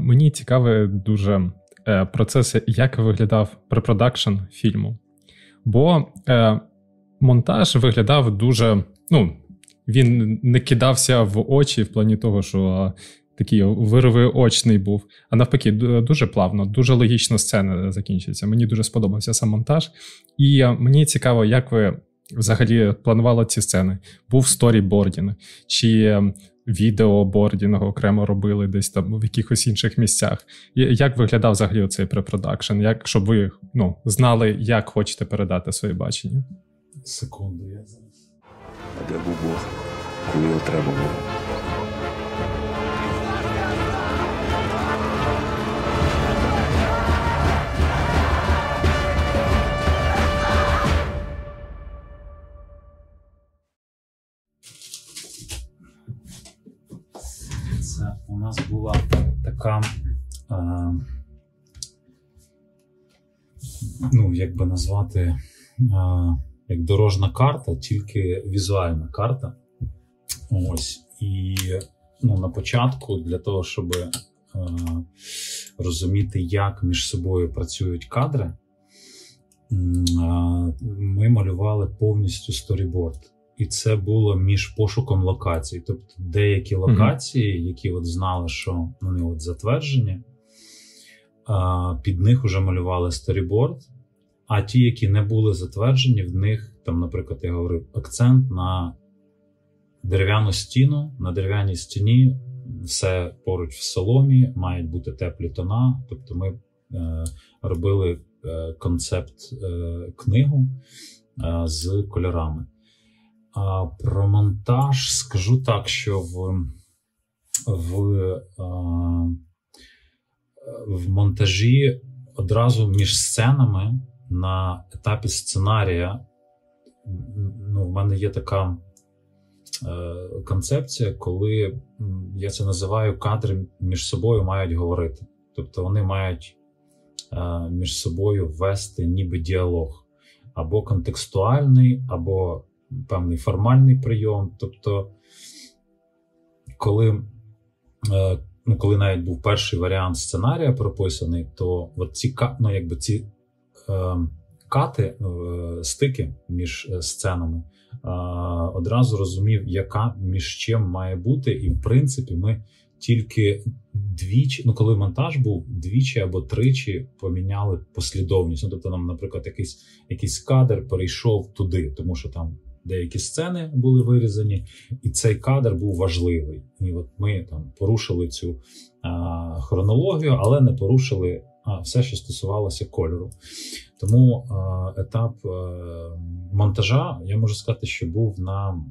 мені цікавий дуже е, процес, як виглядав препродакшн фільму. Бо е, монтаж виглядав дуже. ну, Він не кидався в очі в плані того, що такий вирвиочний був. А навпаки, дуже плавно, дуже логічно сцена закінчиться. Мені дуже сподобався сам монтаж. І мені цікаво, як ви взагалі планували ці сцени. Був storyboarding, чи videoboarding окремо робили десь там в якихось інших місцях. Як виглядав взагалі цей препродакшн? Як щоб ви ну, знали, як хочете передати своє бачення? Секунду, я зараз. А де був Бог, коли його треба було? Нас була така. Е, ну, як би назвати, е, як дорожна карта, тільки візуальна карта. Ось. І ну, на початку, для того, щоб е, розуміти, як між собою працюють кадри, е, ми малювали повністю сторіборд. І це було між пошуком локацій. Тобто деякі локації, які от знали, що вони от затверджені, під них вже малювали сторіборд. А ті, які не були затверджені, в них, там, наприклад, я говорив, акцент на дерев'яну стіну, на дерев'яній стіні, все поруч в соломі, мають бути теплі тона. Тобто ми е, робили е, концепт е, книгу е, з кольорами. А Про монтаж скажу так, що в в, в монтажі одразу між сценами на етапі сценарія. Ну, в мене є така е, концепція, коли я це називаю кадри між собою мають говорити. Тобто вони мають е, між собою ввести ніби діалог або контекстуальний, або певний формальний прийом. Тобто, коли е, ну, коли навіть був перший варіант сценарія прописаний, то от ці ну, якби ці е, кати, е, стики між е, сценами, е, одразу розумів, яка між чим має бути, і в принципі ми. Тільки двічі, ну коли монтаж був двічі або тричі поміняли послідовність. Ну, тобто, нам, наприклад, якийсь якийсь кадр перейшов туди, тому що там деякі сцени були вирізані, і цей кадр був важливий. І от ми там порушили цю а, хронологію, але не порушили а, все, що стосувалося кольору. Тому а, етап а, монтажа я можу сказати, що був на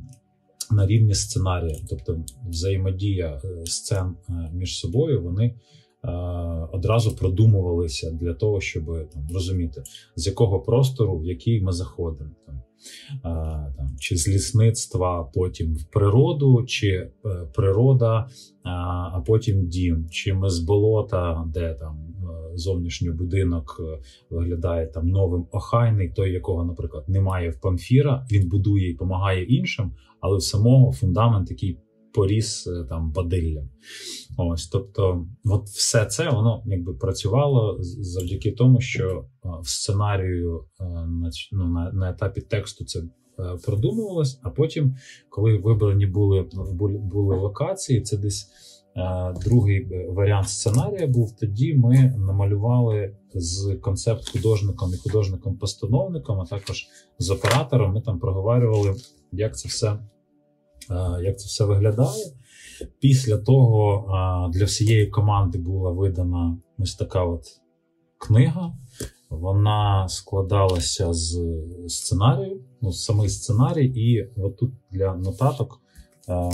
на рівні сценарія, тобто взаємодія е, сцен е, між собою, вони одразу продумувалися для того, щоб там розуміти, з якого простору, в який ми заходимо. Там, там, Чи з лісництва, потім в природу, чи е, природа, а потім дім, чи ми з болота, де там е, зовнішній будинок е, виглядає там новим охайний, той, якого, наприклад, немає в памфіра, він будує і допомагає іншим, але в самого фундамент такий поріс е, там бадиллям. Ось, тобто, от все це воно якби працювало завдяки тому, що е, в сценарію е, ну, на, на етапі тексту це продумувалось, а потім, коли вибрані були були локації, це десь. Другий варіант сценарія був тоді. Ми намалювали з концепт художником і художником-постановником, а також з оператором. Ми там проговорювали, як це все як це все виглядає. Після того для всієї команди була видана ось така от книга. Вона складалася з сценарію, ну, самий сценарій, і отут для нотаток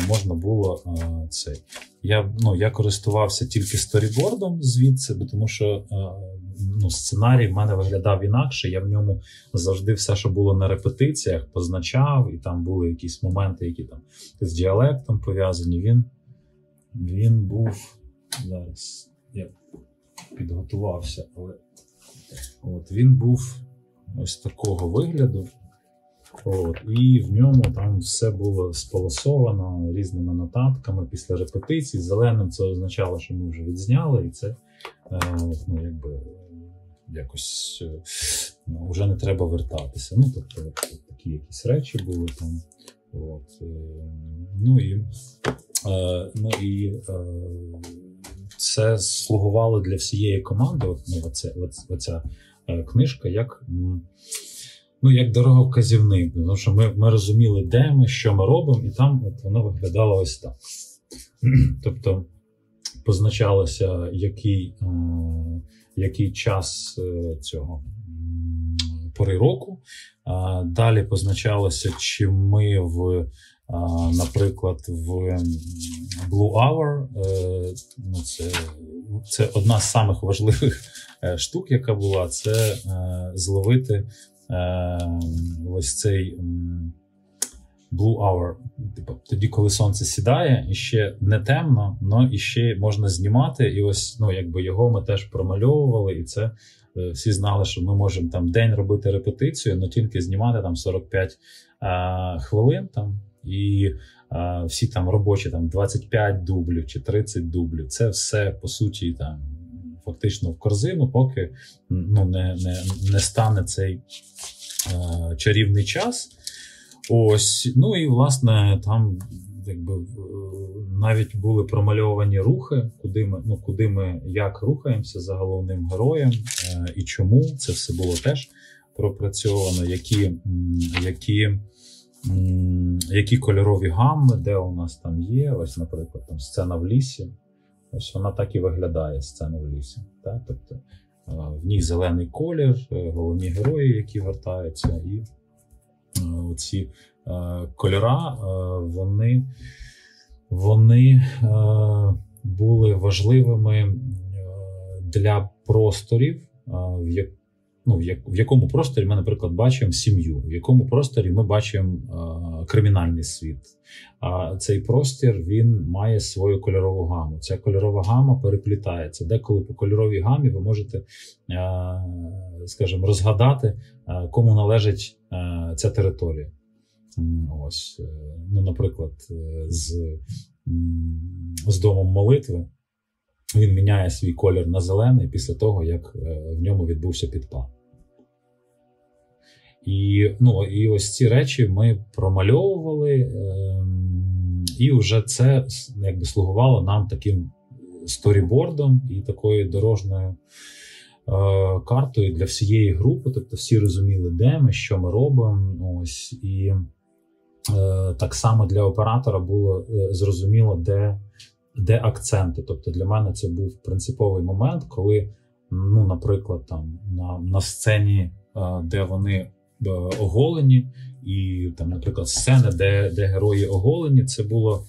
можна було цей. Я ну, я користувався тільки сторібордом звідси, тому що ну, сценарій в мене виглядав інакше. Я в ньому завжди все, що було на репетиціях, позначав, і там були якісь моменти, які там з діалектом пов'язані. Він він був зараз. Я підготувався, але от він був ось такого вигляду. От, І в ньому там все було сполосовано різними нотатками після репетицій. Зеленим це означало, що ми вже відзняли, і це е, ну, якби якось ну, вже не треба вертатися. Ну, тобто, такі якісь речі були там. От, е, Ну і е, ну, і е, це слугувало для всієї команди. От, ну, оце, оця книжка, як ну, як дороговказівник. Тому що ми ми розуміли, де ми, що ми робимо, і там от воно виглядало ось так. Тобто позначалося, який який час цього пори року. Далі позначалося, чи ми в, наприклад, в Blue Hour. Е, ну, Це це одна з самих важливих е, штук, яка була, це е, зловити ось цей. Blue Hour, типу, тоді, коли сонце сідає, і ще не темно, але і ще можна знімати. І ось ну, якби його ми теж промальовували, і це Е, всі знали, що ми можемо там день робити репетицію, але тільки знімати там 45 а, хвилин там. І а, всі там робочі там 25 дублів чи 30 дублів. Це все по суті там фактично в корзину, поки ну, не не, не стане цей а, чарівний час. Ось, ну і власне там якби навіть були промальовані рухи, куди ми ну куди ми як рухаємося за головним героєм е, і чому це все було теж пропрацьовано, які які, які кольорові гамми, де у нас там є. Ось, наприклад, там сцена в лісі. Ось вона так і виглядає сцена в лісі. Так? Тобто е, в ній зелений колір, е, головні герої, які вертаються, і оці кольора, вони вони е, були важливими е, для просторів, е, в як, ну, в, як, в якому просторі ми, наприклад, бачимо сім'ю, в якому просторі ми бачимо кримінальний світ. А цей простір він має свою кольорову гаму. Ця кольорова гама переплітається. Деколи по кольоровій гамі ви можете, скажімо, розгадати, кому належить ця територія. Ось, е, ну, наприклад, е, з з домом молитви він міняє свій колір на зелений після того, як е, в ньому відбувся підпал. І ну, і ось ці речі ми промальовували, ем, і вже це якби слугувало нам таким сторібордом і такою дорожньою картою для всієї групи. Тобто всі розуміли, де ми, що ми робимо. Ось і Е, так само для оператора було е, зрозуміло, де де акценти. Тобто для мене це був принциповий момент, коли, ну, наприклад, там на на сцені, е, де вони оголені, і там, наприклад, сцени, де де герої оголені, це було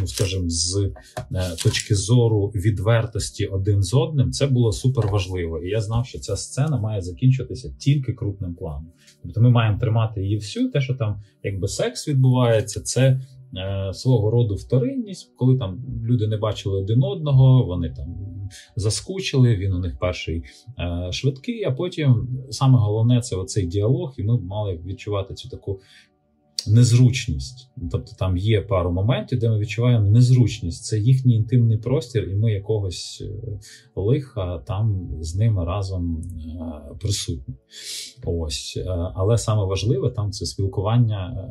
ну скажімо, з е, точки зору відвертості один з одним, це було супер важливо. І я знав, що ця сцена має закінчитися тільки крупним планом. Тобто ми маємо тримати її всю, те, що там якби секс відбувається, це. Е, свого роду вторинність, коли там люди не бачили один одного, вони там заскучили. Він у них перший е, швидкий. А потім саме головне це оцей діалог, і ми мали відчувати цю таку незручність. Тобто там є пару моментів, де ми відчуваємо незручність. Це їхній інтимний простір, і ми якогось е, лиха там з ними разом е, присутні. Ось. Е, але саме важливе там це спілкування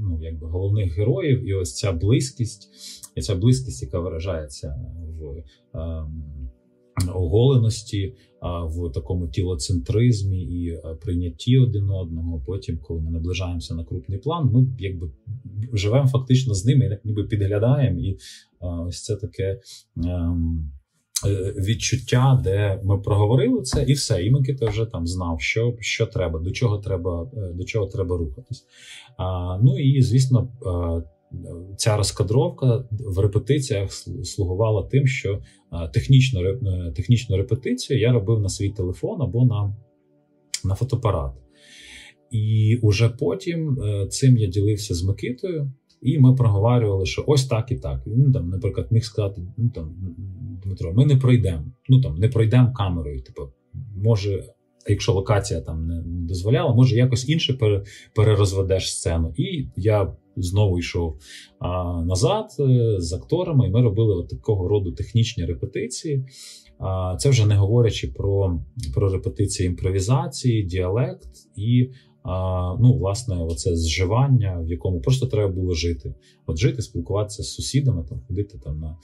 ну, якби головних героїв, і ось ця близькість, і ця близькість, яка виражається в. Оголеності, в такому тілоцентризмі і прийнятті один одного. Потім, коли ми наближаємося на крупний план, ми якби живемо фактично з ними, ніби підглядаємо, і ось це таке. Ем, е, відчуття, де ми проговорили це, і все. І Микита вже там знав, що що треба, до чого треба е, до чого треба рухатись. А, Ну і звісно, ця розкадровка в репетиціях слугувала тим, що технічну е, технічну репетицію я робив на свій телефон або на, на фотоапарат. І уже потім е, цим я ділився з Микитою, і ми проговорювали, що ось так і так. Він там, наприклад, міг сказати: ну там Дмитро, ми не пройдемо. Ну там не пройдемо камерою. Типу, може якщо локація там не дозволяла, може якось інше перерозведеш сцену. І я знову йшов а, назад е, з акторами, і ми робили от такого роду технічні репетиції. А, Це вже не говорячи про про репетиції імпровізації, діалект і ну, власне, оце зживання, в якому просто треба було жити. От жити, спілкуватися з сусідами, там ходити там на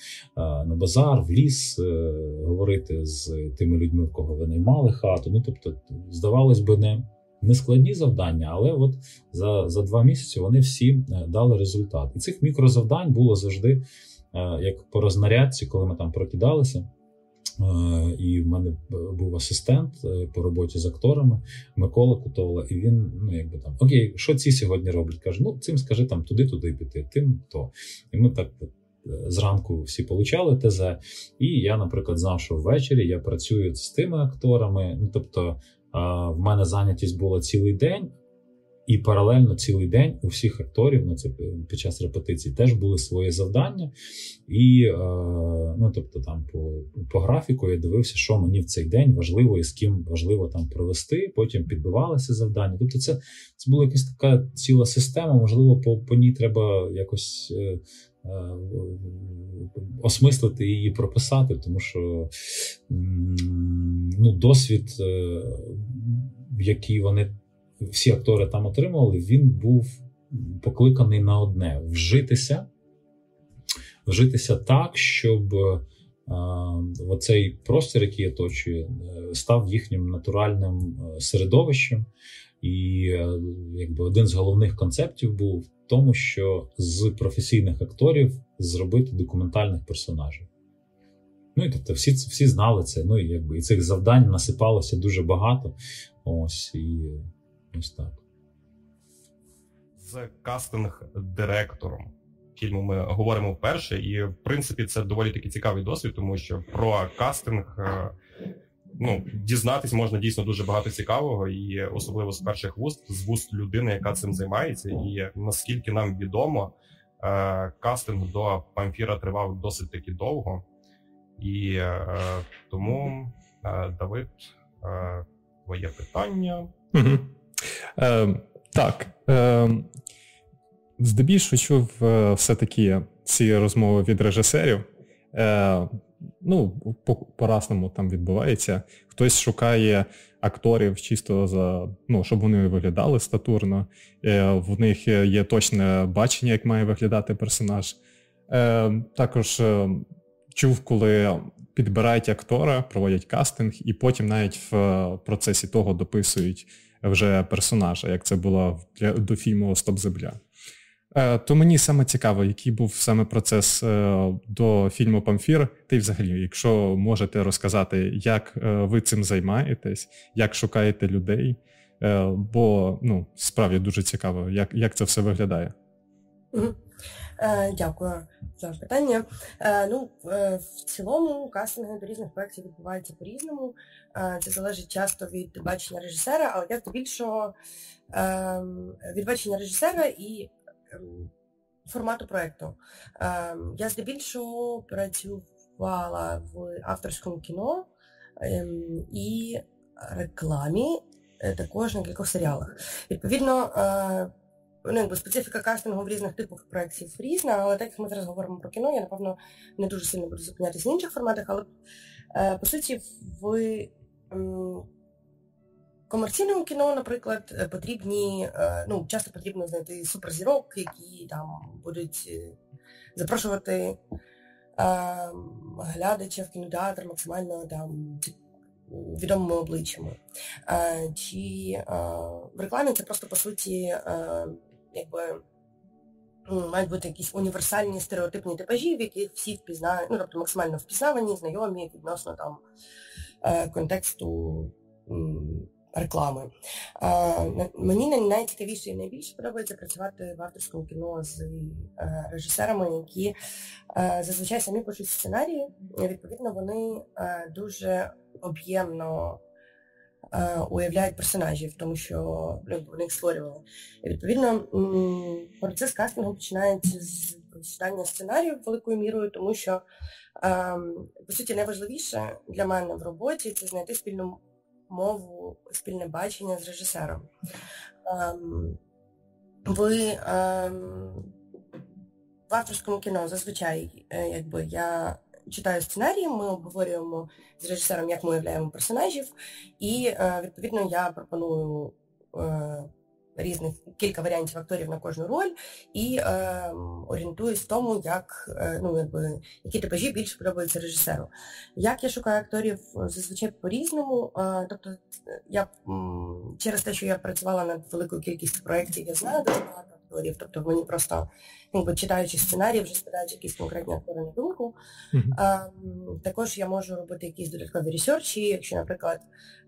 на базар, в ліс, е, говорити з тими людьми, в кого ви наймали хату. Ну тобто, здавалось би, не не складні завдання, але от за за два місяці вони всі е, дали результат. І цих мікрозавдань було завжди е, як по рознарядці, коли ми там прокидалися. Е, і в мене був асистент по роботі з акторами Микола Кутовла, і він, ну якби там Окей, що ці сьогодні роблять? Каже: ну цим скажи там туди-туди піти, тим то. І ми так зранку всі получали ТЗ. І я, наприклад, знав, що ввечері я працюю з тими акторами. Ну тобто, в мене зайнятість була цілий день, і паралельно цілий день у всіх акторів на це під час репетиції теж були свої завдання. І ну, тобто, там по по графіку я дивився, що мені в цей день важливо і з ким важливо там провести. Потім підбивалися завдання. Тобто, це це була якась така ціла система. Можливо, по, по ній треба якось. Е, е, осмислити і прописати, тому що ну, досвід, е, який вони всі актори там отримували, він був покликаний на одне: вжитися, вжитися так, щоб е, оцей простір, який оточує, е, став їхнім натуральним середовищем. І якби один з головних концептів був в тому, що з професійних акторів зробити документальних персонажів. Ну і тобто всі всі знали це. Ну і якби і цих завдань насипалося дуже багато. Ось і ось так. З кастинг-директором фільму ми говоримо вперше, і в принципі це доволі таки цікавий досвід, тому що про кастинг е, ну, дізнатись можна дійсно дуже багато цікавого, і особливо з перших вуст, з вуст людини, яка цим займається, і наскільки нам відомо, е, кастинг до Памфіра тривав досить таки довго. І е, тому, е, Давид, е, твоє питання. Угу. Е, Так. Е, Здебільшого чув е, все-таки ці розмови від режисерів. Е, Ну, по-разному там відбувається. Хтось шукає акторів чисто за, ну, щоб вони виглядали статурно. Е, В них є точне бачення, як має виглядати персонаж. Е, Також чув, коли підбирають актора, проводять кастинг, і потім навіть в е, процесі того дописують вже персонажа, як це було до фільму Стоп Земля. Е, то мені саме цікаво, який був саме процес е, до фільму Памфір. Ти взагалі, якщо можете розказати, як ви цим займаєтесь, як шукаєте людей, бо ну, справді дуже цікаво, як як це все виглядає. Е, дякую за питання. Е, ну, е, В цілому кастинги до різних проєктів відбуваються по-різному. Це залежить часто від бачення режисера, але я здебільшого ем, від бачення режисера і ем, формату проєкту. Ем, я здебільшого працювала в авторському кіно і рекламі, також на кількох серіалах. Відповідно, ну, якби специфіка кастингу в різних типах проєктів різна, але так як ми зараз говоримо про кіно, я напевно не дуже сильно буду зупинятися в інших форматах, але е, по суті в м, комерційному кіно, наприклад, е, потрібні, е, ну, часто потрібно знайти суперзірок, які там будуть е, запрошувати е, глядача в кінотеатр максимально там відомими обличчями. Е, чи в рекламі це просто по суті якби мають бути якісь універсальні стереотипні типажі, в яких всі впізнають, ну тобто максимально впізнавані, знайомі відносно там контексту реклами. Мені найцікавіше і найбільше подобається працювати в авторському кіно з режисерами, які зазвичай самі пишуть сценарії, відповідно, вони дуже об'ємно е, уявляють персонажів, тому що вони їх створювали. І відповідно процес кастингу починається з прочитання сценарію великою мірою, тому що, е, по суті, найважливіше для мене в роботі це знайти спільну мову, спільне бачення з режисером. Ем, ви ем, в авторському кіно зазвичай, е, якби я читаю сценарії, ми обговорюємо з режисером, як ми уявляємо персонажів, і е, відповідно я пропоную е, різних кілька варіантів акторів на кожну роль і е, орієнтуюсь в тому, як е, ну якби які типажі більше подобаються режисеру. Як я шукаю акторів зазвичай по-різному. Е, тобто я через те, що я працювала над великою кількістю проєктів, я знаю дуже багато акторів, тобто мені просто якби читаючи сценарії, вже спадають якісь конкретні актори на думку. Mm-hmm. А, Також я можу робити якісь додаткові ресерчі, якщо, наприклад,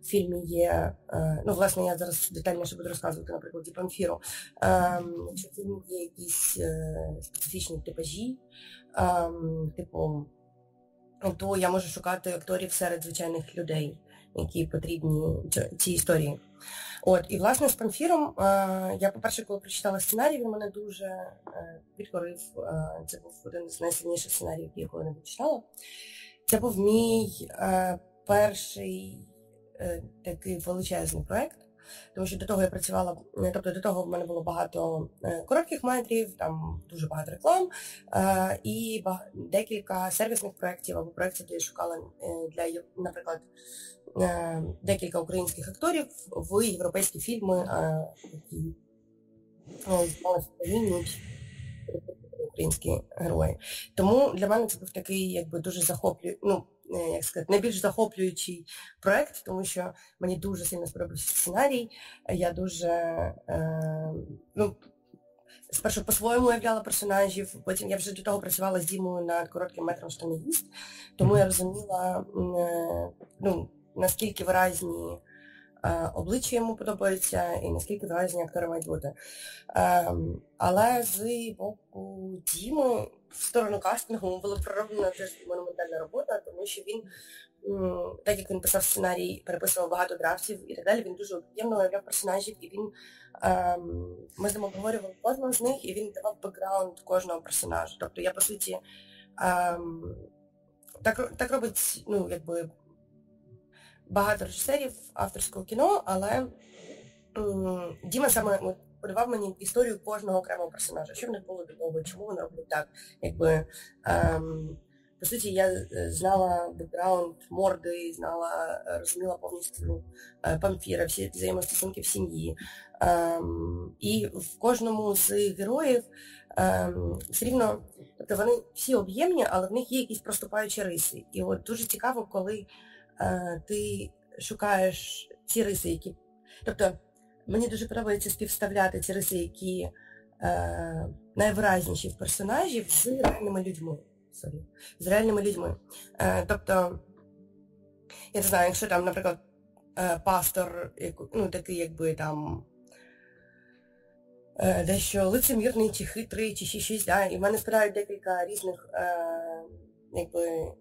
в фільмі є, е, ну, власне, я зараз детальніше буду розказувати, наприклад, Памфіру, якщо в фільмі є якісь е, специфічні типажі, типу, то я можу шукати акторів серед звичайних людей, які потрібні цій історії. От, І власне з памфіром е, я, по-перше, коли прочитала сценарій, він мене дуже е, підкорив. Е, це був один з найсильніших сценаріїв, які я коли-небудь читала. Це був мій перший такий величезний проєкт, тому що до того я працювала, тобто до того в мене було багато коротких метрів, там дуже багато реклам і декілька сервісних проєктів або проєктів, де я шукала для, наприклад, декілька українських акторів в європейські фільми, які змінюють українські герої. Тому для мене це був такий, якби дуже захоплюючий, ну, як сказати, найбільш захоплюючий проект, тому що мені дуже сильно сподобався сценарій. Я дуже е, ну, спершу по-своєму уявляла персонажів, потім я вже до того працювала з Дімою над коротким метром штанігіст, тому я розуміла, е, ну, наскільки виразні е, обличчя йому подобаються і наскільки виразні актори мають бути. Е, але з боку Діми в сторону кастингу була пророблена теж монументальна робота, тому що він, так як він писав сценарій, переписував багато драфтів і так далі, він дуже об'ємно уявляв персонажів, і він ем, ми з ним обговорювали кожного з них, і він давав бекграунд кожного персонажа. Тобто я, по суті, ем, так так робить, ну, якби багато режисерів авторського кіно, але Діма саме подавав мені історію кожного окремого персонажа, що в них було до чому вони роблять так. Якби, ем, По суті, я е, знала бекграунд Морди, знала, е, розуміла повністю е, памфіра, всі взаємостосунки в сім'ї. Ем, І в кожному з героїв ем, все рівно, тобто вони всі об'ємні, але в них є якісь проступаючі риси. І от дуже цікаво, коли ти шукаєш ці риси, які. Тобто Мені дуже подобається співставляти ці риси, які е, найвиразніші в персонажів з реальними людьми. Sorry, з реальними людьми. Е, Тобто, я не знаю, якщо там, наприклад, е, пастор, ну, такий, якби там е, дещо лицемірний, чи хитрий, чи ще щось, да, і в мене спирають декілька різних е, якби,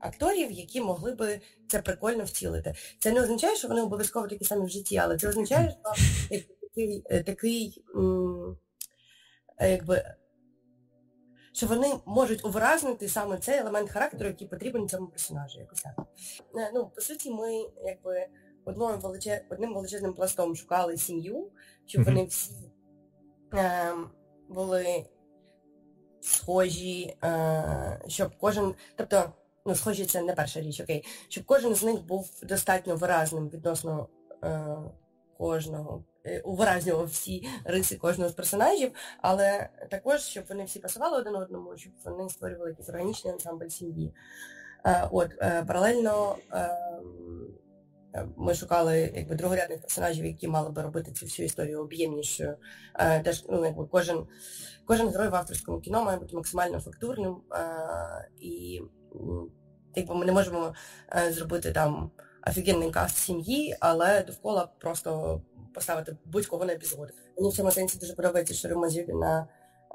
акторів, які могли би це прикольно втілити. Це не означає, що вони обов'язково такі самі в житті, але це означає, що такий, е, такий е, якби. Що вони можуть увразнити саме цей елемент характеру, який потрібен цьому персонажу. якось так. Е, ну, По суті, ми якби одним величез... одним величезним пластом шукали сім'ю, щоб вони всі е, були схожі, е, щоб кожен. Тобто ну, схожі, це не перша річ, окей, щоб кожен з них був достатньо виразним відносно е, кожного, е, увиразнював всі риси кожного з персонажів, але також, щоб вони всі пасували один одному, щоб вони створювали якийсь органічний ансамбль сім'ї. Е, от, е, Паралельно е, ми шукали якби другорядних персонажів, які мали би робити цю всю історію об'ємнішою. Е, ну, Кожен кожен герой в авторському кіно має бути максимально фактурним е, і якби ми не можемо е, зробити там офігенний каст сім'ї, але довкола просто поставити будь-кого на епізод. Мені в цьому сенсі дуже подобається, що Рима Зюбіна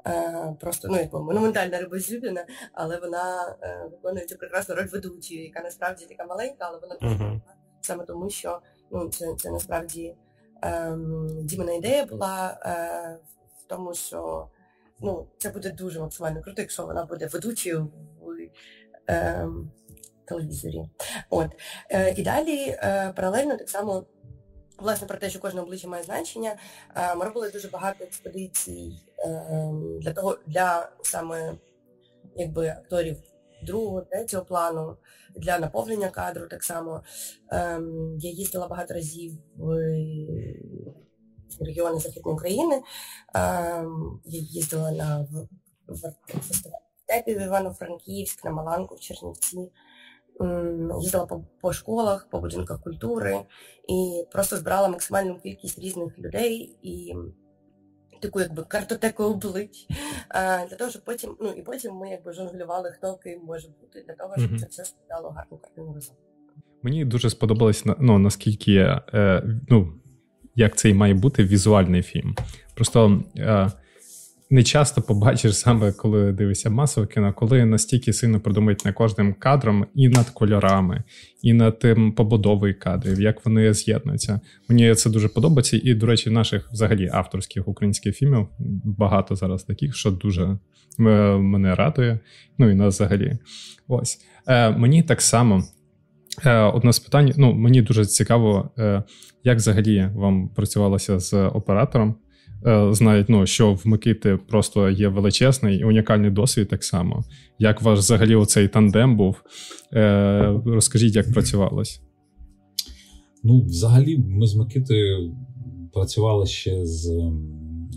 е, просто ну якби монументальна риба Зюбіна, але вона е, виконує цю прекрасну роль ведучої, яка насправді така маленька, але вона дуже uh-huh. саме тому, що ну це це насправді е, Дімина ідея була е, в тому, що ну, це буде дуже максимально круто, якщо вона буде ведучою в Ем, телевізорі. От. І далі паралельно так само. Власне, про те, що кожне обличчя має значення, ми робили дуже багато експедицій ем, для того, для саме якби акторів другого, третього плану, для наповнення кадру так само. Ем, я їздила багато разів в регіони Західної України. Ем, я їздила на фестиваль Тепі в Івано-Франківськ, на Маланку в Чернівці. Їздила по, по школах, по будинках культури і просто збирала максимальну кількість різних людей і таку якби картотеку облич а, для того, щоб потім, ну і потім ми якби жонглювали, хто ким може бути, для того, щоб mm-hmm. це все складало гарну картину разом. Мені дуже сподобалось ну, наскільки е, ну, як це і має бути візуальний фільм. Просто е, не часто побачиш саме, коли дивишся масове кіно, коли настільки сильно продумують над кожним кадром і над кольорами, і над тим побудовою кадрів, як вони з'єднуються. Мені це дуже подобається. І, до речі, наших взагалі авторських українських фільмів багато зараз таких, що дуже е, мене радує. Ну і нас взагалі. Ось Е, мені так само. Е, одне з питань, ну мені дуже цікаво, е, як взагалі вам працювалося з оператором. Е, знають, ну, що в Микити просто є величезний і унікальний досвід так само. Як ваш взагалі оцей тандем був? Е, розкажіть, як працювалось? Ну, взагалі, ми з Микитою працювали ще з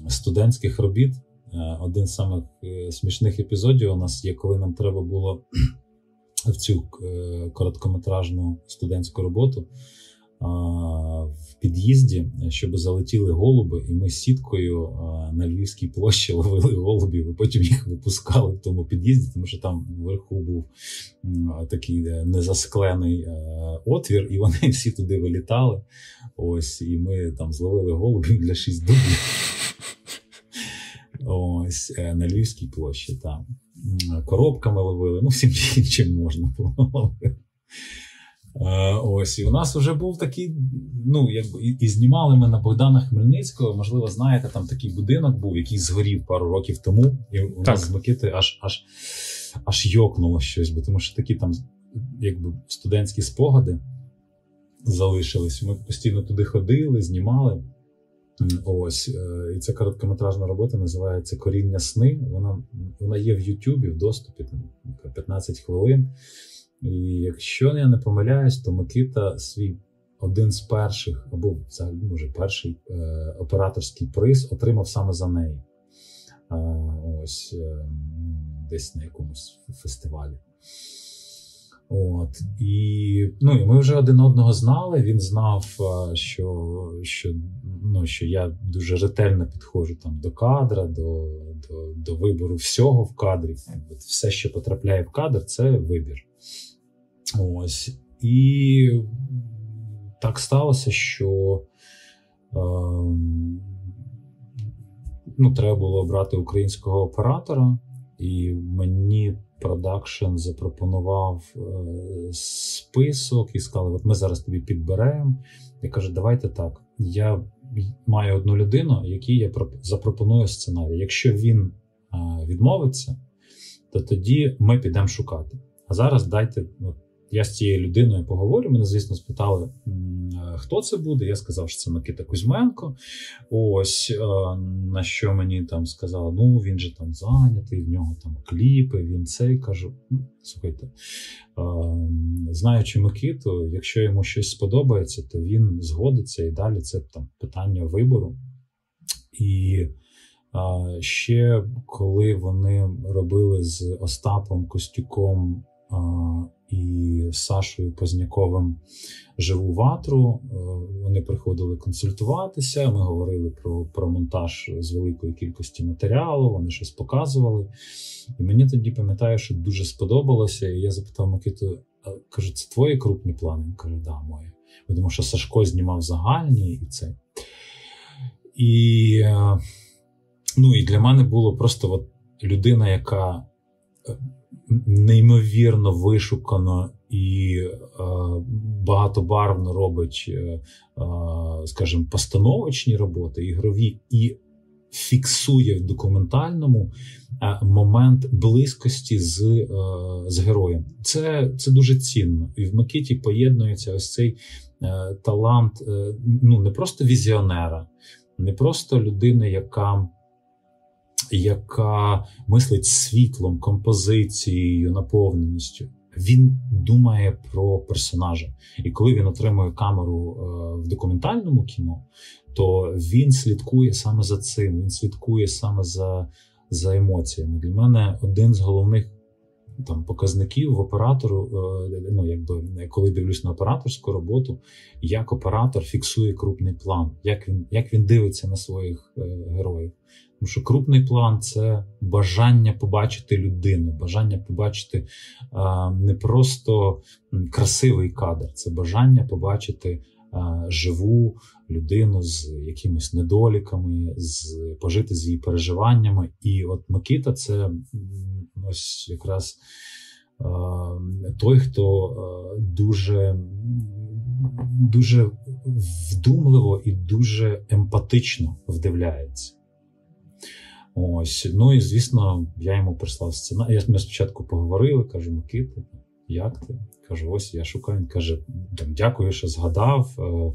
студентських робіт. Е, один з самих смішних епізодів у нас є, коли нам треба було в цю короткометражну студентську роботу в під'їзді, щоб залетіли голуби, і ми сіткою на Львівській площі ловили голубів, і потім їх випускали в тому під'їзді, тому що там вверху був такий е, незасклений е, отвір, і вони всі туди вилітали. Ось, і ми там зловили голубів для шість дубів. Ось е, на Львівській площі там. Коробками ловили, ну всім чим можна було ловити. Е, ось і у нас вже був такий. Ну якби і, і знімали ми на Богдана Хмельницького. Можливо, знаєте, там такий будинок був, який згорів пару років тому. І у так. нас з Микити аж аж аж йокнуло щось, бо тому що такі там, якби студентські спогади залишились. Ми постійно туди ходили, знімали. Ось е, і ця короткометражна робота називається Коріння сни. Вона вона є в Ютубі в доступі там 15 хвилин. І якщо я не помиляюсь, то Микита свій один з перших, або взагалі, може, перший е, операторський приз отримав саме за неї. Е, ось е, десь на якомусь фестивалі. От і ну, і ми вже один одного знали. Він знав, е, що що, ну, що я дуже ретельно підходжу там до кадра, до до, до вибору всього в кадрі. От Все, що потрапляє в кадр, це вибір. Ось. І так сталося, що е, ну, треба було обрати українського оператора, і мені продакшн запропонував е, список і сказали: от ми зараз тобі підберемо. Я кажу, давайте так. Я маю одну людину, якій я запропоную сценарій. Якщо він е, відмовиться, то тоді ми підемо шукати. А зараз дайте. Я з цією людиною поговорю. Мене, звісно, спитали, хто це буде. Я сказав, що це Микита Кузьменко. Ось е, на що мені там сказали: ну він же там зайнятий, в нього там кліпи, він цей кажу. Ну, слухайте, е, знаючи Микиту, якщо йому щось сподобається, то він згодиться і далі це там питання вибору. І е, ще коли вони робили з Остапом Костюком і Сашою Позняковим живу ватру. Е, вони приходили консультуватися. Ми говорили про про монтаж з великої кількості матеріалу. Вони щось показували. І мені тоді пам'ятаю, що дуже сподобалося. І я запитав Микиту, кажу, це твої крупні плани? Він каже, да, мої. Тому що Сашко знімав загальні і це. І е, ну, і для мене було просто от людина, яка неймовірно вишукано і е, багатобарвно робить, е, е, скажімо, постановочні роботи, ігрові, і фіксує в документальному момент близькості з з героєм. Це це дуже цінно. І в Микиті поєднується ось цей талант ну не просто візіонера, не просто людини, яка яка мислить світлом, композицією, наповненістю. Він думає про персонажа. І коли він отримує камеру е, в документальному кіно, то він слідкує саме за цим. Він слідкує саме за за емоціями. Для мене один з головних там показників в оператору. Е, ну якби коли дивлюсь на операторську роботу, як оператор фіксує крупний план, як він як він дивиться на своїх е, героїв. Тому що крупний план це бажання побачити людину, бажання побачити не просто красивий кадр, це бажання побачити живу людину з якимись недоліками, з пожити з її переживаннями. І от Микита це ось якраз той, хто дуже дуже вдумливо і дуже емпатично вдивляється. Ось, ну і звісно, я йому прислав сценарій. Ми спочатку поговорили, кажу, Микита, як ти? Кажу, ось я шукаю. Він каже, там, дякую, що згадав. Е,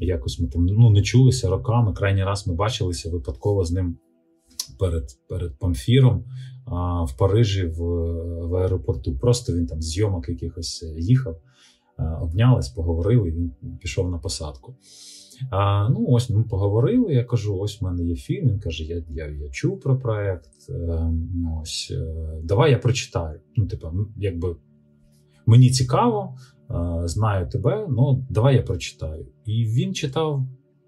якось ми там ну, не чулися роками. Крайній раз ми бачилися випадково з ним перед перед Памфіром в Парижі в в аеропорту. Просто він там зйомок якихось їхав, обнялись, поговорили, він пішов на посадку. А, Ну, ось ми поговорили. Я кажу: ось в мене є фільм. Він каже: Я я, я чув про проект. Е, ось е, давай я прочитаю. Ну, типу, якби мені цікаво, е, знаю тебе, ну давай я прочитаю. І він читав,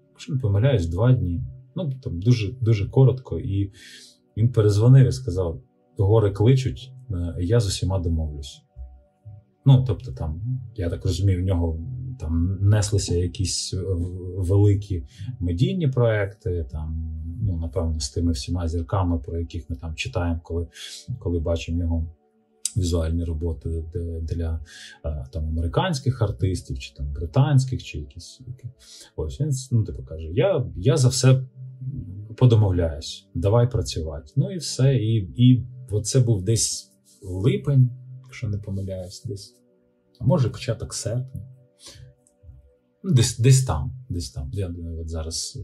якщо не помиляюсь, два дні. Ну там дуже дуже коротко. І він перезвонив і сказав: гори кличуть, я з усіма домовлюсь. Ну, тобто, там, я так розумію, в нього там неслися якісь е, великі медійні проекти, там, ну, напевно, з тими всіма зірками, про яких ми там читаємо, коли коли бачимо його візуальні роботи для е, там американських артистів, чи там британських, чи якісь. Ось він ну, типу каже: Я я за все подомовляюсь, давай працювати. Ну і все. І і це був десь липень, якщо не помиляюсь, десь. А може початок серпня. Ну, десь десь там. десь там. Я думаю, от зараз.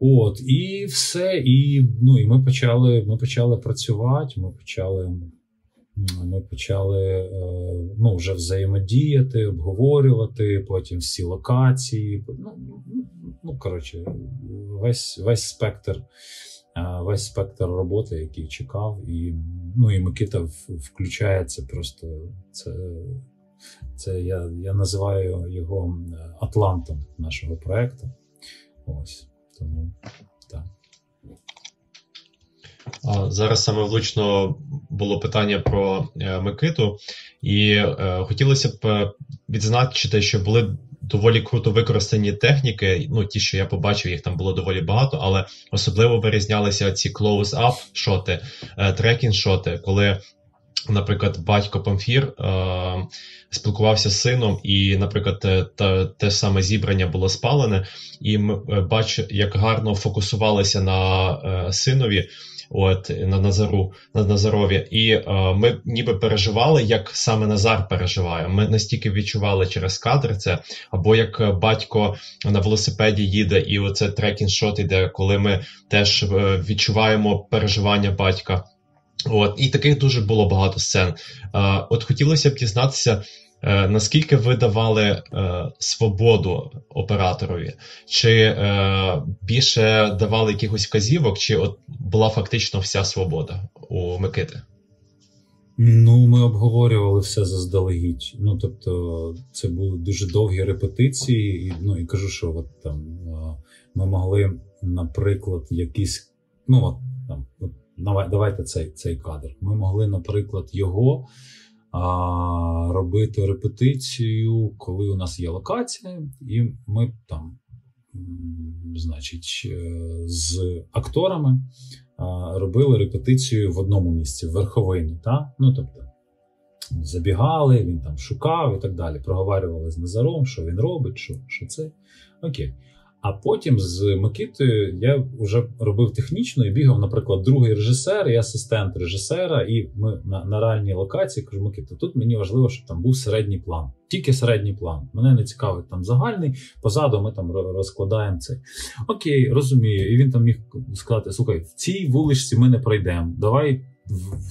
От, і все. І ну, і ми почали ми почали працювати, ми почали ми почали е, ну, вже взаємодіяти, обговорювати, потім всі локації. Ну, ну коротше, весь весь спектр е, весь спектр роботи, який чекав. І ну, і Микита включається просто це. Це я я називаю його Атлантом нашого проекту. Ось тому так. Зараз саме влучно було питання про е, Микиту, і е, хотілося б е, відзначити, що були доволі круто використані техніки. Ну, ті, що я побачив, їх там було доволі багато, але особливо вирізнялися ці close-up шоти, трекінг шоти, коли Наприклад, батько Памфір е, спілкувався з сином, і, наприклад, те, те, саме зібрання було спалене, і ми е, бачимо, як гарно фокусувалися на е, синові, от на Назару, на Назарові. І е, ми ніби переживали, як саме Назар переживає. Ми настільки відчували через кадр це, або як батько на велосипеді їде, і оце трекінг шот іде, коли ми теж відчуваємо переживання батька. От, І таких дуже було багато сцен. Е, От хотілося б дізнатися, е, наскільки ви давали е, свободу операторові, чи е, більше давали якихось вказівок, чи от була фактично вся свобода у Микити? Ну, ми обговорювали все заздалегідь. Ну, тобто, це були дуже довгі репетиції, і ну і кажу, що от там ми могли, наприклад, якісь. Ну, от там, от давайте цей цей кадр. Ми могли, наприклад, його а, робити репетицію, коли у нас є локація, і ми там, значить, е, з акторами а, робили репетицію в одному місці, в верховині. Та? Ну, тобто, Забігали, він там шукав і так далі. Проговорювали з Назаром, що він робить, що що це. Окей. А потім з Микитою я вже робив технічно і бігав, наприклад, другий режисер і асистент режисера, і ми на на реальній локації кажу, Микита, тут мені важливо, щоб там був середній план. Тільки середній план. Мене не цікавить там загальний. Позаду ми там розкладаємо цей. Окей, розумію. І він там міг сказати: слухай, в цій вуличці ми не пройдемо. Давай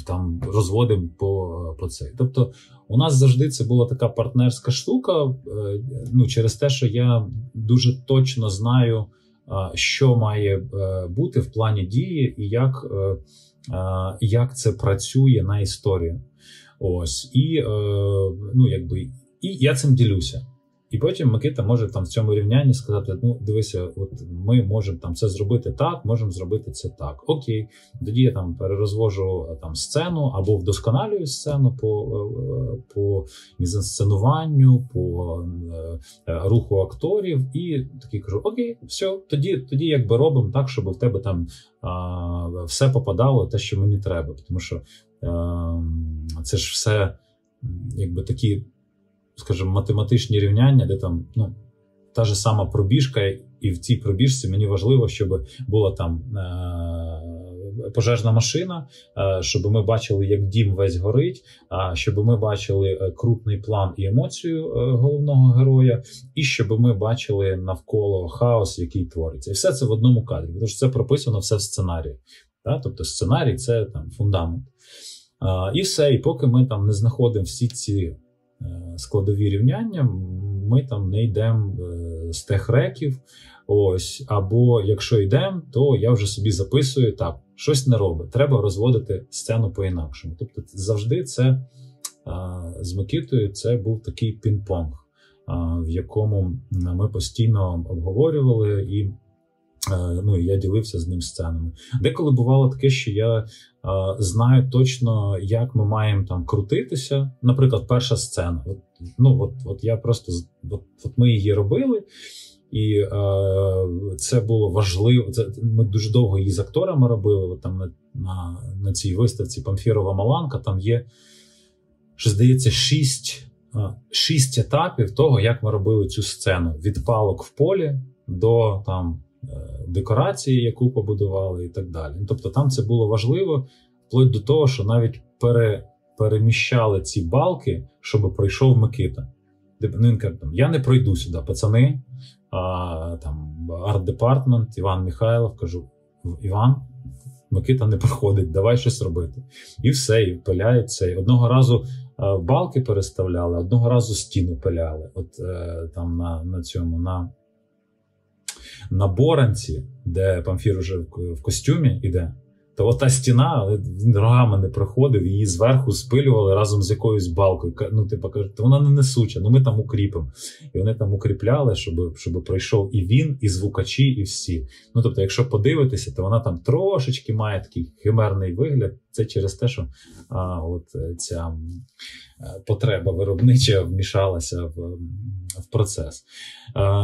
там розводимо по по цей. Тобто, у нас завжди це була така партнерська штука. Е, ну через те, що я дуже точно знаю, що має е, бути в плані дії, і як, е, як це працює на історію. Ось і ну, якби і я цим ділюся. І потім Микита може там в цьому рівнянні сказати: ну, дивися, от ми можемо там це зробити так, можемо зробити це так. Окей, тоді я там перерозвожу там сцену або вдосконалюю сцену по е, по мізансценуванню, по е, руху акторів, і такий кажу: Окей, все, тоді тоді якби робимо так, щоб в тебе там а, все попадало, те, що мені треба. Тому що а, ем, це ж все якби такі скажімо, математичні рівняння, де там ну, та ж сама пробіжка, і в цій пробіжці мені важливо, щоб була там е- пожежна машина, е- щоб ми бачили, як дім весь горить, а щоб ми бачили е, крутний план і емоцію е- головного героя, і щоб ми бачили навколо хаос, який твориться. І все це в одному кадрі, тому що це прописано все в сценарії. Да? Тобто сценарій це там фундамент. І все, і поки ми там не знаходимо всі ці Е, складові рівняння, ми там не йдемо е, з техреків. Ось, або якщо йдемо, то я вже собі записую так, щось не робить. Треба розводити сцену по-інакшому. Тобто, завжди це з Микитою це був такий пінг-понг, в якому ми постійно обговорювали і. Е, ну, я ділився з ним сценами. Деколи бувало таке, що я знаю точно, як ми маємо там крутитися. Наприклад, перша сцена. От, Ну, от, от я просто от, от ми її робили. І е, це було важливо. Це ми дуже довго її з акторами робили. От там на на, на цій виставці Памфірова Маланка там є, що здається, шість шість етапів того, як ми робили цю сцену: від палок в полі до там Е, декорації, яку побудували, і так далі. Тобто там це було важливо, вплоть до того, що навіть пере, переміщали ці балки, щоб пройшов Микита. Ну, там, Я не пройду сюди, пацани, а, там art department, Іван Михайлов, кажу: Іван, Микита не проходить, давай щось робити. І все, і пиляють це. Одного разу балки переставляли, одного разу стіну пиляли. От е, там на на цьому на на Боранці, де Памфір уже в костюмі іде, то ота стіна він рогами не проходив, її зверху спилювали разом з якоюсь балкою. Ну, типу, кажуть, вона не несуча, ну ми там укріпимо. І вони там укріпляли, щоб щоб пройшов і він, і звукачі, і всі. Ну тобто, якщо подивитися, то вона там трошечки має такий химерний вигляд. Це через те, що а, от ця потреба виробнича вмішалася в в процес.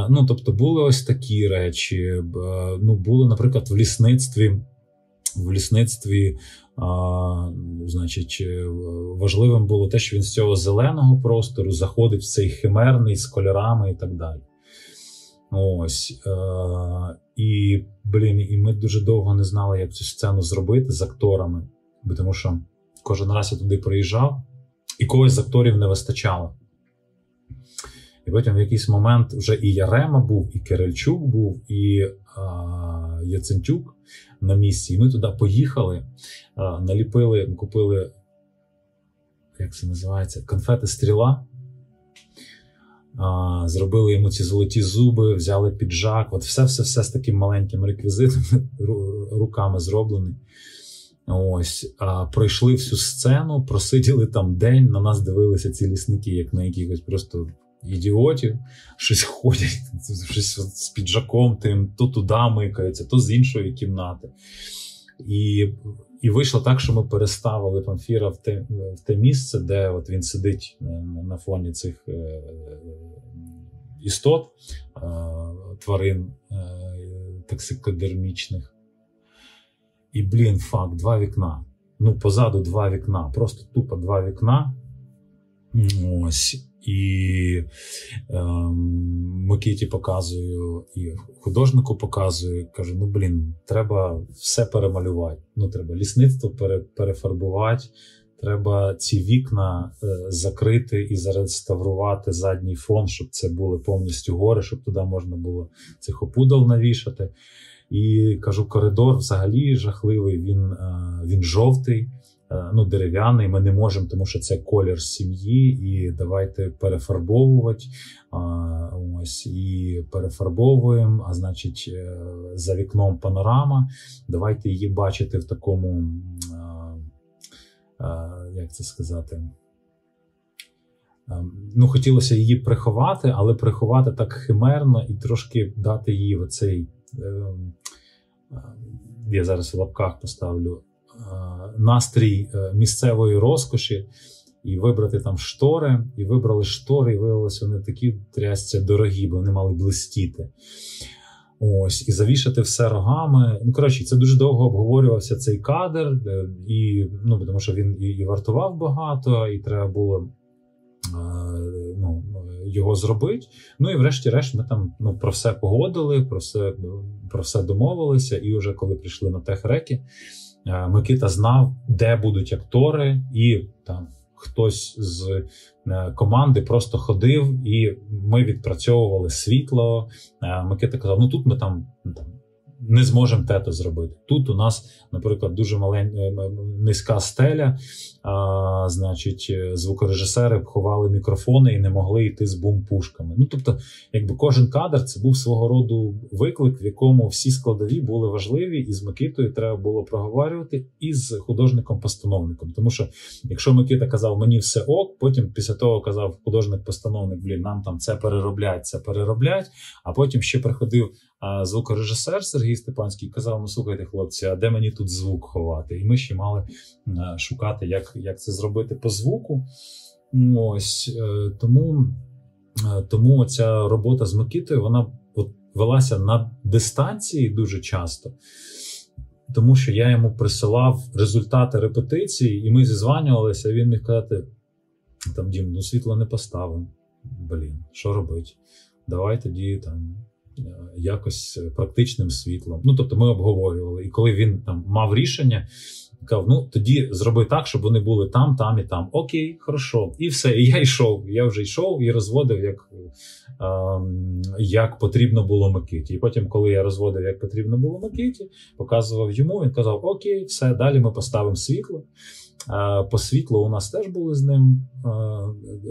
Ну, Тобто, були ось такі речі. Ну, Були, наприклад, в лісництві. В лісництві, а, значить, важливим було те, що він з цього зеленого простору заходить в цей химерний з кольорами і так далі. Ось. А, І блін, і ми дуже довго не знали, як цю сцену зробити з акторами, тому що кожен раз я туди приїжджав, і когось з акторів не вистачало. І потім в якийсь момент вже і Ярема був, і Кирильчук був, і а, Яцентюк на місці. І ми туди поїхали, наліпили, купили, як це називається, конфети стріла. Зробили йому ці золоті зуби, взяли піджак. От все-все-все з таким маленьким реквізитом, руками зроблений. Ось, а пройшли всю сцену, просиділи там день. На нас дивилися ці лісники, як на якихось просто ідіотів, щось ходять, щось з піджаком тим, то туди микаються, то з іншої кімнати. І і вийшло так, що ми переставили Памфіра в те в те місце, де от він сидить на, на фоні цих е, істот, е, тварин е, токсикодермічних. І, блін, факт, два вікна. Ну, позаду два вікна, просто тупо два вікна. Ось. І е, Микиті показую, і художнику показую. Кажу: ну блін, треба все перемалювати. Ну, треба лісництво пере, перефарбувати, треба ці вікна е, закрити і зареставрувати задній фон, щоб це були повністю гори, щоб туди можна було цих опудал навішати. І кажу, коридор взагалі жахливий, він, е, він жовтий. Е, ну, дерев'яний. Ми не можемо, тому що це колір сім'ї, і давайте перефарбовувати. Ось і перефарбовуємо. А значить, е, за вікном панорама. Давайте її бачити в такому, як це сказати. Ну, хотілося її приховати, але приховати так химерно і трошки дати їй оцей. Я зараз в лапках поставлю настрій е, місцевої розкоші і вибрати там штори. І вибрали штори, і виявилося, вони такі трясця дорогі, бо вони мали блистіти. Ось, і завішати все рогами. Ну, коротше, це дуже довго обговорювався цей кадр, е, і ну, тому що він і, і вартував багато, і треба було е, ну, його зробити. Ну і врешті-решт, ми там ну, про все погодили, про все про все домовилися. І вже коли прийшли на техреки, Е, Микита знав, де будуть актори, і там хтось з е, команди просто ходив, і ми відпрацьовували світло. Е, Микита казав: ну тут ми там не зможемо тето зробити. Тут у нас, наприклад, дуже маленька е, низька стеля. А, Значить, е, звукорежисери ховали мікрофони і не могли йти з бум-пушками. Ну тобто, якби кожен кадр це був свого роду виклик, в якому всі складові були важливі, і з Микитою треба було проговорювати і з художником-постановником. Тому що, якщо Микита казав мені все ок, потім після того казав художник-постановник, блін, нам там це перероблять, це перероблять. А потім ще приходив а звукорежисер Сергій Степанський казав: ну слухайте, хлопці, а де мені тут звук ховати? І ми ще мали шукати, як як це зробити по звуку. Ось е, Тому е, тому ця робота з Микітою вона от велася на дистанції дуже часто, тому що я йому присилав результати репетиції, і ми зізванювалися, і він міг казати: там Дім, ну світло не поставив. Блін, що робить? Давай тоді там. Е, якось практичним світлом. Ну тобто, ми обговорювали, і коли він там мав рішення, казав, ну тоді зроби так, щоб вони були там, там і там. Окей, хорошо, і все. І я йшов. Я вже йшов і розводив, як ем, як потрібно було Микиті. І потім, коли я розводив, як потрібно було Микиті, показував йому. Він казав: Окей, все, далі ми поставимо світло. Е, по світлу у нас теж були з ним е,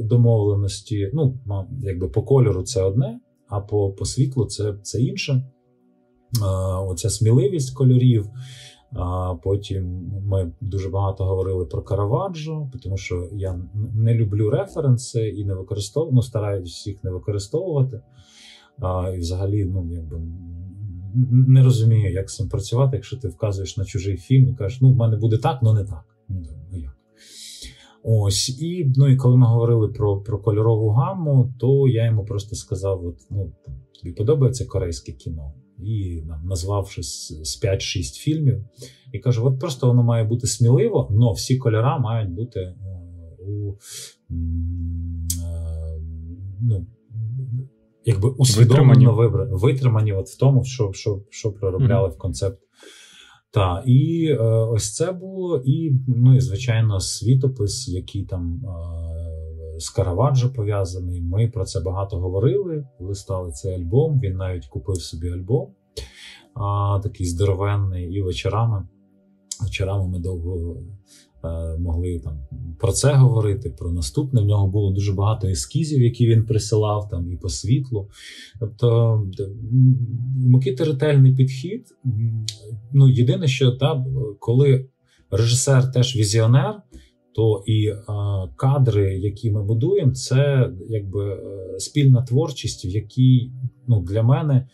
домовленості. Ну, якби по кольору це одне а по по світлу це це інше. Оця сміливість кольорів. А Потім ми дуже багато говорили про Караваджо, тому що я не люблю референси і не використовую, ну, стараюсь їх не використовувати. А, І взагалі, ну якби не розумію, як з цим працювати, якщо ти вказуєш на чужий фільм і кажеш, ну в мене буде так, але не так. Ну, ну як? Ось і ну і коли ми говорили про про кольорову гамму, то я йому просто сказав: от, ну тобі подобається корейське кіно, і нам назвав щось з 5-6 фільмів. І кажу: от просто воно має бути сміливо, але всі кольора мають бути е, у е, ну, якби усвідомлено вибрані, витримані от в тому, що що, що проробляли mm-hmm. в концепт так, і е, ось це було, і, ну і звичайно, світопис, який там е, з Караваджо пов'язаний. Ми про це багато говорили. Листали цей альбом. Він навіть купив собі альбом, а, такий здоровенний, і вечорами. Вечорами ми довго Е, могли там про це говорити, про наступне. В нього було дуже багато ескізів, які він присилав там і по світлу. Тобто Микити ретельний підхід. Ну, Єдине, що та, коли режисер теж візіонер, то і е, кадри, які ми будуємо, це якби е, спільна творчість, в якій ну, для мене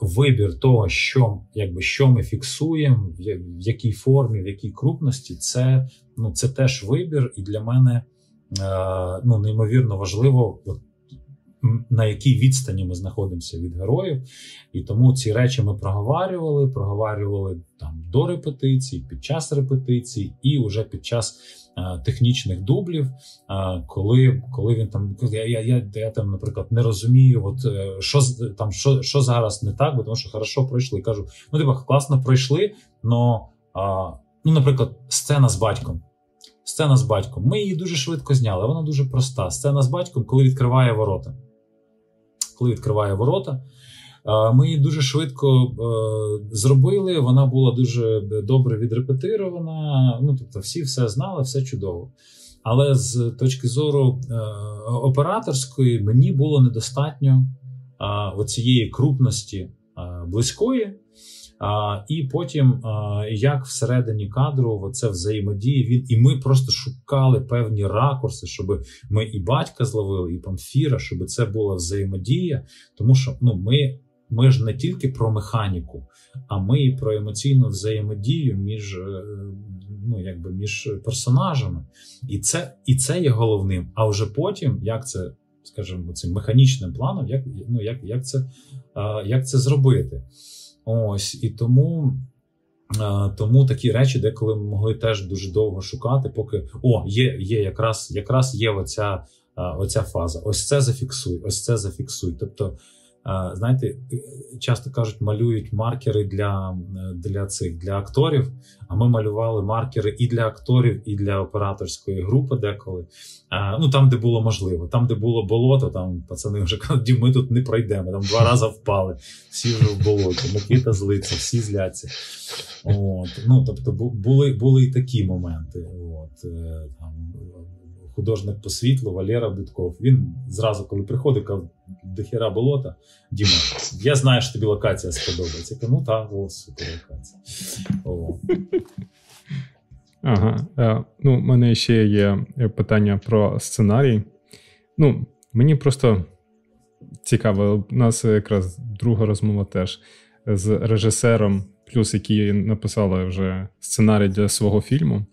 вибір того, що якби що ми фіксуємо, в якій формі, в якій крупності, це ну це теж вибір, і для мене ну неймовірно важливо на якій відстані ми знаходимося від героїв. І тому ці речі ми проговорювали, проговорювали там до репетицій, під час репетицій, і вже під час е, технічних дублів, е, коли коли він там я, я, я, я там, наприклад, не розумію, от е, що там що що зараз не так, бо тому що хорошо пройшли. Кажу, ну типа класно пройшли, но ну, наприклад, сцена з батьком. Сцена з батьком. Ми її дуже швидко зняли. Вона дуже проста. Сцена з батьком, коли відкриває ворота. Коли відкриває ворота, ми її дуже швидко зробили. Вона була дуже добре відрепетирована. Ну, тобто, всі все знали, все чудово. Але з точки зору е, операторської, мені було недостатньо оцієї крупності близької. А, І потім, а, як всередині кадру це взаємодіє він, і ми просто шукали певні ракурси, щоб ми і батька зловили, і памфіра, щоб це була взаємодія. Тому що ну, ми ми ж не тільки про механіку, а ми і про емоційну взаємодію між е, ну, якби між персонажами. І це і це є головним. А вже потім, як це, скажімо, цим механічним планом, як ну, як, як, це, як це зробити. Ось і тому. Тому такі речі, деколи ми могли теж дуже довго шукати, поки о, є є якраз якраз є оця оця фаза. Ось це зафіксуй, ось це зафіксуй. Тобто знаєте, часто кажуть, малюють маркери для для цих для акторів. А ми малювали маркери і для акторів, і для операторської групи, деколи. Ну там, де було можливо, там, де було болото, там пацани вже кажуть, ми тут не пройдемо. Там два рази впали, всі вже в болоті, Микита злиться, всі зляться. От. Ну, Тобто, були були і такі моменти. От, е, там, художник по світлу Валера Будков. Він зразу, коли приходив, казав, до хіра болота. Діма, я знаю, що тобі локація сподобається. Я кажу, ну так, о, супер локація. О. Ага. Е, ну, У мене ще є питання про сценарій. Ну, Мені просто цікаво, у нас якраз друга розмова теж з режисером, плюс які написали вже сценарій для свого фільму.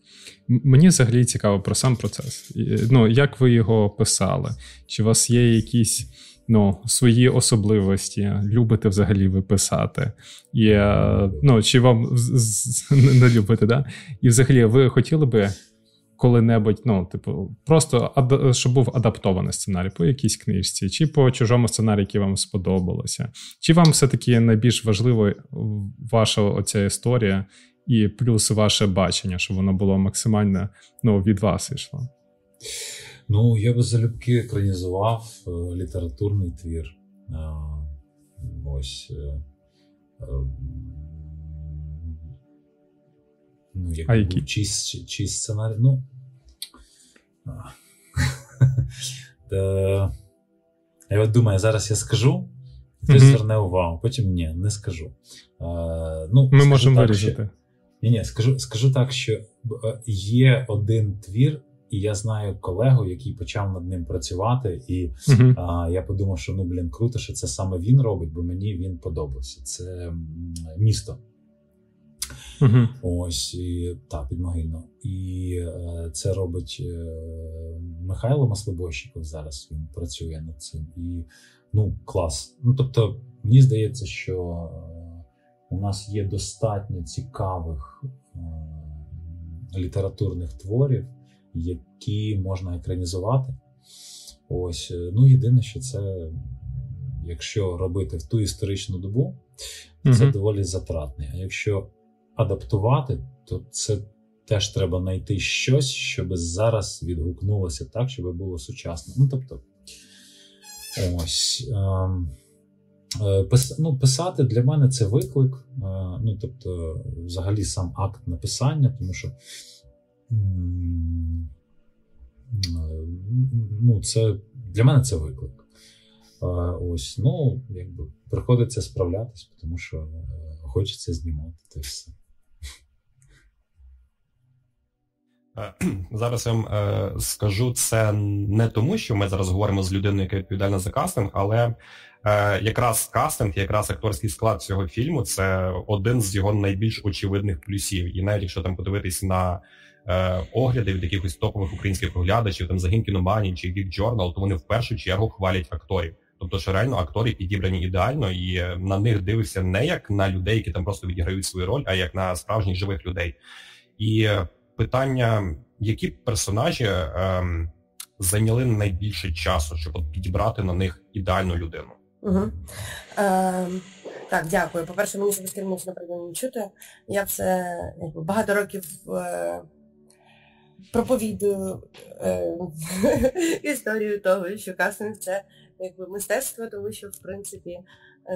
Мені взагалі цікаво про сам процес. Ну, Як ви його писали? Чи у вас є якісь ну, свої особливості? Любите взагалі ви писати? І, е, ну, Чи вам не любите, да? І взагалі, ви хотіли би коли-небудь, ну, типу, просто щоб був адаптований сценарій по якійсь книжці, чи по чужому сценарію, який вам сподобалося? Чи вам все-таки найбільш важливо ваша оця історія? і плюс ваше бачення, щоб воно було максимально ну, від вас йшло. Ну, я би залюбки екранізував е, літературний твір. Е, ось. Ну, як а який? Чи, чи сценарій. Ну. Я от думаю, зараз я скажу, хтось mm-hmm. зверне увагу, потім ні, не скажу. Е, ну, Ми можемо вирішити. Ні, ні, скажу скажу так, що е, є один твір, і я знаю колегу, який почав над ним працювати, і uh-huh. а, я подумав, що ну блін, круто, що це саме він робить, бо мені він подобався. Це місто. Uh-huh. Ось і так, підмогильно. І е, це робить е, Михайло Маслобойщиков. Зараз він працює над цим. І ну, клас. Ну тобто, мені здається, що у нас є достатньо цікавих е, літературних творів, які можна екранізувати. Ось, е, ну єдине, що це, якщо робити в ту історичну добу, це доволі затратне. А якщо адаптувати, то це теж треба знайти щось, щоб зараз відгукнулося так, щоб було сучасно. Ну тобто, ось. Е, Е, ну, Писати для мене це виклик, е, ну тобто, взагалі сам акт написання, тому що е, ну, це для мене це виклик. Ось, ну, якби приходиться справлятись, тому що хочеться знімати це все. Е, зараз я вам е, скажу це не тому, що ми зараз говоримо з людиною, яка відповідальна за кастинг, але е, якраз кастинг, якраз акторський склад цього фільму це один з його найбільш очевидних плюсів. І навіть якщо там подивитись на е, огляди від якихось топових українських оглядачів, там загін кіноманії чи Geek Journal, то вони в першу чергу хвалять акторів. Тобто, що реально актори підібрані ідеально, і е, на них дивишся не як на людей, які там просто відіграють свою роль, а як на справжніх живих людей. І е, питання, які персонажі ем, зайняли найбільше часу, щоб підібрати на них ідеальну людину? Угу. Е, так, дякую. По-перше, мені це безкермічно приємно чути. Я це якби, багато років е, проповідую е, історію того, що кастинг це якби мистецтво, тому що, в принципі,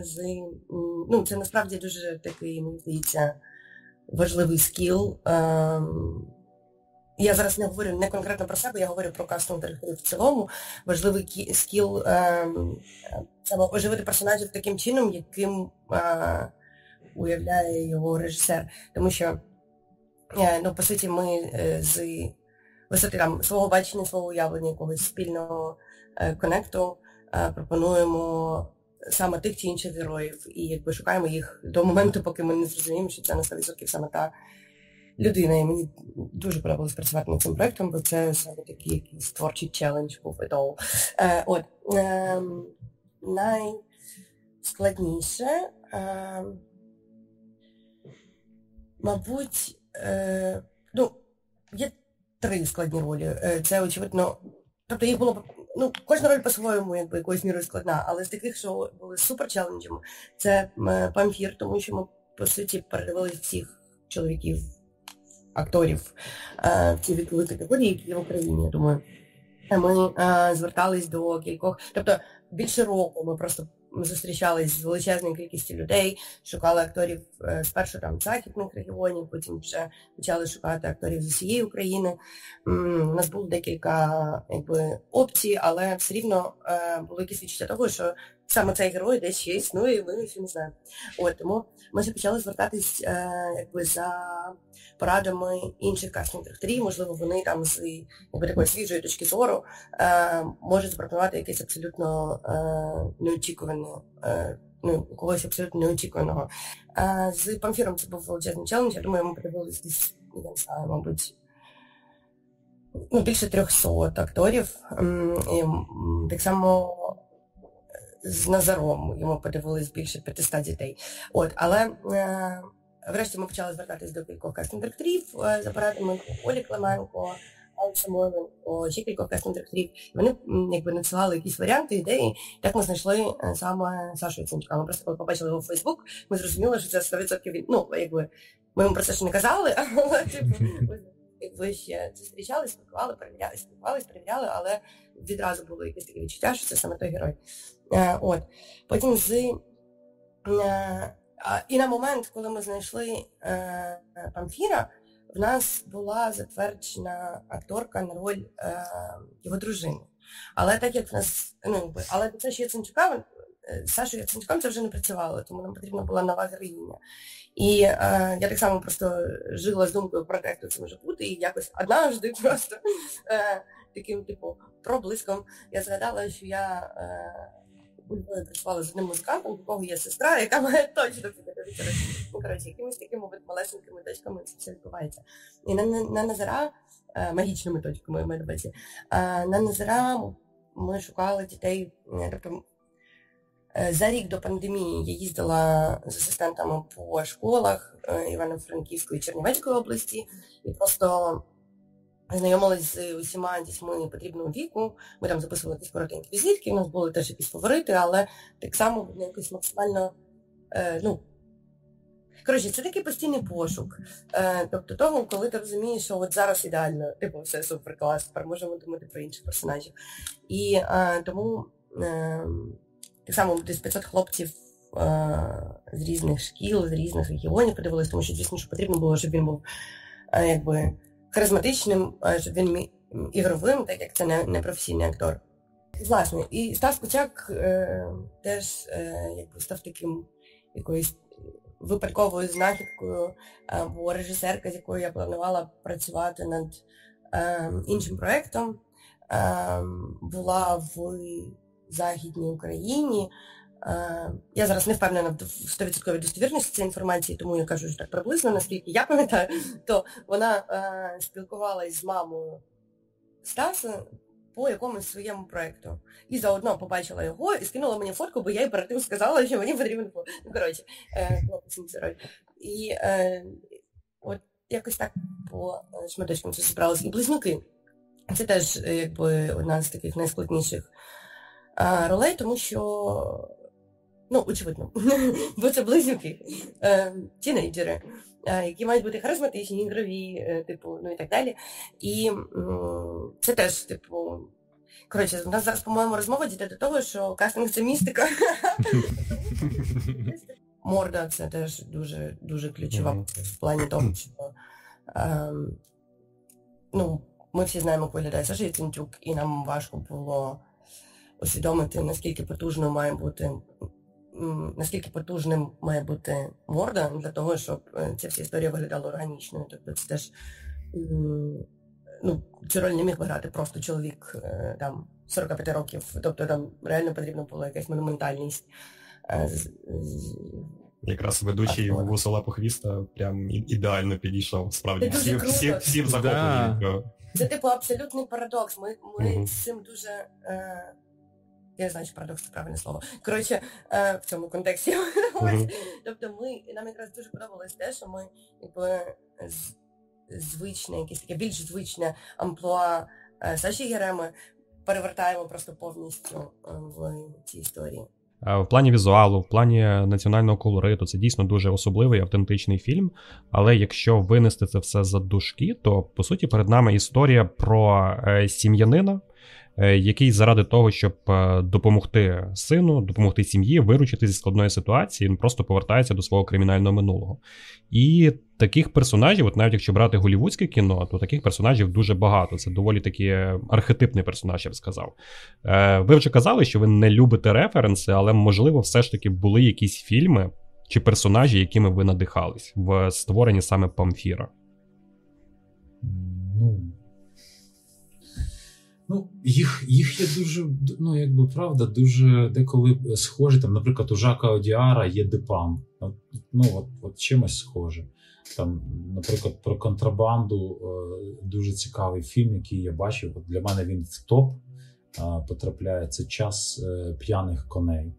з, ну, це насправді дуже такий, мені здається, важливий скіл. Ем, я зараз не говорю не конкретно про себе, я говорю про кастинг директорів в цілому. Важливий скіл ем, саме оживити персонажів таким чином, яким е, уявляє його режисер. Тому що, е, ну, по суті, ми е, з висоти там свого бачення, свого уявлення якогось спільного конекту пропонуємо саме тих чи інших героїв, і якби шукаємо їх до моменту, поки ми не зрозуміємо, що це на 100% саме та людина. І мені дуже подобалось працювати над цим проєктом, бо це саме такий якийсь творчий челендж був і all. Е, От е, найскладніше, е, мабуть, е, ну, є три складні ролі. Е, це очевидно. Тобто їх було ну, кожна роль по-своєму, якби якоюсь мірою складна, але з таких, що були супер челенджами, це е, памфір, тому що ми, по суті, передавали всіх чоловіків, акторів ці в категорії, які є в Україні, я думаю. Ми е, звертались до кількох, тобто більше року ми просто зустрічались з величезною кількістю людей, шукали акторів е, спершу там західних регіонів, потім вже почали шукати акторів з усієї України. У нас було декілька якби, опцій, але все рівно е, було якесь відчуття того, що саме цей герой десь ще існує, і ми ще не знаємо. От, тому ми почали звертатись е, якби, за порадами інших кастинг директорів, можливо, вони там з якби, такої свіжої точки зору е, можуть запропонувати якесь абсолютно е, неочікуване, е, ну, когось абсолютно неочікуваного. Е, з Памфіром це був величезний челендж, я думаю, ми подивилися десь, я не знаю, мабуть, ну, більше 300 акторів. І, так само з Назаром, йому подивились більше 500 дітей. От, Але е, врешті ми почали звертатись до кількох кастинг-директорів е, за порадами Олі Клименко, Алекса Мойленко, ще кількох кастинг-директорів. Вони якби надсилали якісь варіанти, ідеї. Так ми знайшли е, саме Сашу Яценчука. Ми просто коли побачили його в Фейсбук, ми зрозуміли, що це 100% він, ну, якби, ми йому про це ще не казали, але типу, якби ще зустрічали, спілкували, перевіряли, спілкувалися, перевіряли, але відразу було якесь таке відчуття, що це саме той герой. Е, от. Потім з. Е, і на момент, коли ми знайшли е, Памфіра, в нас була затверджена акторка на роль його дружини. Але так як в нас, ну, але це ще Яценчука, Сашу Яценчуком це вже не працювало, тому нам потрібна була нова героїня. І е, я так само просто жила з думкою про те, як це може бути, і якось однажды просто е, таким, типу, проблиском я згадала, що я е, працювала з одним музикантом, у кого є сестра, яка має точно підготовити. Ну, коротше, якимись такими малесенькими точками це все відбувається. І на, на, на Назара, е, магічними точками, я маю на е, на Назара ми шукали дітей, е, тобто е, за рік до пандемії я їздила з асистентами по школах е, Івано-Франківської Чернівецької області і просто знайомились з усіма дітьми потрібного віку. Ми там записували якісь коротенькі візитки, у нас були теж якісь фаворити, але так само якось максимально, е, ну, коротше, це такий постійний пошук. Е, тобто того, коли ти розумієш, що от зараз ідеально, типу, все супер клас, тепер можемо думати про інших персонажів. І е, тому е, так само десь 500 хлопців. Е, з різних шкіл, з різних регіонів подивилися, тому що дійсно що потрібно було, щоб він був е, якби харизматичним, щоб він ігровим, так як це не, не професійний актор. Власне, і Стас Кучак е, теж е, якби став таким якоюсь випадковою знахідкою, бо режисерка, з якою я планувала працювати над іншим проєктом. Була в Західній Україні. Я зараз не впевнена в 100% достовірності цієї інформації, тому я кажу що так приблизно, наскільки я пам'ятаю, то вона спілкувалась з мамою Стаса по якомусь своєму проєкту. І заодно побачила його і скинула мені фотку, бо я їй перед тим сказала, що мені потрібен Ну, коротше, е. І е, от якось так по е, шматочкам це зібралося. І близнюки. Це теж якби одна з таких найскладніших ролей, тому що, ну, очевидно, бо це близнюки, е, тінейджери. Е, які мають бути харизматичні, ігрові, е, типу, ну і так далі. І це теж, типу. Коротше, у нас зараз, по-моєму, розмова дійде до того, що кастинг це містика. Морда це теж дуже дуже ключова в плані того, що ем, ну, ми всі знаємо, як виглядає Саша Яцентюк, і нам важко було усвідомити, наскільки потужно має бути наскільки потужним має бути морда для того, щоб е, ця вся історія виглядала органічною. Тобто це теж ну, цю роль не міг виграти просто чоловік е, там 45 років. Тобто там реально потрібна була якась монументальність. Е, Якраз ведучий вусола похвіста прям ідеально підійшов. Справді всі, всі, всім захоплені. Це типу абсолютний парадокс. Ми ми угу. з цим дуже е, я знаю, чи парадокс це правильне слово. Коротше, е, в цьому контексті. Mm-hmm. Тобто ми, нам якраз дуже подобалось те, що ми якби звичне, якесь таке більш звичне амплуа е, Саші Гереми перевертаємо просто повністю е, в цій історії. В плані візуалу, в плані національного колориту, це дійсно дуже особливий автентичний фільм. Але якщо винести це все за дужки, то по суті перед нами історія про сім'янина, Е, який заради того, щоб е, допомогти сину, допомогти сім'ї, виручити зі складної ситуації, він просто повертається до свого кримінального минулого. І таких персонажів, от навіть якщо брати голівудське кіно, то таких персонажів дуже багато. Це доволі таки архетипний персонаж, я б сказав. Е, ви вже казали, що ви не любите референси, але можливо, все ж таки були якісь фільми чи персонажі, якими ви надихались в створенні саме Памфіра. Ну, Ну, їх їх є дуже, ну якби правда, дуже деколи схожі. Там, наприклад, у Жака Одіара є Депам. Ну, от, от чимось схоже. Там, наприклад, про контрабанду е, дуже цікавий фільм, який я бачив. От Для мене він в топ е, потрапляє. Це час е, п'яних коней.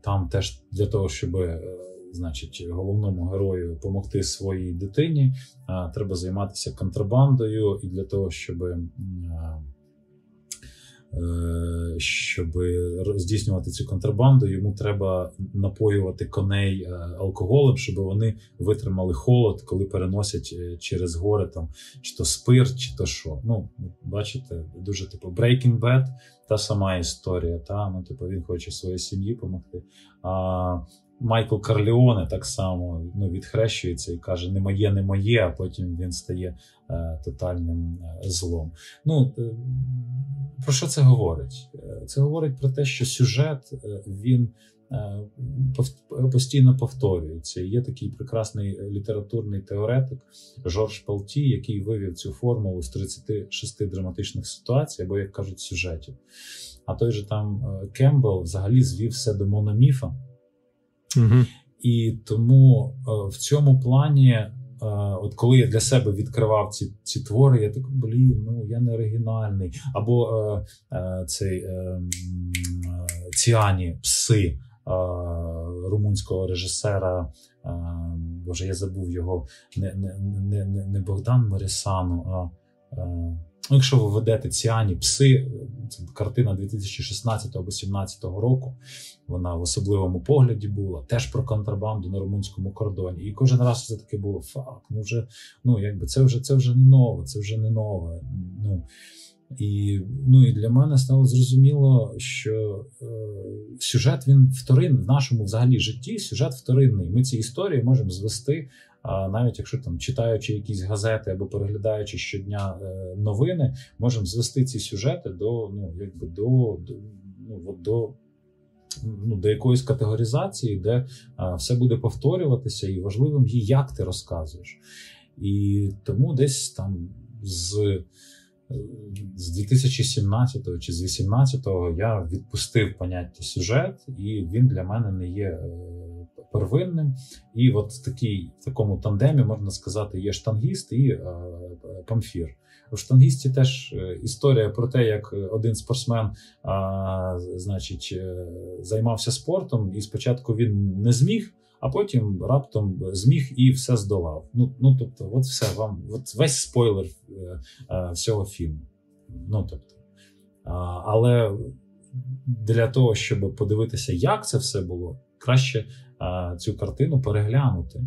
Там теж для того, щоб значить, головному герою допомогти своїй дитині, треба займатися контрабандою, і для того, щоб е, щоб здійснювати цю контрабанду, йому треба напоювати коней е, алкоголем, щоб вони витримали холод, коли переносять е, через гори там чи то спирт, чи то що. Ну, бачите, дуже типу Breaking Bad, та сама історія. Та ну, типу, він хоче своїй сім'ї допомогти. А Майкл Карліоне так само ну, відхрещується і каже: не моє, не моє, а потім він стає е, тотальним е, злом. Ну, е, Про що це говорить? Е, це говорить про те, що сюжет е, він е, постійно повторюється. Є такий прекрасний літературний теоретик Жорж Палті, який вивів цю формулу з 36 драматичних ситуацій, або, як кажуть, сюжетів. А той же там Кембл взагалі звів все до мономіфа. Угу. І тому е, в цьому плані, е, от коли я для себе відкривав ці ці твори, я так блін, ну я не оригінальний. Або е, цей Ціані пси румунського режисера. Боже, я забув його не не, не, не Богдан Морісану, а Ну, Якщо ви ведете Ціані пси, це картина 2016 або 2017 року, вона в особливому погляді була, теж про контрабанду на румунському кордоні. І кожен раз це таке було факт. Ну вже ну якби це вже це вже не нове, це вже не нове. Ну і ну і для мене стало зрозуміло, що е, сюжет він вторинний в нашому взагалі житті. Сюжет вторинний. Ми ці історії можемо звести навіть якщо там читаючи якісь газети або переглядаючи щодня е, новини, можемо звести ці сюжети до ну якби до, до ну до. Ну, до якоїсь категоризації, де а, все буде повторюватися, і важливим є, як ти розказуєш. І тому десь там з з 2017 чи з 2018 я відпустив поняття сюжет, і він для мене не є е, первинним. І от в в такому тандемі можна сказати, є штангіст і е, памфір. У штангісті теж е, історія про те, як один спортсмен а, значить, займався спортом, і спочатку він не зміг а потім раптом зміг і все здолав. Ну ну тобто, от все вам, от весь спойлер е, е, всього фільму. Ну тобто, а, але для того, щоб подивитися, як це все було, краще цю картину переглянути,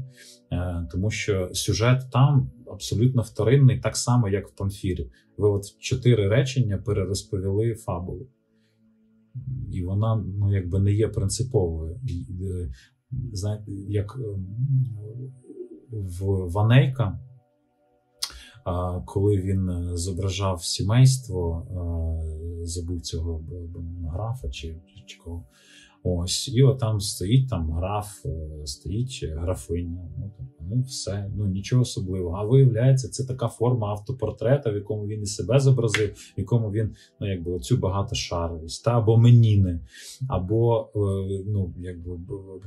е, тому що сюжет там абсолютно вторинний, так само, як в памфірі. Ви от чотири речення перерозповіли фабулу. І вона ну, якби не є принциповою знаєте, як в Ванейка, коли він е, зображав сімейство, забув цього графа чи, чи кого. Ось, і отам там стоїть там граф, е, стоїть графиня. Ну ну все, ну нічого особливого. А виявляється, це така форма автопортрета, в якому він і себе зобразив, в якому він ну якби оцю багатошаровість, та або меніни, або е, ну якби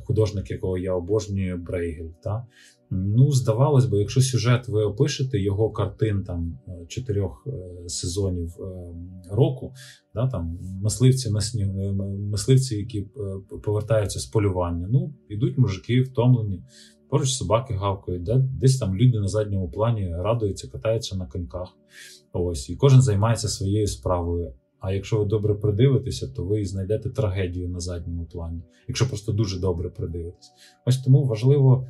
художник, якого я обожнюю, Брейгель. Та Ну, здавалось би, якщо сюжет ви опишете його картин там е, чотирьох е, сезонів е, року, да, там мисливці на сніг, мисливці, які повертаються з полювання, ну ідуть мужики втомлені, поруч собаки гавкають, да, десь там люди на задньому плані радуються, катаються на коньках. Ось і кожен займається своєю справою. А якщо ви добре придивитеся, то ви знайдете трагедію на задньому плані, якщо просто дуже добре придивитесь. Ось тому важливо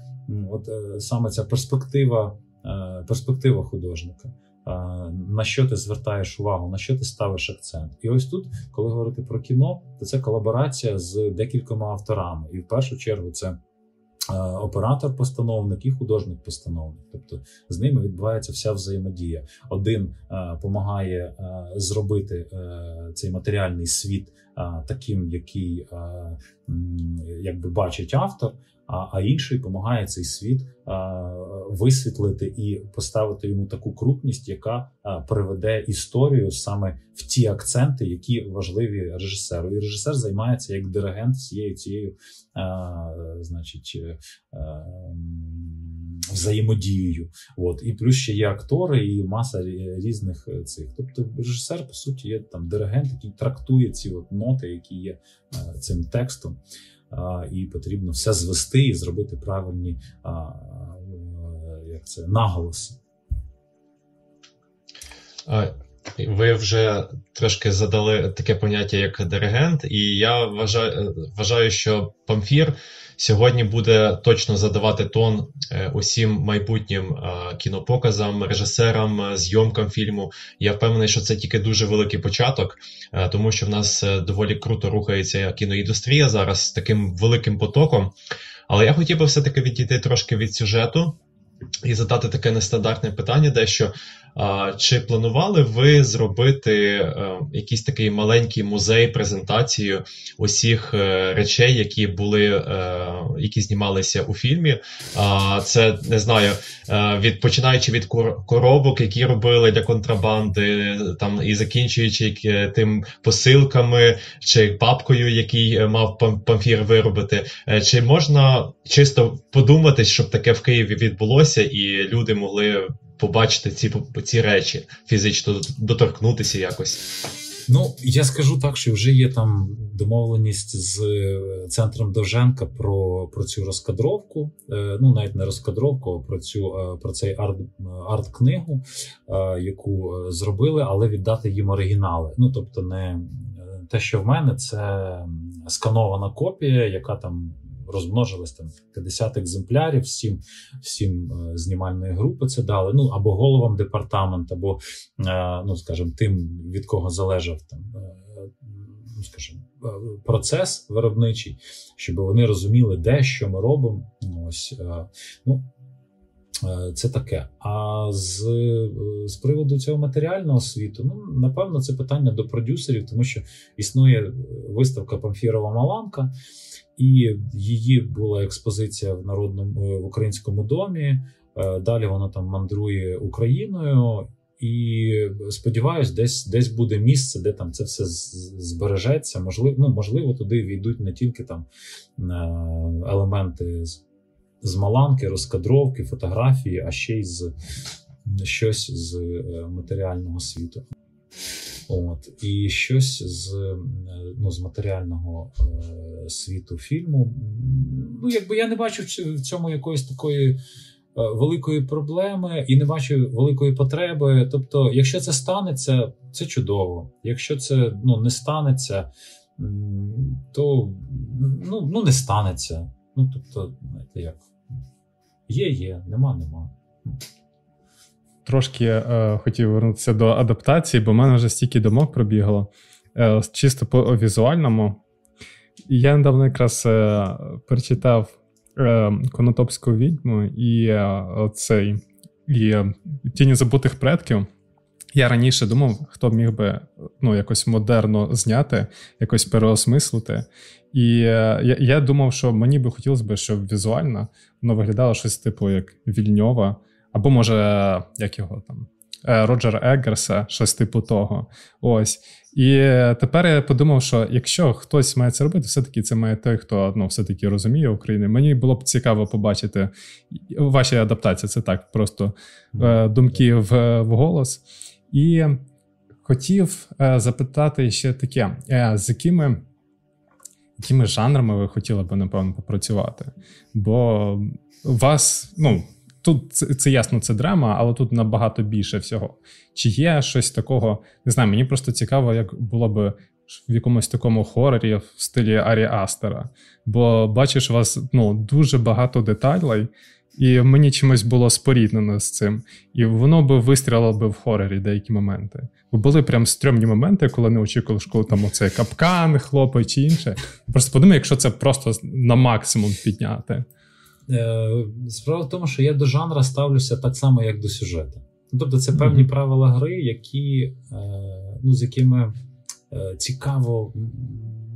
от е, саме ця перспектива, е, перспектива художника. Е, на що ти звертаєш увагу, на що ти ставиш акцент? І ось тут, коли говорити про кіно, то це колаборація з декількома авторами, і в першу чергу це оператор-постановник і художник-постановник. Тобто з ними відбувається вся взаємодія. Один допомагає зробити цей матеріальний світ таким, який якби бачить автор а інший допомагає цей світ висвітлити і поставити йому таку крупність, яка приведе історію саме в ті акценти, які важливі режисеру. І режисер займається як диригент всією цією, значить. А, Взаємодією, от і плюс ще є актори, і маса різних цих. Тобто, режисер, по суті, є там диригент, який трактує ці от ноти, які є цим текстом і потрібно все звести і зробити правильні як це, наголоси. Ви вже трошки задали таке поняття як диригент, і я вважаю, вважаю, що Памфір сьогодні буде точно задавати тон е, усім майбутнім е, кінопоказам, режисерам, е, зйомкам фільму. Я впевнений, що це тільки дуже великий початок, тому що в нас доволі круто рухається кіноіндустрія зараз з таким великим потоком. Але я хотів би все-таки відійти трошки від сюжету і задати таке нестандартне питання, дещо чи планували ви зробити е, якийсь такий маленький музей, презентацію усіх е, речей, які були, е, які знімалися у фільмі? Це не знаю, від починаючи від коробок, які робили для контрабанди, там і закінчуючи тим посилками чи папкою, який мав памфір виробити, чи можна чисто подумати, щоб таке в Києві відбулося, і люди могли побачити ці ці речі, фізично доторкнутися якось. Ну, я скажу так, що вже є там домовленість з е, центром Довженка про про цю розкадровку. Е, ну, навіть не розкадровку, а про цю е, про цей арт, арт-книгу, яку зробили, але віддати їм оригінали. Ну тобто, не те, що в мене, це сканована копія, яка там розмножилось там 50 екземплярів, всім всім е, знімальної групи це дали. Ну або головам департаменту, або, е, ну скажімо, тим, від кого залежав там, е, ну скажімо, процес виробничий, щоб вони розуміли, де що ми робимо. Ось ну. Це таке. А з з приводу цього матеріального світу, ну напевно, це питання до продюсерів, тому що існує виставка Памфірова Маланка, і її була експозиція в народному в українському домі. Далі воно там мандрує Україною, і сподіваюсь, десь десь буде місце, де там це все збережеться. Можливо, ну, можливо, туди війдуть не тільки там елементи з, з маланки, розкадровки, фотографії, а ще й з щось з матеріального світу. От і щось з ну, з матеріального е, світу фільму. Ну, якби я не бачу в цьому якоїсь такої е, великої проблеми і не бачу великої потреби. Тобто, якщо це станеться, це чудово. Якщо це ну, не станеться, то ну, ну не станеться. Ну тобто, знаєте, як є, є, нема, нема трошки е, хотів вернутися до адаптації, бо в мене вже стільки думок пробігло. Е, чисто по візуальному. Я недавно якраз е, перечитав е, Конотопську відьму і е, цей і Тіні забутих предків. Я раніше думав, хто міг би ну, якось модерно зняти, якось переосмислити. І е, я я думав, що мені би хотілося б, щоб візуально воно виглядало щось типу як Вільньова, або, може, як його там, е, Роджер Еггерса, щось типу того. Ось. І тепер я подумав, що якщо хтось має це робити, все-таки це має той, хто ну, все-таки розуміє Україну. Мені було б цікаво побачити ваші адаптації, це так, просто mm-hmm. думки в, в голос. І хотів е, запитати ще таке: з якими якими жанрами ви хотіли б, напевно, попрацювати? Бо вас, ну. Тут це, це ясно, це драма, але тут набагато більше всього. Чи є щось такого? Не знаю, мені просто цікаво, як було б в якомусь такому хорорі в стилі Арі Астера. Бо бачиш, у вас ну, дуже багато деталей, і мені чимось було споріднено з цим. І воно би вистрілило би в хорорі деякі моменти. Бо були прям стрьомні моменти, коли не очікували, що там оцей капкан, хлопай чи інше. Просто подумай, якщо це просто на максимум підняти. Е, справа в тому, що я до жанра ставлюся так само, як до сюжету. Ну, тобто, це певні mm-hmm. правила гри, які, е, ну, з якими е, цікаво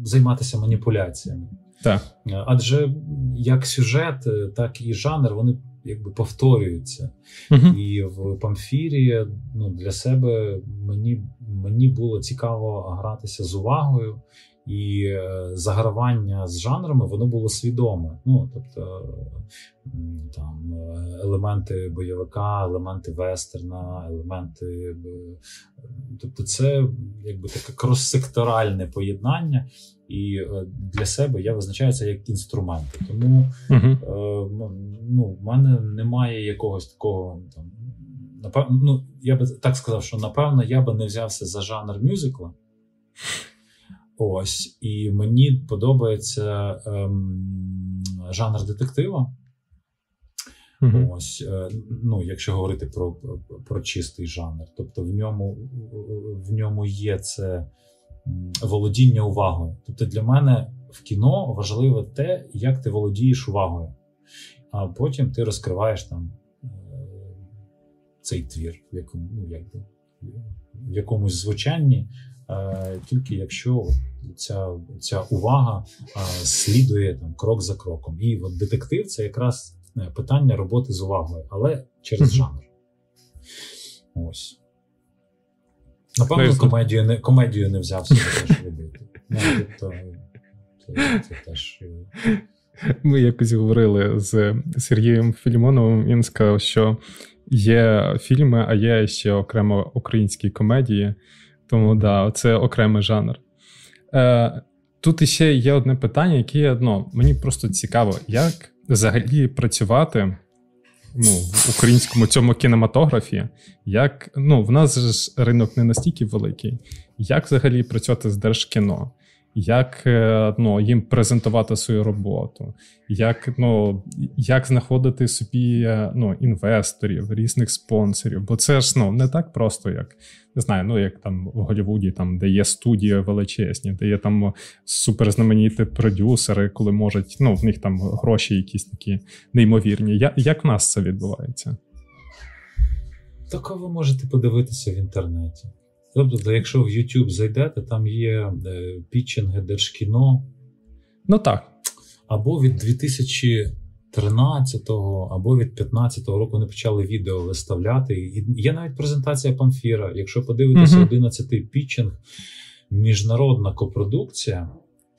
займатися маніпуляціями. Так. Адже як сюжет, так і жанр, вони якби повторюються. Mm-hmm. І в Памфірі ну, для себе мені, мені було цікаво гратися з увагою і е, загравання з жанрами воно було свідоме. Ну тобто там е, елементи бойовика, елементи вестерна, елементи. Тобто, це якби таке крос-секторальне поєднання, і е, для себе я визначаю це як інструмент. Тому uh-huh. ну, в мене немає якогось такого там. Напевно, ну я би так сказав, що напевно я би не взявся за жанр мюзикла. Ось, і мені подобається ем, жанр детектива. Mm-hmm. Ось, е, ну, якщо говорити про про чистий жанр. Тобто в ньому в ньому є це володіння увагою. Тобто для мене в кіно важливе те, як ти володієш увагою, а потім ти розкриваєш там е, цей твір, в якому, ну, якби, в якомусь звучанні, тільки якщо ця ця увага слідує там крок за кроком. І от детектив це якраз е, питання роботи з увагою, але через жанр. Ось. Напевно, комедію не комедію не взявся теж робити. Ну, тобто, це, це теж. Е, Ми якось говорили з Сергієм Філімоновим. Він сказав, що є фільми, а є ще окремо українські комедії. Тому да, це окремий жанр. Е, Тут іще є одне питання, яке одно мені просто цікаво, як взагалі працювати ну, в українському цьому кінематографі, як ну, в нас ж ринок не настільки великий, як взагалі працювати з держкіно? Як е, ну, їм презентувати свою роботу, як ну, як знаходити собі е, ну, інвесторів, різних спонсорів. Бо це ж ну, не так просто, як не знаю, ну як там в Голлівуді, там, де є студії величезні, де є там суперзнамениті продюсери, коли можуть, ну, в них там гроші якісь такі неймовірні. Я, Як в нас це відбувається? Так ви можете подивитися в інтернеті. Тобто, якщо в YouTube зайдете, там є е, пітчинги Держкіно. Ну так. Або від 2000, 13-го або від 15-го року вони почали відео виставляти. І є навіть презентація Памфіра. Якщо подивитися uh 11-й пітчинг, міжнародна копродукція,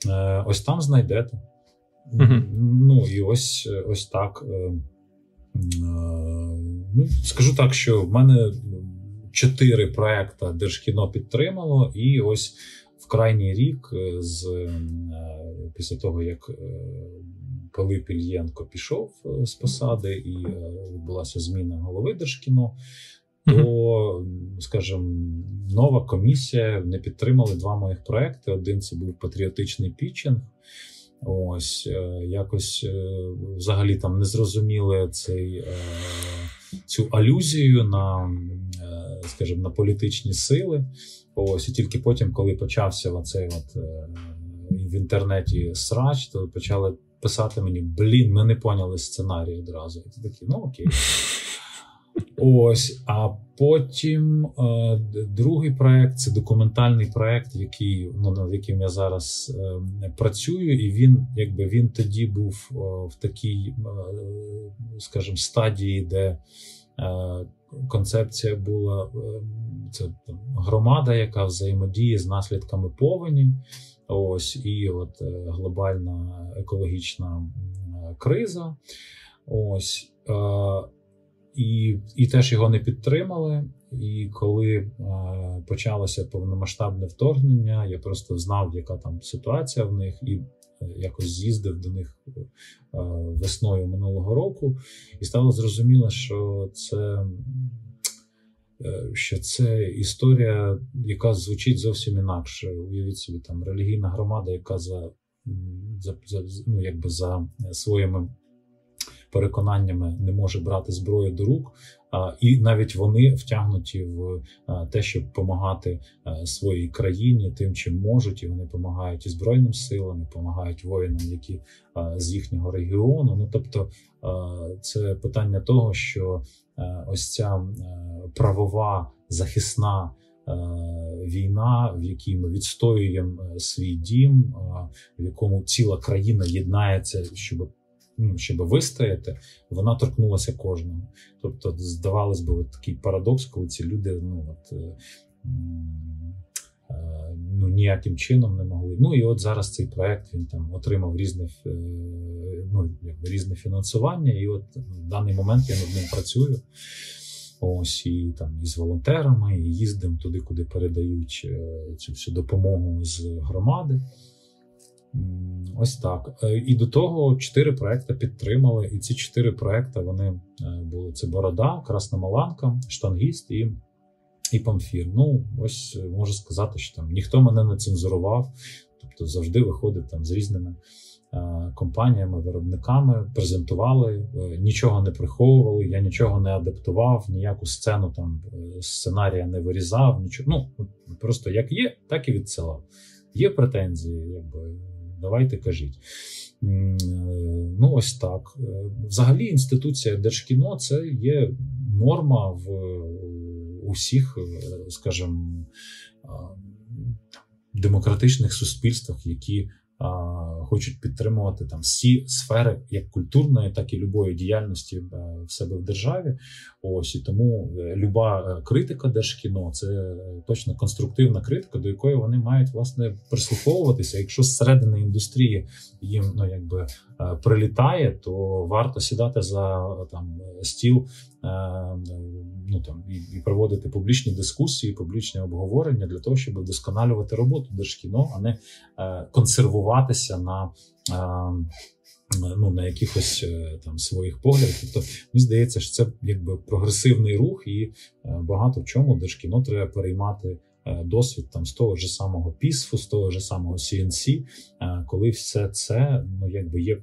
е, ось там знайдете. Uh-huh. Ну і ось ось так. Е, ну, Скажу так, що в мене чотири проекти Держкіно підтримало, і ось в крайній рік, з після того, як коли Пільєнко пішов з посади і відбулася зміна голови Держкіно, то, скажімо, нова комісія не підтримали два моїх проекти. Один це був патріотичний пітчинг. Ось е, якось е, взагалі там не зрозуміли цей е, цю алюзію на, скажімо, на політичні сили. Ось і тільки потім, коли почався оцей от в інтернеті срач, то почали писати мені: блін, ми не поняли сценарій одразу. І ти такий, ну окей. Ось, а потім е, другий проект це документальний проект, який ну, над яким я зараз е, працюю, і він, якби він тоді був е, в такій, е, скажімо, стадії, де е, концепція була е, це громада, яка взаємодіє з наслідками повені. Ось і от глобальна екологічна криза. Ось. І і теж його не підтримали. І коли е, почалося повномасштабне вторгнення, я просто знав, яка там ситуація в них, і е, якось з'їздив до них е, весною минулого року, і стало зрозуміло, що це е, що це історія, яка звучить зовсім інакше. Уявіть собі, там релігійна громада, яка за, за, за ну, якби за своїми переконаннями не може брати зброю до рук, і навіть вони втягнуті в те, щоб допомагати своїй країні тим, чим можуть, і вони допомагають і збройним силам, і допомагають воїнам, які з їхнього регіону. Ну тобто, це питання того, що ось ця правова захисна. Війна, в якій ми відстоюємо свій дім, в якому ціла країна єднається, щоб ну, щоб вистояти, вона торкнулася кожного. Тобто, здавалось би, от такий парадокс, коли ці люди ну, от, е, е, ну, ніяким чином не могли. Ну і от зараз цей проект він там отримав різне е, ну, різне фінансування, і от в даний момент я над ним працюю. Ось і там і з волонтерами, і їздимо туди, куди передають цю всю допомогу з громади. Ось так. Е, і до того чотири проекти підтримали. І ці чотири проекти вони е, були: це Борода, Красна Маланка, Штангіст і і Памфір. Ну, ось е, можу сказати, що там ніхто мене не цензурував, тобто завжди виходить там з різними компаніями, виробниками, презентували, нічого не приховували, я нічого не адаптував, ніяку сцену там сценарія не вирізав, нічого. Ну, просто як є, так і відсилав. Є претензії, якби давайте кажіть. Ну, ось так. Взагалі, інституція Держкіно це є норма в усіх, скажімо, демократичних суспільствах, які хочуть підтримувати там всі сфери як культурної, так і любої діяльності е, в себе в державі. Ось і тому е, люба е, критика держкіно це точно конструктивна критика, до якої вони мають власне прислуховуватися. Якщо зсередини індустрії їм ну якби прилітає, то варто сідати за там стіл ну там і, і проводити публічні дискусії, публічні обговорення для того, щоб вдосконалювати роботу держкіно, а не е, консервуватися на. Е, Ну, на якихось е, там своїх поглядах. Тобто, мені здається, що це якби прогресивний рух, і е, багато в чому держкіно треба переймати е, досвід там з того ж самого пісфу, з того ж самого CNC, коли все це ну якби є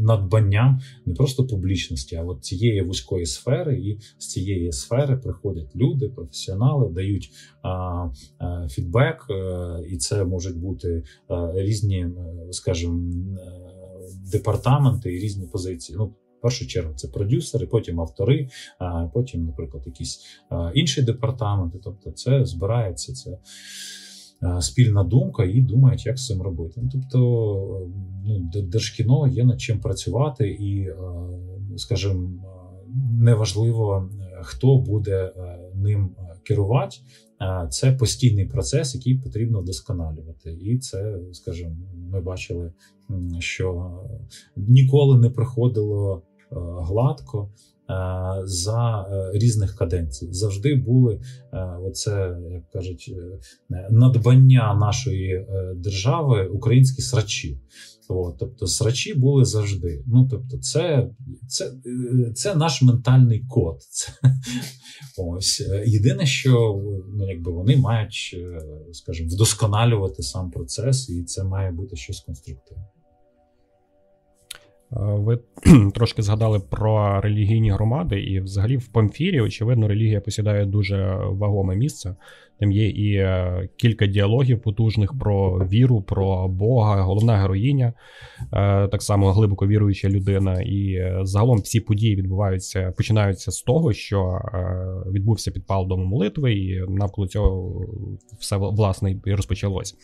надбанням не просто публічності, а от цієї вузької сфери, і з цієї сфери приходять люди, професіонали, дають а, а, фідбек, а, е, і це можуть бути а, е, різні, е, скажімо, департаменти і різні позиції. Ну, в першу чергу це продюсери, потім автори, а потім, наприклад, якісь інші департаменти. Тобто, це збирається це. Спільна думка і думають, як з цим робити. Ну, Тобто, ну, держкіно є над чим працювати, і, скажімо, неважливо, хто буде ним керувати. Це постійний процес, який потрібно вдосконалювати. І це, скажімо, ми бачили, що ніколи не приходило гладко. За різних каденцій завжди були оце, як кажуть, надбання нашої держави українські срачі. От, Тобто срачі були завжди. Ну, тобто, це це, це наш ментальний код. Це, ось. Єдине, що ну, якби вони мають, скажімо, вдосконалювати сам процес, і це має бути щось конструктивне. Ви трошки згадали про релігійні громади, і взагалі в Памфірі, очевидно, релігія посідає дуже вагоме місце. Там є і е, кілька діалогів потужних про віру, про Бога, головна героїня, е, так само глибоко віруюча людина. І е, загалом всі події відбуваються, починаються з того, що відбувся підпал дому молитви, і навколо цього все власне і розпочалось.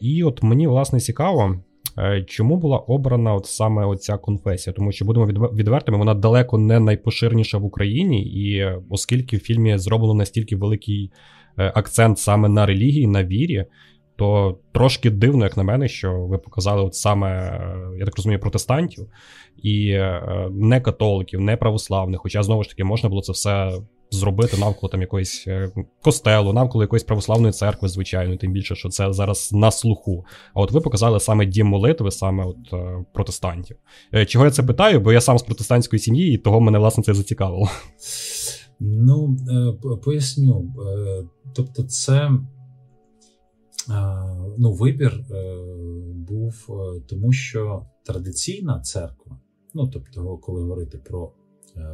І от мені власне цікаво. Е, чому була обрана от саме оця конфесія? Тому що будемо відвертими, вона далеко не найпоширеніша в Україні, і оскільки в фільмі зроблено настільки великий е, акцент саме на релігії, на вірі, то трошки дивно, як на мене, що ви показали от саме, е, я так розумію, протестантів і не католиків, не православних. Хоча знову ж таки можна було це все зробити навколо там якоїсь е, костелу, навколо якоїсь православної церкви, звичайно, тим більше, що це зараз на слуху. А от ви показали саме дім молитви, саме от е, протестантів. Е, чого я це питаю? Бо я сам з протестантської сім'ї, і того мене власне це зацікавило. Ну, поясню. Тобто, це ну, вибір був тому, що традиційна церква, ну тобто, коли говорити про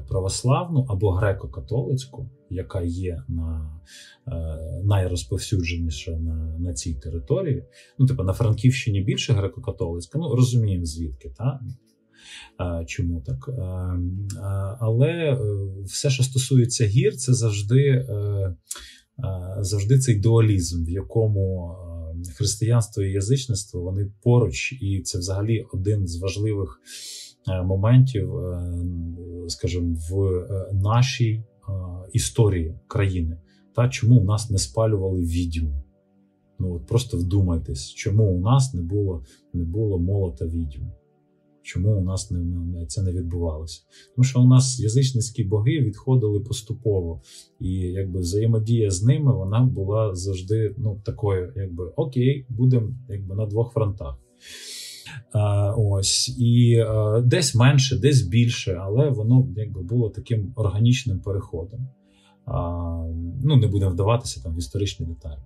православну або греко-католицьку, яка є на е, найрозповсюдженіша на на цій території. Ну, типу, на Франківщині більше греко-католицька, ну розуміємо звідки, та? Е, чому так? Але все, що стосується гір, це завжди завжди цей дуалізм, в якому християнство і язичництво вони поруч, і це взагалі один з важливих Е, моментів, е, скажімо, в е, нашій історії країни, та чому у нас не спалювали відьм. Ну от просто вдумайтесь, чому у нас не було не було молота відьм. Чому у нас не, це не відбувалося? Тому що у нас язичницькі боги відходили поступово, і якби взаємодія з ними вона була завжди ну, такою, якби окей, будемо на двох фронтах. Ось і десь менше, десь більше, але воно якби було таким органічним переходом. Ну, не будемо вдаватися там в історичні деталі.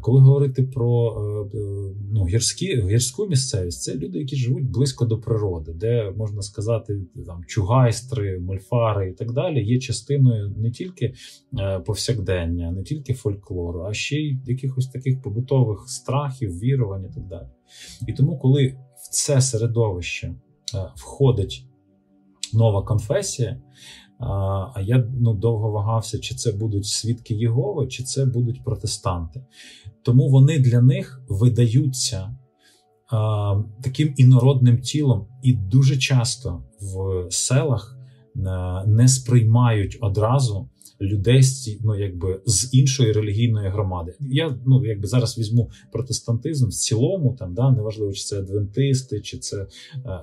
Коли говорити про е, е, ну, гірські, гірську місцевість, це люди, які живуть близько до природи, де можна сказати, там чугайстри, мольфари і так далі, є частиною не тільки е, повсякдення, не тільки фольклору, а ще й якихось таких побутових страхів, вірувань і так далі. І тому, коли в це середовище входить нова конфесія, а я ну, довго вагався, чи це будуть свідки Єгови, чи це будуть протестанти. Тому вони для них видаються а, таким інородним тілом, і дуже часто в селах не сприймають одразу людей ну, якби, з іншої релігійної громади. Я ну, якби зараз візьму протестантизм в цілому, там да неважливо, чи це адвентисти, чи це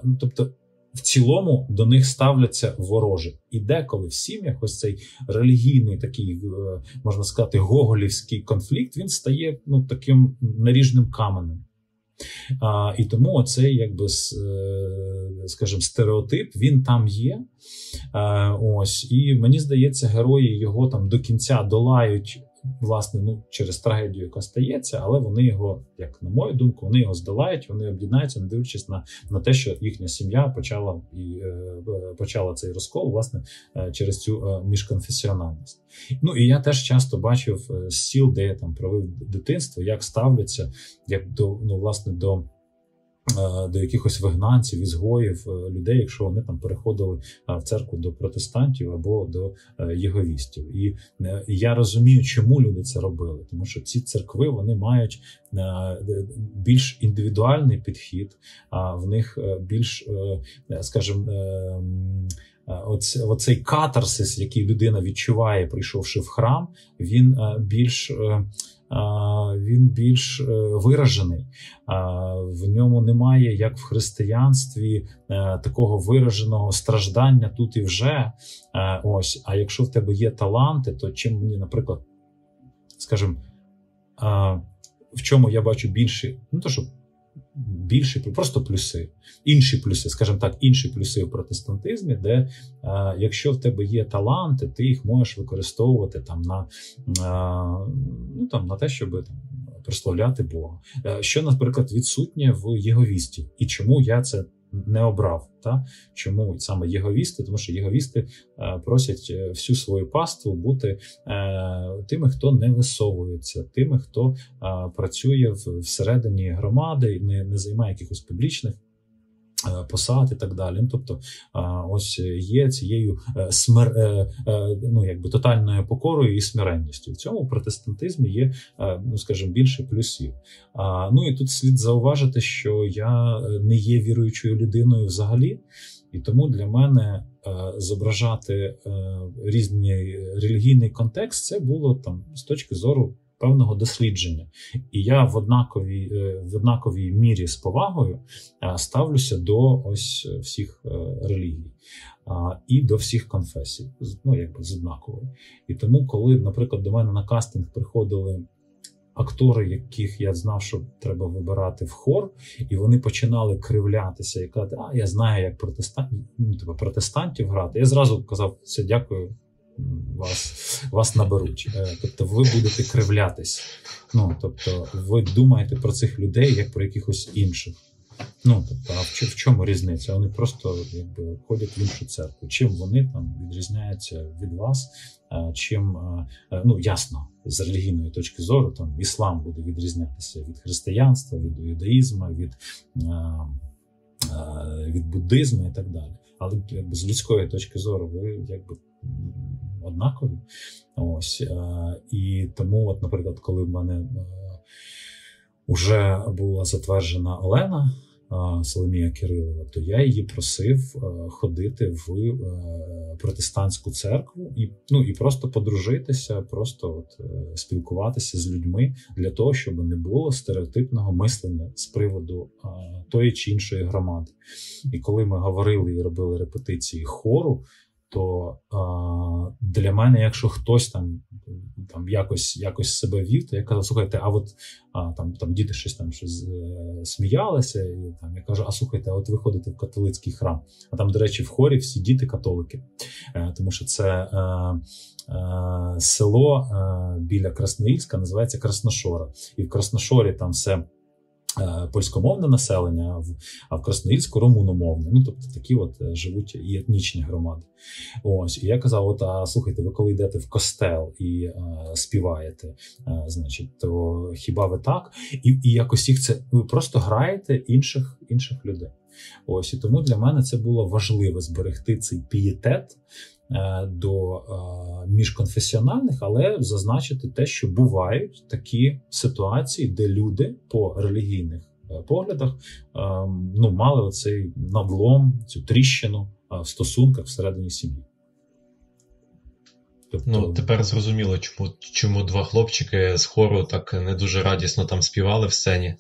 ну, тобто в цілому до них ставляться вороже. І деколи в сім'ях ось цей релігійний такий, е, можна сказати, гоголівський конфлікт він стає ну, таким наріжним каменем. А, І тому оцей, якби, е, скажімо, стереотип він там є. А, ось, І мені здається, герої його там до кінця долають власне ну через трагедію, яка стається, але вони його, як на мою думку, вони його здолають, вони об'єднаються, не дивлячись на на те, що їхня сім'я почала і е, почала цей розкол, власне, е, через цю е, міжконфесіональність. Ну і я теж часто бачив е, сіл, де я там провів дитинство, як ставляться як до ну власне до. Е, до якихось вигнанців, ізгоїв, е, людей, якщо вони там переходили в церкву до протестантів або до е, єговістів. І я розумію, чому люди це робили, тому що ці церкви вони мають більш індивідуальний підхід, а в них більш, скажімо, Оцей катарсис, який людина відчуває, прийшовши в храм, він більш він більш е, виражений. В ньому немає, як в християнстві, е, такого вираженого страждання тут і вже. Е, ось, А якщо в тебе є таланти, то чим мені, наприклад, скажімо, в чому я бачу більше, ну то що більші, просто плюси, інші плюси, скажімо так, інші плюси в протестантизмі, де а, якщо в тебе є таланти, ти їх можеш використовувати там на а, ну, там, на те, щоб там, прославляти Бога. Що, наприклад, відсутнє в Єговісті, і чому я це не обрав. Та? Чому саме єговісти? Тому що єговісти е, просять е, всю свою паству бути е, тими, хто не висовується, тими, хто працює всередині громади, не, не займає якихось публічних. Е, посад і так далі. Ну, тобто, ось є цією е, смер... Е, ну, якби тотальною покорою і смиренністю. В цьому протестантизмі є, ну скажімо, більше плюсів. Ну і тут слід зауважити, що я не є віруючою людиною взагалі, і тому для мене зображати різний релігійний контекст це було там з точки зору певного дослідження. І я в однаковій е, в однаковій мірі з повагою е, ставлюся до ось всіх е, релігій і до всіх конфесій, ну якби з однаковою. І тому, коли, наприклад, до мене на кастинг приходили. Актори, яких я знав, що треба вибирати в хор, і вони починали кривлятися і казати, а я знаю, як протестант, ну, типу, протестантів грати. Я зразу казав, все, дякую, вас вас наберуть. Е, тобто ви будете кривлятись. Ну, тобто, ви думаєте про цих людей як про якихось інших. Ну, тобто, а в, в чому різниця? Вони просто якби ходять в іншу церкву. Чим вони там відрізняються від вас? Чим е, ну ясно, з релігійної точки зору, там іслам буде відрізнятися від християнства, від юдаїзму, від від буддизму і так далі. Але якби з людської точки зору, ви якби однакові. Ось е, І тому, от, наприклад, коли в мене вже е, була затверджена Олена. Е, Соломія Кирилова, то я її просив ходити в протестантську церкву і ну і просто подружитися, просто от спілкуватися з людьми для того, щоб не було стереотипного мислення з приводу тої чи іншої громади. І коли ми говорили і робили репетиції хору, то а, для мене, якщо хтось там там якось якось себе вів, то я казав, слухайте, а от а, там там діти щось там щось е, сміялися, і там я кажу: а слухайте, а от ви ходите в католицький храм. А там, до речі, в хорі всі діти католики, е, тому що це е, е, село е, біля Красноїльська, називається Красношора, і в Красношорі там все. Е, польськомовне населення, а в Красноїльську румуномовне. Ну тобто такі от е, живуть і етнічні громади. Ось і я казав: от а слухайте, ви коли йдете в костел і а, е, співаєте, а, значить, то хіба ви так? І і якось їх це ви просто граєте інших інших людей. Ось і тому для мене це було важливо зберегти цей пієтет. Е, до е, міжконфесіональних, але зазначити те, що бувають такі ситуації, де люди по релігійних е, поглядах ну, мали оцей надлом, цю тріщину в стосунках всередині сім'ї. Тобто... Ну, тепер зрозуміло, чому чому два хлопчики з хору так не дуже радісно там співали в сцені.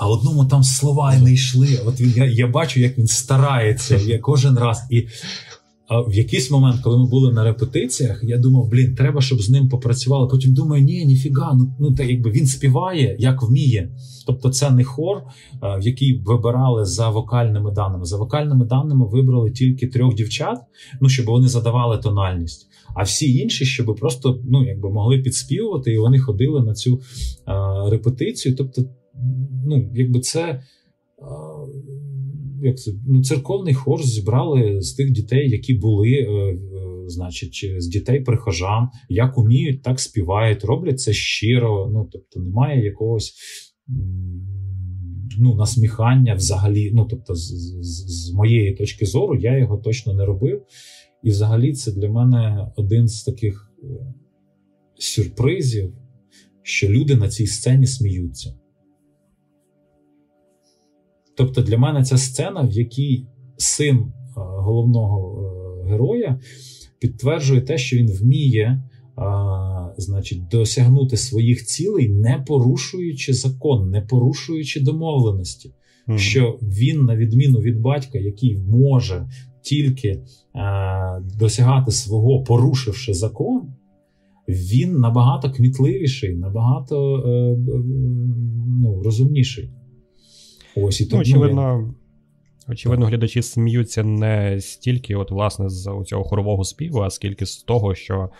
А одному там слова не йшли. От він я я бачу, як він старається я кожен раз. І а в якийсь момент, коли ми були на репетиціях, я думав, блін, треба, щоб з ним попрацювали. Потім думаю, ні, ніфіга, ну ну так якби він співає, як вміє. Тобто, це не хор, в який вибирали за вокальними даними. За вокальними даними вибрали тільки трьох дівчат, ну щоб вони задавали тональність. А всі інші, щоб просто ну якби могли підспівувати, і вони ходили на цю а, репетицію. Тобто, ну якби це. А, як це ну, церковний хор зібрали з тих дітей, які були, е, значить, з дітей прихожан, як уміють, так співають, роблять це щиро. Ну тобто немає якогось ну, насміхання взагалі. Ну, тобто, з, з, з моєї точки зору, я його точно не робив. І взагалі це для мене один з таких е, сюрпризів, що люди на цій сцені сміються. Тобто для мене ця сцена, в якій син е, головного е, героя підтверджує те, що він вміє а, значить, досягнути своїх цілей, не порушуючи закон, не порушуючи домовленості. Mm-hmm. Що він, на відміну від батька, який може тільки а, досягати свого, порушивши закон, він набагато кмітливіший, набагато е, ну, розумніший. Ось і ну, очевидно, очевидно, глядачі сміються не стільки, от, власне, з цього хорового співу, а скільки з того, що.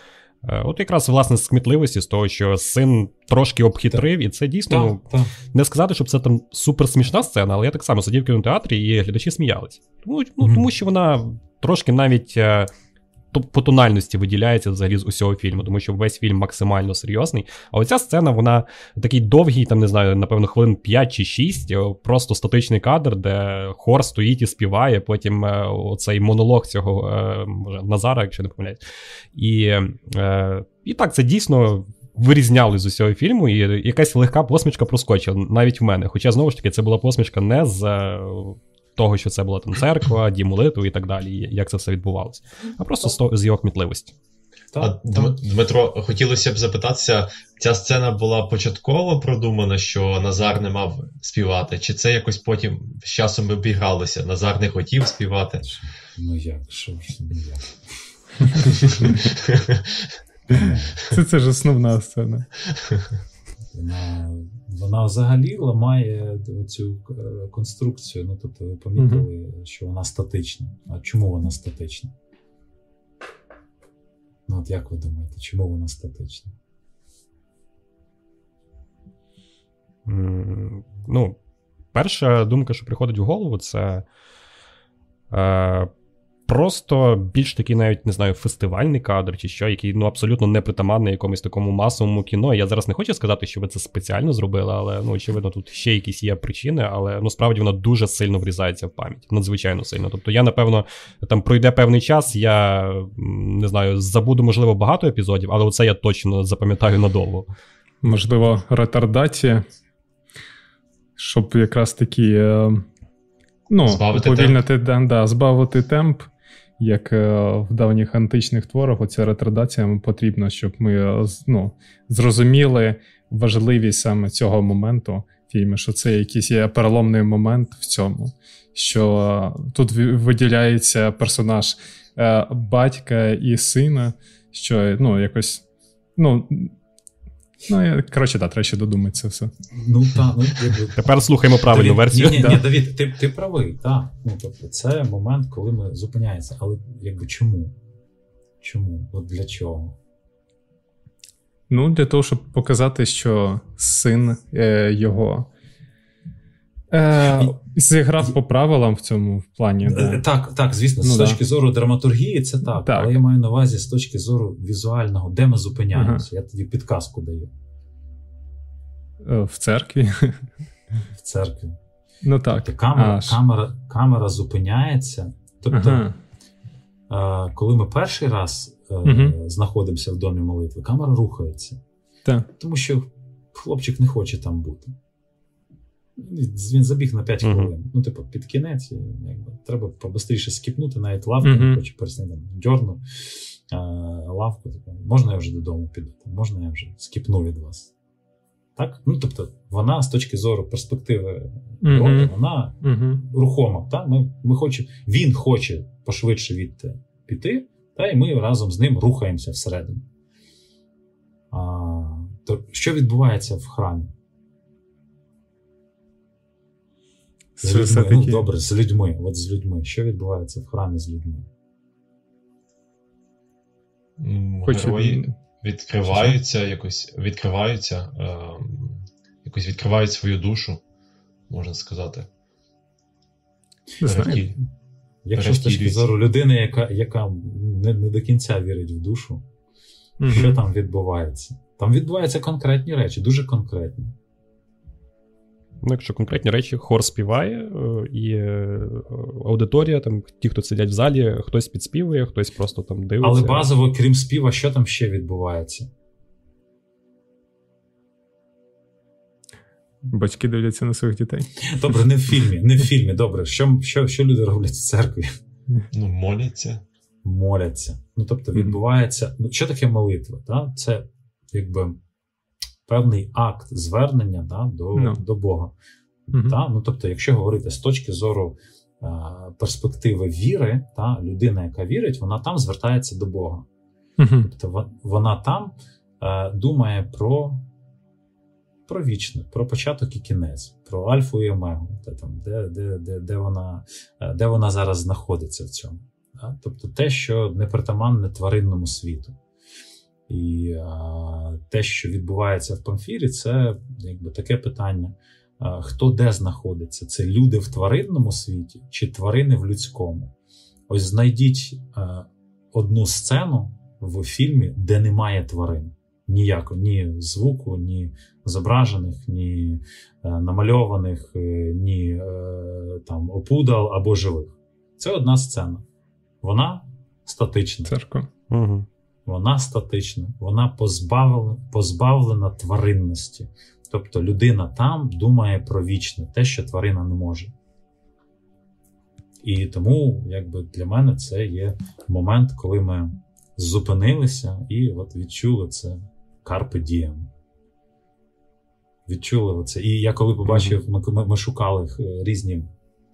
Е, от якраз власне з кмітливості, з того, що син трошки обхитрив, так. і це дійсно так, ну, так. не сказати, щоб це там супер смішна сцена, але я так само сидів в кінотеатрі, і глядачі сміялись. Тому ну, mm-hmm. тому що вона трошки навіть е, по тональності виділяється взагалі з усього фільму, тому що весь фільм максимально серйозний. А оця сцена, вона такий довгий, там не знаю, напевно, хвилин 5 чи 6, просто статичний кадр, де хор стоїть і співає. Потім е, оцей монолог цього е, може, Назара, якщо не помиляюсь. І, е, і так, це дійсно. Вирізняли з усього фільму, і якась легка посмішка проскочила навіть в мене. Хоча знову ж таки це була посмішка не з того, що це була там церква, дім молитви і так далі, як це все відбувалося, а просто з його кмітливості. А Дмитро, хотілося б запитатися, ця сцена була початково продумана, що Назар не мав співати, чи це якось потім з часом обігалося? Назар не хотів співати? Ну як, що ж ну як? Це це ж основна сцена. Вона взагалі ламає цю е, конструкцію. Ну, тобто, ви помітили, mm-hmm. що вона статична. А чому вона статична? Ну, от як ви думаєте, чому вона статична? Mm, ну, перша думка, що приходить в голову, це. Е, просто більш такий, навіть не знаю, фестивальний кадр чи що, який ну абсолютно не притаманний якомусь такому масовому кіно. Я зараз не хочу сказати, що ви це спеціально зробили, але ну очевидно, тут ще якісь є причини, але ну справді вона дуже сильно врізається в пам'ять, надзвичайно сильно. Тобто, я напевно там пройде певний час, я не знаю, забуду можливо багато епізодів, але оце я точно запам'ятаю надовго. Можливо, ретардація, щоб якраз таки. Е, ну, збавити уповільнити темп. Да, збавити темп як е, в давніх античних творах, оця ретрадація потрібна, щоб ми е, ну, зрозуміли важливість саме цього моменту фільму, що це якийсь є переломний момент в цьому, що е, тут виділяється персонаж батька і сина, що ну, якось. ну, Ну, коротше, так, треба ще додумати це все. Ну, так, ну, якби... Тепер слухаємо правильну Давід, версію. Ні, ні, ні, Давід, ти ти правий, так. Ну, тобто, Це момент, коли ми зупиняємося. Але якби чому? Чому? От для чого? Ну, для того, щоб показати, що син е, його Е, Зіграв по правилам в цьому плані. Е, да. Так, так, звісно, ну, з точки зору драматургії, це так, так. Але я маю на увазі з точки зору візуального, де ми зупиняємося. Ага. Я тоді підказку даю. Е, в церкві. В церкві. Ну так. Тобто камера камера, камера зупиняється. Тобто, ага. коли ми перший раз угу. знаходимося в домі молитви, камера рухається. Так. Тому що хлопчик не хоче там бути. Він забіг на 5 хвилин. Uh-huh. Ну, типу, під кінець, якби, треба побистріше скіпнути, навіть лавку, uh-huh. не хочу пересни, дьорну а, лавку. Типу, можна я вже додому піду, можна я вже скіпну від вас. Так? Ну, Тобто, вона з точки зору перспективи uh-huh. вона рухома. Так? Ми, ми хочемо, Він хоче пошвидше від піти, та, і ми разом з ним рухаємося всередину. А, то Що відбувається в храмі? З людьми. Ну, добре, з людьми. От з людьми. Що відбувається в храмі з людьми? Хоч Герої відкриваються, якось відкриваються, е, якось відкривають свою душу, можна сказати. Перевті... Якщо з точки зору людини, яка яка не, не до кінця вірить в душу, mm що там відбувається? Там відбуваються конкретні речі, дуже конкретні. Ну, якщо конкретні речі, хор співає, е, і е, аудиторія, там, ті, хто сидять в залі, хтось підспівує, хтось просто там дивиться. Але базово, крім співа, що там ще відбувається? Батьки дивляться на своїх дітей. Добре, не в фільмі, не в фільмі. Добре. Що що, що люди роблять в церкві? Ну, моляться. Моляться. Ну, тобто, відбувається. Ну, що таке молитва? Да? Це якби певний акт звернення да, до no. Ну. до Бога. Mm-hmm. Да? Ну, Тобто, якщо говорити з точки зору а, перспективи віри, та, людина, яка вірить, вона там звертається до Бога. Mm-hmm. Тобто, вона там а, думає про про вічне, про початок і кінець, про Альфу і Омегу, де там, де де, де, де, вона де вона зараз знаходиться в цьому. Да? Тобто те, що непритаманне тваринному світу. І а, те, що відбувається в Памфірі, це якби таке питання: а, хто де знаходиться? Це люди в тваринному світі чи тварини в людському? Ось знайдіть а, одну сцену в фільмі, де немає тварин. Ніяко, ні звуку, ні зображених, ні е, намальованих, е, ні е, там опудал або живих. Це одна сцена. Вона статична. Церква. Угу. Вона статична, вона позбавлена, позбавлена тваринності. Тобто людина там думає про вічне, те, що тварина не може. І тому, якби для мене, це є момент, коли ми зупинилися і от відчули це Carpe Diem. Відчули оце. І я коли побачив, ми, ми, ми шукали різні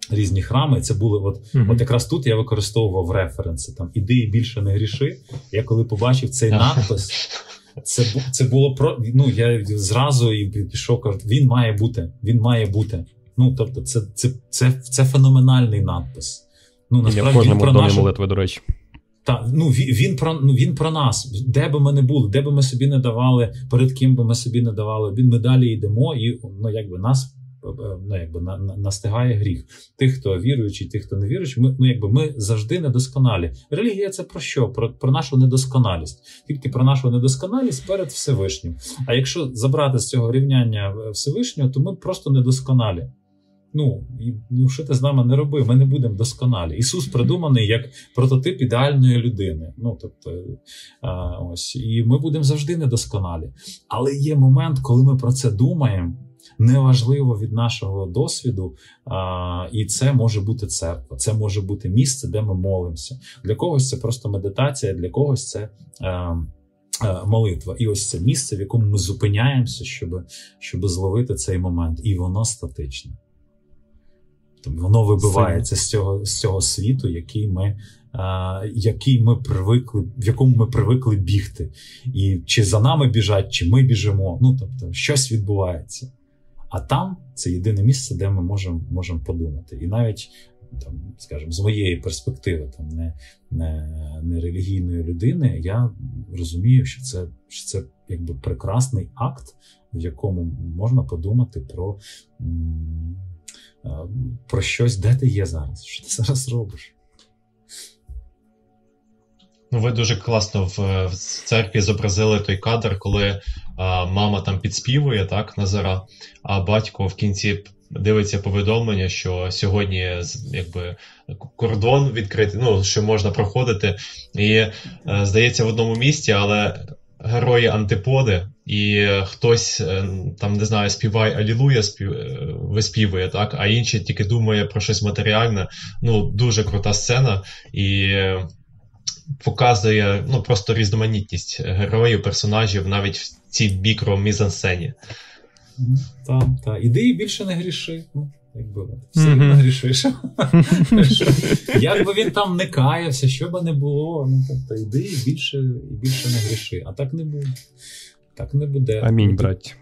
різні храми. Це були от mm-hmm. от якраз тут я використовував референси. Там іди і більше не гріши. Я коли побачив цей надпис, це це було про ну я зразу і пішов, кажу, він має бути. Він має бути. Ну тобто, це це, це, це феноменальний надпис. Ну насправді в кожному домі нашу... молитви, до речі. Та ну він він про ну він про нас, де би ми не були, де би ми собі не давали, перед ким би ми собі не давали. Він ми далі йдемо, і ну якби нас ну, якби на, на, настигає гріх. Тих, хто віруючий, тих, хто не віруючий, ми ну якби ми завжди недосконалі. Релігія це про що? Про, про нашу недосконалість, тільки про нашу недосконалість перед Всевишнім. А якщо забрати з цього рівняння Всевишнього, то ми просто недосконалі. Ну, і, ну що ти з нами не роби, ми не будемо досконалі. Ісус придуманий як прототип ідеальної людини. Ну тобто, а, ось і ми будемо завжди недосконалі. Але є момент, коли ми про це думаємо неважливо від нашого досвіду, а, і це може бути церква, це може бути місце, де ми молимося. Для когось це просто медитація, для когось це. А, Молитва, і ось це місце, в якому ми зупиняємося, щоб щоб зловити цей момент, і воно статичне. Тобто воно вибивається з цього з цього світу, який ми а, який ми привикли, в якому ми привикли бігти. І чи за нами біжать, чи ми біжимо. Ну тобто, щось відбувається. А там це єдине місце, де ми можемо можемо подумати. І навіть там, скажімо, з моєї перспективи, там не не, не релігійної людини, я розумію, що це що це якби прекрасний акт, в якому можна подумати про, про щось, де ти є зараз, що ти зараз робиш. Ну, ви дуже класно в, в церкві зобразили той кадр, коли а, мама там підспівує так, Назара, а батько в кінці дивиться повідомлення, що сьогодні якби кордон відкритий, ну, що можна проходити. І а, е, здається, в одному місті, але герої антиподи, і хтось е, там не знаю, співає Алілуя, спів... Е, виспівує, так, а інший тільки думає про щось матеріальне. Ну, дуже крута сцена. І показує ну, просто різноманітність героїв, персонажів навіть в цій мікро-мізансцені. Так, так. Іди і більше не гріши. Ну, якби все mm-hmm. нагрішиш. Як би він там не каявся, що би не було, ну тобто йди і більше і більше не гріши. А так не буде. Так не буде. Амінь, браття.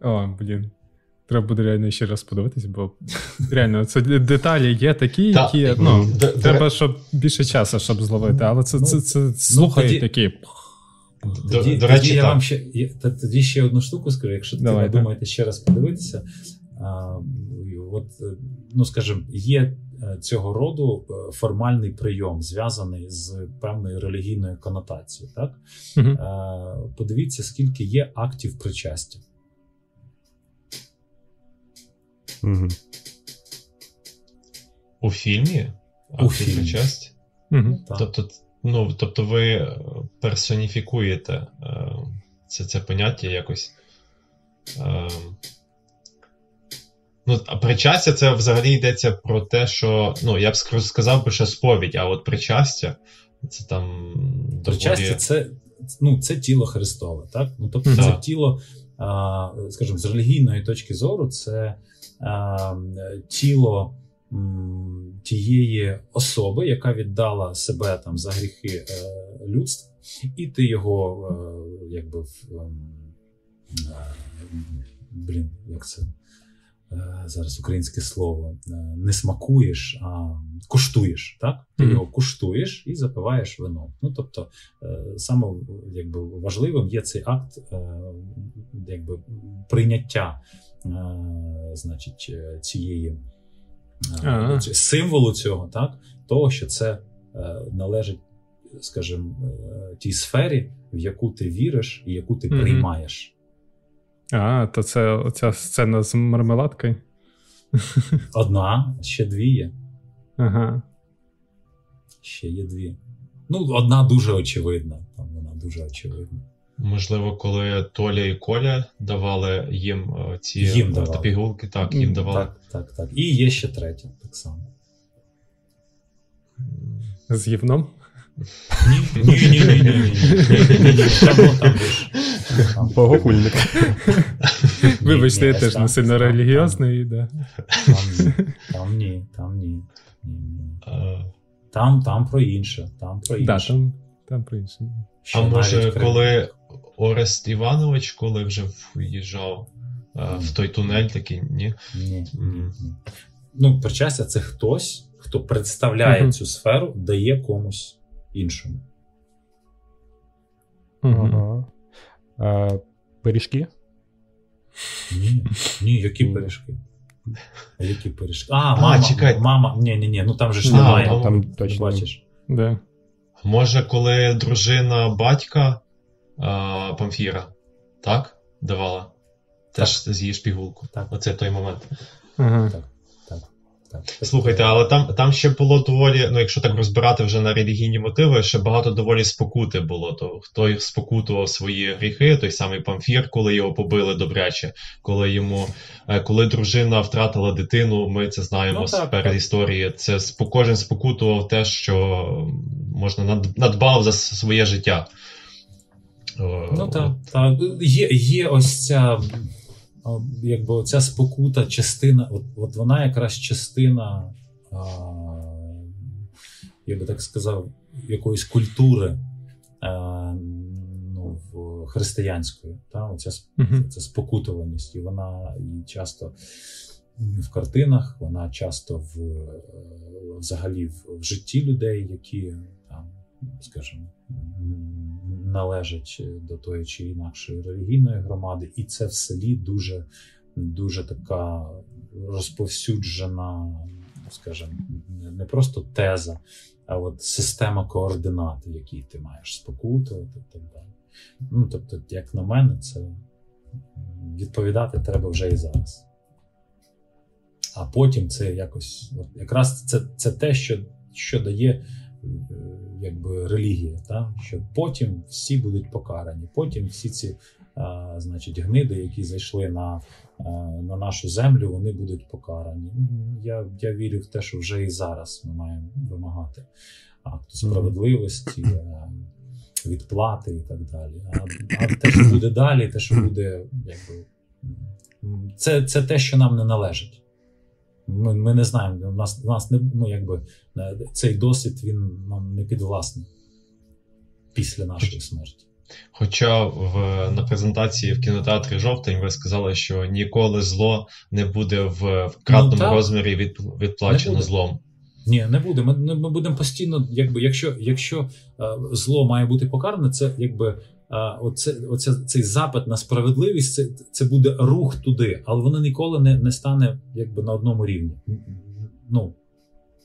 О, блін. Треба буде реально ще раз подивитися, бо реально це деталі є такі, які ну, треба, щоб більше часу, щоб зловити. Але це це, це, це слухай такі. Тоді, до, речі, я вам ще тоді ще одну штуку скажу, якщо ви думаєте ще раз подивитися. А, от, Ну, скажімо, є е, цього роду е, формальний прийом, зв'язаний з певною релігійною конотацією. Так? Угу. Подивіться, скільки є актів причастя. Угу. У фільмі? У фільмі. причастя? Угу. Тобто, ну, тобто ви персоніфікуєте це це поняття якось. Ну, а причастя це взагалі йдеться про те, що ну, я б сказав би, що сповідь, а от причастя це там. Причастя доволі... це ну, це тіло Христове, так? Ну, Тобто, mm-hmm. це тіло, а, скажімо, з релігійної точки зору, це тіло тієї особи, яка віддала себе там за гріхи е, людства, і ти його е, якби в. Е, блін, як це? Е, зараз українське слово, е, не смакуєш, а куштуєш. так? Ти mm-hmm. його куштуєш і запиваєш вино. Ну, тобто, е, саме якби, важливим є цей акт якби, прийняття значить, цієї ага. символу цього, так? того, що це належить, скажімо, тій сфері, в яку ти віриш і яку ти mm-hmm. приймаєш. А, то це оця сцена з мармеладкою? Одна, ще дві є. Ага. Ще є дві. Ну, одна дуже очевидна. Там вона дуже очевидна. Можливо, коли Толя і Коля давали їм е, ці їм давали. пігулки, так, їм давали. Так, так, так. І є ще третя, так само. З гівном? Ні, ні, ні, ні, ні, ні. Там, там Богохульник. Вибачте, я теж не сильно релігіозний. Там ні, там ні. Там там про інше. Там про інше. там, там про інше. А може, коли Орест Іванович, коли вже в'їжджав в той тунель, такий, ні? Ні. Ну, причастя, це хтось, хто представляє цю сферу, дає комусь іншому. Ага. А, Пиріжки? Ні, ні, які пиріжки? Які пиріжки? А, мама, чекай. мама. Ні, ні, ні, ну там же ж немає. Там, там точно бачиш. Да. Може, коли дружина батька а, Памфіра, так? Давала? Теж з'їж пігулку. Так. Оце той момент. Ага. Так. Слухайте, але там там ще було доволі, ну якщо так розбирати вже на релігійні мотиви, ще багато доволі спокути було. То хто спокутував свої гріхи, той самий Памфір, коли його побили добряче, коли йому, е, коли дружина втратила дитину, ми це знаємо ну, з передісторії. Це кожен спокутував те, що можна надбав за своє життя. Ну так, так. Є, є ось ця якби ця спокута частина, от от вона якраз частина, а, я би так сказав, якоїсь культури а, ну, християнської. Та? Оця uh-huh. ця спокутуваність. І вона і часто в картинах, вона часто в взагалі в, в житті людей, які там, скажімо, належать до тої чи інакшої релігійної громади, і це в селі дуже дуже така розповсюджена, скажімо, не просто теза, а от система координат, які ти маєш спокутувати і так далі. Ну, Тобто, як на мене, це відповідати треба вже і зараз. А потім це якось, якраз це це те, що що дає якби релігія, та? що потім всі будуть покарані, потім всі ці а, значить, гниди, які зайшли на а, на нашу землю, вони будуть покарані. Я я вірю в те, що вже і зараз ми маємо вимагати акту справедливості, відплати і так далі. А, а те, що буде далі, те, що буде, якби це, це те, що нам не належить. Ми ми не знаємо. У нас у нас не ну, якби е, цей досвід він нам не підвласний після нашої смерті. Хоча в на презентації в кінотеатрі жовтень ви сказали, що ніколи зло не буде в кратному ну, розмірі від, відплачено злом. Ні, не буде. Ми ми будемо постійно, якби якщо якщо е, зло має бути покаране, це якби оце, оце, цей запит на справедливість це це буде рух туди, але воно ніколи не не стане якби на одному рівні. Ну,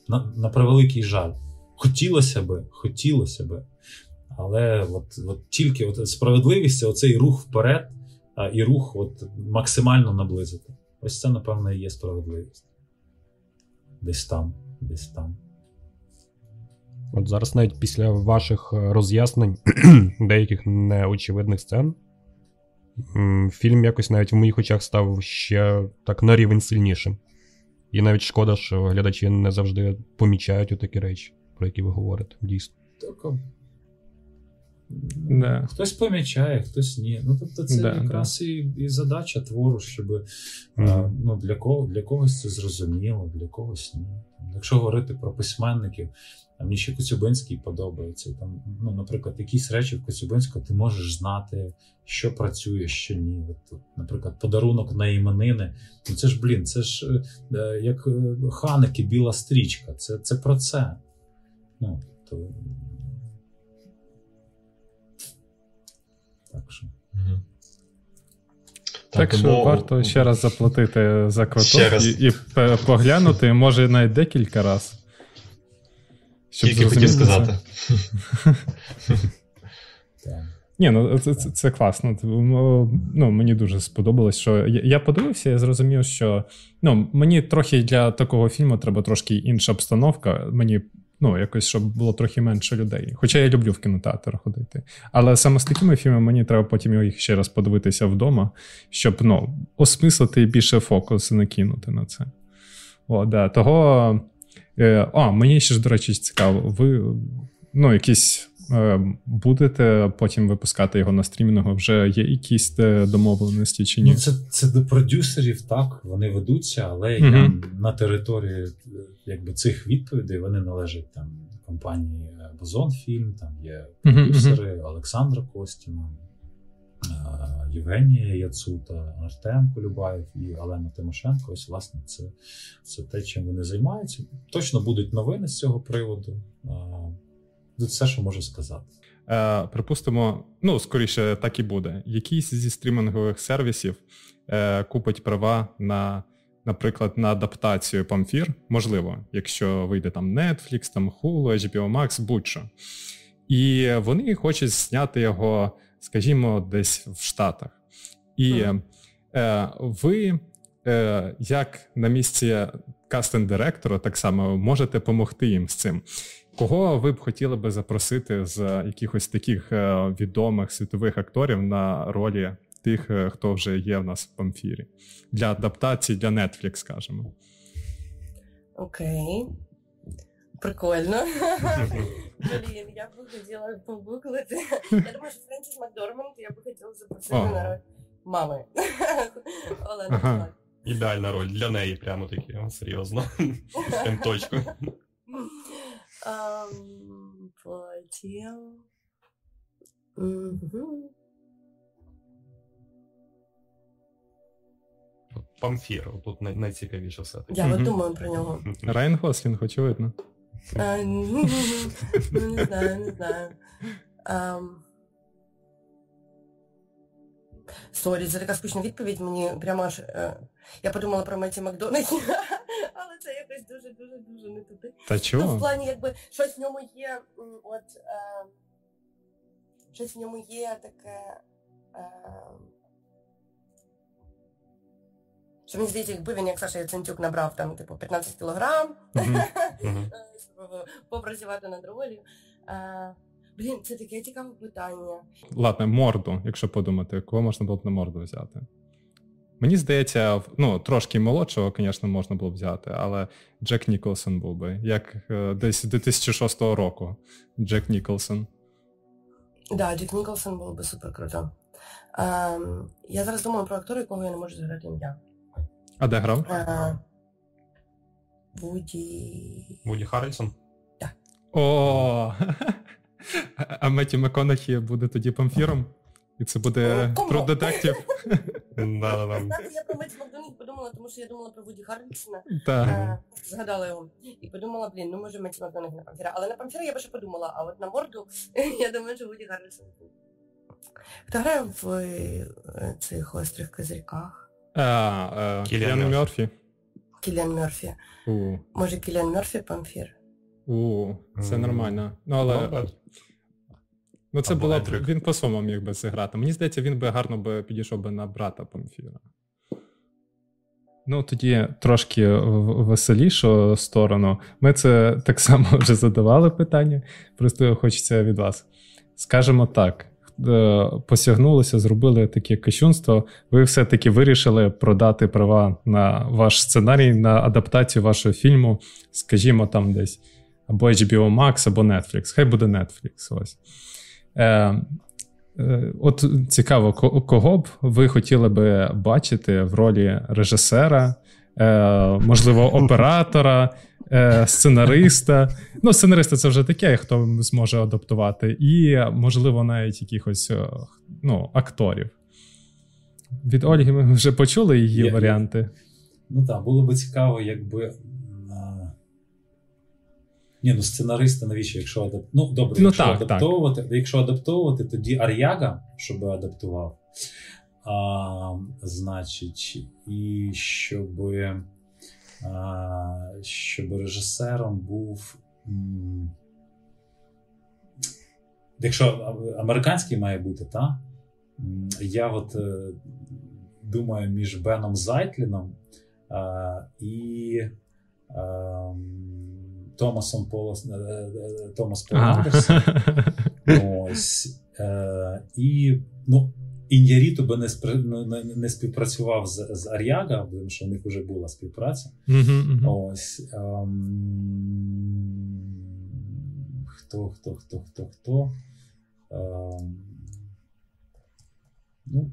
на, на превеликий жаль. Хотілося би, хотілося би. Але от, от тільки от справедливість це оцей рух вперед а, і рух от максимально наблизити. Ось це, напевно, і є справедливість. Десь там, десь там. От зараз навіть після ваших е, роз'яснень деяких неочевидних сцен, фільм якось навіть в моїх очах став ще так на рівень сильнішим. І навіть шкода, що глядачі не завжди помічають такі речі, про які ви говорите, дійсно. Так, Да. Хтось помічає, хтось ні. Ну тобто, це да, якраз да. І і задача твору, щоб а, ну, для кого для когось це зрозуміло, для когось ні. Якщо говорити про письменників, мені ще Коцюбинський подобається. Там, ну, Наприклад, якісь речі в Коцюбинського ти можеш знати, що працює, що ні. От, Наприклад, подарунок на іменини. Ну це ж, блін, це ж е, як е, ханики, біла стрічка. Це це про це. Ну, то... Так що. Угу. Так, так що варто ще раз заплатити за квиток раз. і, і поглянути, може навіть декілька разів. Щоб Тільки хотів сказати. Ні, ну це це, це класно. Ну, Мені дуже сподобалось, що я, я подивився, я зрозумів, що ну, мені трохи для такого фільму треба трошки інша обстановка. Мені ну, якось, щоб було трохи менше людей. Хоча я люблю в кінотеатр ходити. Але саме з такими фільмами мені треба потім їх ще раз подивитися вдома, щоб ну, осмислити і більше фокус накинути на це. О, да. Того а, мені ще ж, до речі, цікаво, ви ну, якісь е, будете потім випускати його на стрімінгу? Вже є якісь е, домовленості чи ні? Ну, Це це до продюсерів, так, вони ведуться, але uh я на території якби, цих відповідей вони належать там компанії Бозон Фільм, там є продюсери uh Олександра Костіна. Євгенія Яцута, Артем Колюбаєв і Олена Тимошенко. Ось, власне, це це те, чим вони займаються. Точно будуть новини з цього приводу. Це все, що можу сказати. Е, Припустимо, ну скоріше так і буде. Якийсь зі стрімінгових сервісів е, купить права на. Наприклад, на адаптацію Памфір, можливо, якщо вийде там Netflix, там Hulu, HBO Max, будь-що. І вони хочуть зняти його скажімо, десь в Штатах. І е, ви, е, як на місці кастинг-директора, так само можете допомогти їм з цим. Кого ви б хотіли би запросити з якихось таких е, відомих світових акторів на ролі тих, е, хто вже є в нас в Памфірі? Для адаптації для Netflix, скажімо? Окей. Прикольно. Блін, я б хотіла погуглити. Я думаю, що Френсіс Макдорманд я б хотіла запросити на роль мами. Олена. Ідеальна роль для неї, прямо таки, серйозно. Точку. Потім. Памфір, тут найцікавіше все. Я думаю про нього. Райан Гослінг, очевидно. Ну, не знаю, не знаю. Sorry, це така скучна відповідь. Мені прямо аж. Е, я подумала про Меті Макдональді, але це якось дуже-дуже-дуже не туди. Та чого? Ну, в плані, якби щось в ньому є. От е, щось в ньому є таке. Е, що мені здається, якби він, як Саша Яцентюк, набрав там, типу, 15 кілограм, попрацювати над ролью. Блін, це таке цікаве питання. Ладно, морду, якщо подумати, кого можна було б на морду взяти? Мені здається, ну, трошки молодшого, звісно, можна було б взяти, але Джек Ніколсон був би, як е, десь 2006 року. Джек Ніколсон. Так, да, Джек Ніколсон був би супер круто. Ем, я зараз думаю про актора, якого я не можу згадати ім'я. А де грав? Вуді. Вуді Харрельсон? Так. О! А Меті Маконахі буде тоді памфіром? І це буде про детектив. Я про Меті Макдональд подумала, тому що я думала про Вуді Харрельсона. Е, згадала його. І подумала, блін, ну може Меті Макдональд на памфіра. Але на памфіра я би ще подумала, а от на морду я думаю, що Вуді Харрельсон. Хто грає в е, цих острих козирьках? Кіліан Мерфі. Кіліан Мерфі. У, Може, Кіліан Мерфі Памфір? у, це нормально. Ну, але ну, це було б він по-своєму міг би зіграти. Мені здається, він би гарно би підійшов би на брата Памфіра. Ну, тоді трошки веселішу сторону. Ми це так само вже задавали питання, просто хочеться від вас. Скажемо так: е, посягнулося, зробили таке кощунство. Ви все-таки вирішили продати права на ваш сценарій, на адаптацію вашого фільму, скажімо, там десь або HBO Max, або Netflix. Хай буде Netflix. Ось. Е, Е, От цікаво, кого б ви хотіли би бачити в ролі режисера, можливо, оператора, е, сценариста. Ну, сценариста це вже таке, хто зможе адаптувати, і, можливо, навіть якихось е, ну, акторів. Від Ольги ми вже почули її Я- варіанти. Ну так, було би цікаво, якби. Ні, ну сценариста навіщо, якщо адап... Ну, добре, Ну, якщо так, так. адаптовувати, якщо адаптовувати, тоді Ар'яга, щоб адаптував. А, значить, і щоб, а, щоб режисером був. м, Якщо американський має бути, так? Я от е, думаю між Беном Зайтліном а, і а, Томасом Полос, е, е, Томас Пол Ага. Андерсон. Ось. Е, і ну, Ін'яріто би не, спри- не, не- співпрацював з, з Ар'яга, тому що в них вже була співпраця. Мгм, мгм. Ось. ем, Хто, хто, хто, хто, хто. Ем, Ну.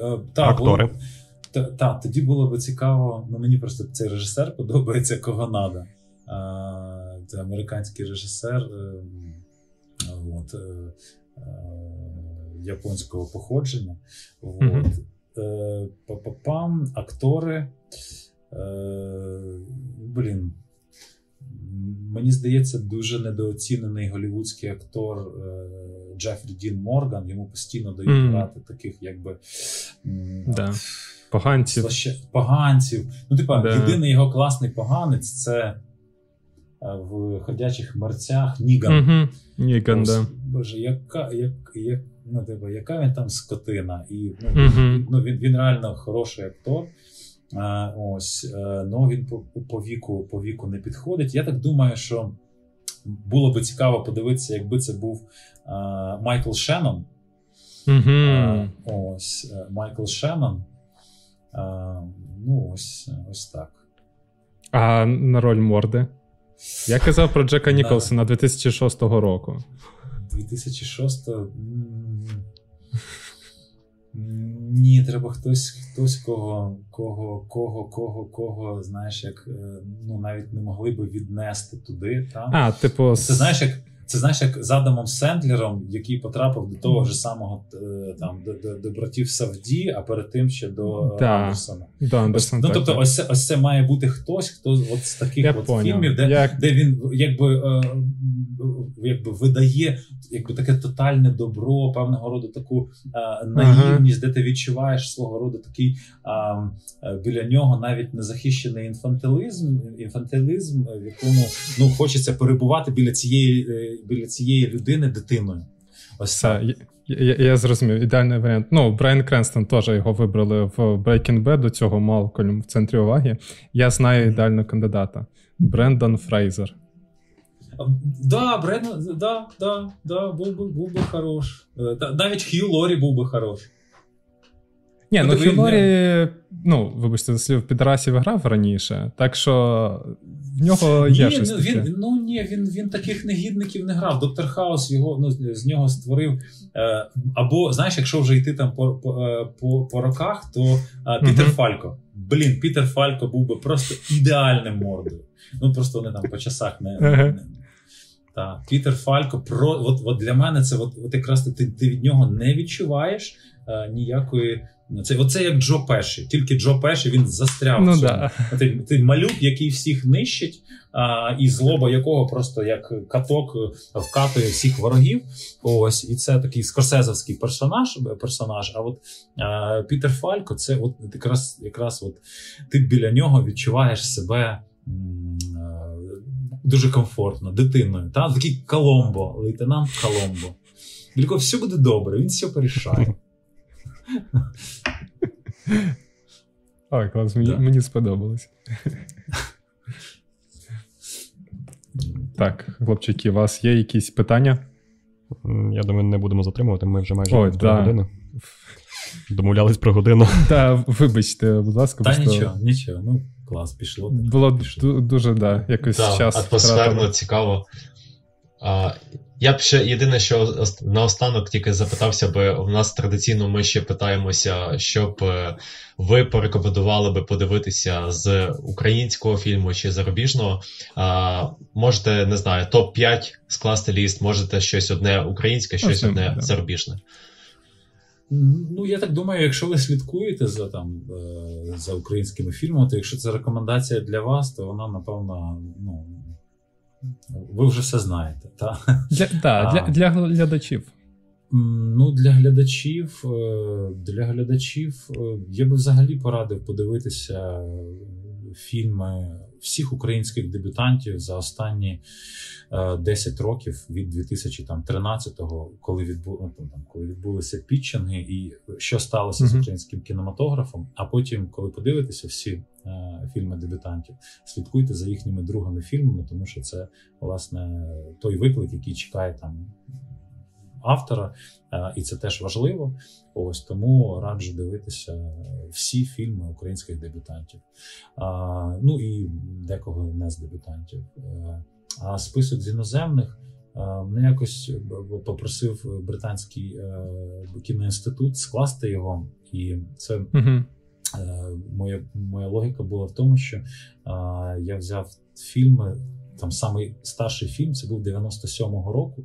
Е, та, Актори. було- Та, та, тоді було б цікаво. Ну, мені просто цей режисер подобається кого надо. А, це американський режисер. ем, От, е, е, японського походження. От. Е, Па-па-пам, актори. Е, блін. Мені здається, дуже недооцінений голівудський актор е, Джефрі Дін Морган. Йому постійно дають Мгм. грати таких, якби Да. Поганців. Слаще- поганців. Ну, типа, Да. єдиний його класний поганець це е, в ходячих мерцях Ніган. Угу. Ніган, да. Боже, яка, як, як, ну, типа, яка він там скотина. І, ну, Мгм. ну, він, він реально хороший актор. А, ось, е, ну він по, по, віку, по віку не підходить. Я так думаю, що було би цікаво подивитися, якби це був е, Майкл Шеннон. Угу. Е, Ось е, Майкл Шеннон. Е, Ну, ось, ось так. А на роль морди? Я казав про Джека Ніколсона 2006 року. 2006. м, м, Ні, треба хтось, хтось кого, кого, кого, кого, кого, знаєш, як е, ну навіть не могли би віднести туди. Та? А, типу, Це знаєш, як це знаєш, як з Адамом Сендлером, який потрапив до того ж самого е, там до, до, до братів Савді, а перед тим ще до е, Да. Андерсона. До Андерсона. Ну тобто, ось це, ось це має бути хтось, хто от з таких Я от фільмів, де, Як- де він якби, е, якби видає якби таке тотальне добро, певного роду таку е, наївність, де ти відчуваєш свого роду такий а, е, біля нього навіть незахищений інфантилізм, інфантилізм, е, в якому ну хочеться перебувати біля цієї е, біля цієї людини дитиною. Ось так. я, я, я зрозумів, ідеальний варіант. Ну, Брайан Кренстон теж його вибрали в Breaking Bad, до цього Малкольм в центрі уваги. Я знаю ідеального кандидата. Брендан Фрейзер. Да, Брендан, да, да, да, був би, був би хорош. Та- Навіть Хью Лорі був би хорош. Ні, ну диви, Хілорі, ну, вибачте, за слів, підрасів грав раніше, так що в нього є ні, щось ну, таке. він, ну ні, він, він таких негідників не грав. Доктор Хаус його ну, з нього створив. Е, або, знаєш, якщо вже йти там по, по, е, по, по роках, то е, Пітер Мгм. Фалько. Блін, Пітер Фалько був би просто ідеальним мордою. Ну просто вони там по часах не. Не та, Пітер Фалько, про, от, от для мене це от, от якраз ти, ти від нього не відчуваєш е, ніякої Це оце як Джо Пеші. Тільки Джо Пеші він застряв. Ну, в цьому. да. Ти, ти малюк, який всіх нищить, а, і злоба якого просто як каток вкатує всіх ворогів. Ось, і це такий скорсезовський персонаж. персонаж. А от а, Пітер Фалько, це от якраз якраз от ти біля нього відчуваєш себе. Дуже комфортно, дитиною. Та? Такий Коломбо, лейтенант Коломбо. Для все буде добре, він все порішає. Ой, клас, мені, Да. мені сподобалось. Так, хлопчики, у вас є якісь питання? Я думаю, не будемо затримувати. Ми вже майже Ой, да. години. Домовлялись про годину. Та вибачте, будь ласка, Та просто нічого, нічого. Ну, клас, пішло. було Пішло. дуже, да, якось Так, час. атмосферно, втратили. цікаво. А, я б ще єдине, що наостанок тільки запитався би, у нас традиційно ми ще питаємося, щоб е, ви порекомендували би подивитися з українського фільму чи зарубіжного. А, можете, не знаю, топ-5 скласти ліст, можете щось одне українське, щось одне да. зарубіжне. Ну, я так думаю, якщо ви слідкуєте за там е, за українськими фільмами, то якщо це рекомендація для вас, то вона, напевно, ну. Ви вже все знаєте, так? Для, да, А. для, для глядачів. Ну, для глядачів, е, для глядачів е, я би взагалі порадив подивитися фільми всіх українських дебютантів за останні е, 10 років від 2013-го, коли відбу... ну, там, коли відбулися пітчинги, і що сталося з українським кінематографом. А потім, коли подивитеся всі е, фільми дебютантів, слідкуйте за їхніми другими фільмами, тому що це власне той виклик, який чекає там автора, е, і це теж важливо. Ось тому раджу дивитися всі фільми українських дебютантів. Ну і декого не з дебютантів. Е, А список з іноземних. е, Мене якось попросив британський е, кіноінститут скласти його, і це. Е, моя, моя логіка була в тому, що е, я взяв фільми. Там самий старший фільм це був 97-го року,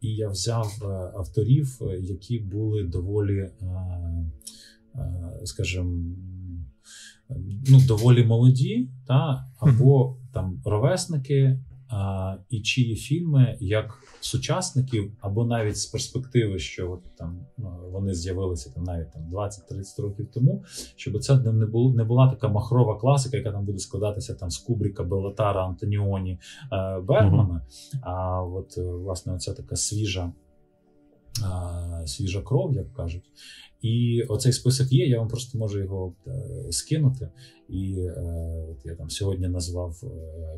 і я взяв е, авторів, е, які були доволі, е, скажімо, ну, доволі молоді, та, або там ровесники, і чиї фільми як сучасників, або навіть з перспективи, що от там ну, вони з'явилися там навіть там 20-30 років тому, щоб це не було не була така махрова класика, яка там буде складатися там з Кубріка, Белатара, Антоніоні, е, Бергмана. А от власне оця така свіжа. Свіжа кров, як кажуть, і оцей список є. Я вам просто можу його е, скинути. І е, от я там сьогодні назвав е,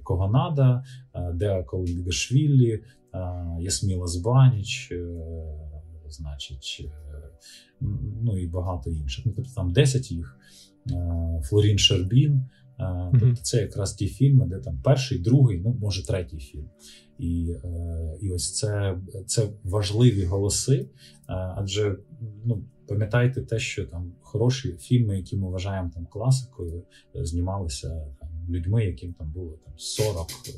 Коганада, е, Деа Колбігашвілі, е, Ясміла Збаніч, е, значить, е, ну і багато інших. Ну, тобто там 10 їх, е, Флорін Шербін. Е, Тобто це якраз ті фільми, де там перший, другий, ну може третій фільм. І і ось це це важливі голоси. Адже ну, пам'ятайте те, що там хороші фільми, які ми вважаємо там класикою, е, знімалися там, людьми, яким там було там 40, е,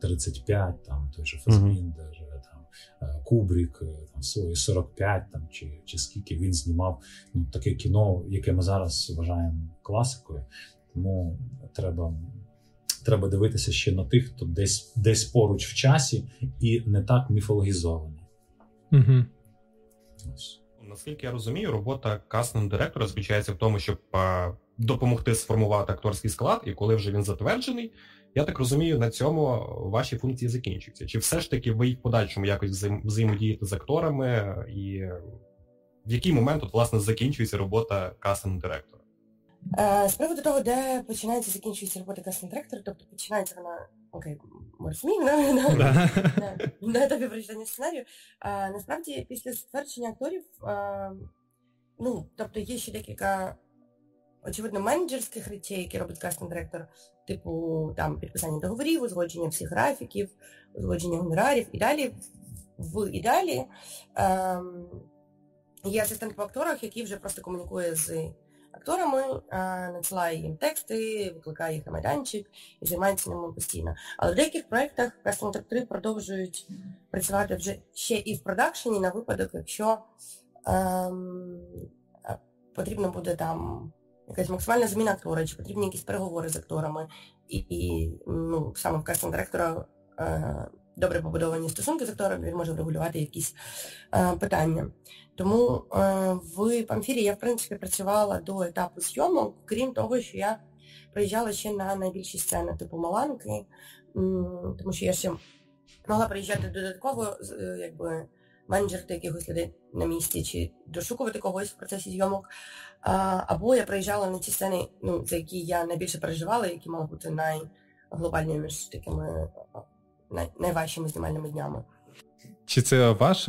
35, там той же Фасбіндер, mm-hmm. там е, Кубрік, е, там свої 45, там чи, чи скільки він знімав ну, таке кіно, яке ми зараз вважаємо класикою. Тому треба треба дивитися ще на тих, хто десь десь поруч в часі і не так міфологізований. Угу. Ось. Наскільки я розумію, робота кастинг директора заключається в тому, щоб допомогти сформувати акторський склад, і коли вже він затверджений, я так розумію, на цьому ваші функції закінчуються. Чи все ж таки ви в подальшому якось взаємодієте з акторами, і в який момент от, власне закінчується робота кастинг директора? З приводу того, де починається закінчується робота кастинг директора, тобто починається вона окей, ми розуміємо, на, на, на етапі прочитання сценарію. А, насправді, після затвердження акторів, а, ну, тобто є ще декілька, очевидно, менеджерських речей, які робить кастинг директор, типу там підписання договорів, узгодження всіх графіків, узгодження гонорарів і далі. В ідеалі а, є асистент по акторах, який вже просто комунікує з акторами, надсилає їм тексти, викликає їх на майданчик і займається ними постійно. Але в деяких проєктах кастинг-директори продовжують працювати вже ще і в продакшені на випадок, якщо ем, потрібно буде там якась максимальна зміна актора, чи потрібні якісь переговори з акторами, і, і ну, саме в кастинг директора е, добре побудовані стосунки з актором, він може врегулювати якісь е, питання. Тому е, в Памфірі я, в принципі, працювала до етапу зйомок, крім того, що я приїжджала ще на найбільші сцени, типу Маланки, тому що я ще могла приїжджати додатково, е, якби менеджерити якихось людей на місці чи дошукувати когось в процесі зйомок. Або я приїжджала на ті сцени, ну, за які я найбільше переживала, які мали бути найглобальнішими такими най, найважчими знімальними днями. Чи це ваш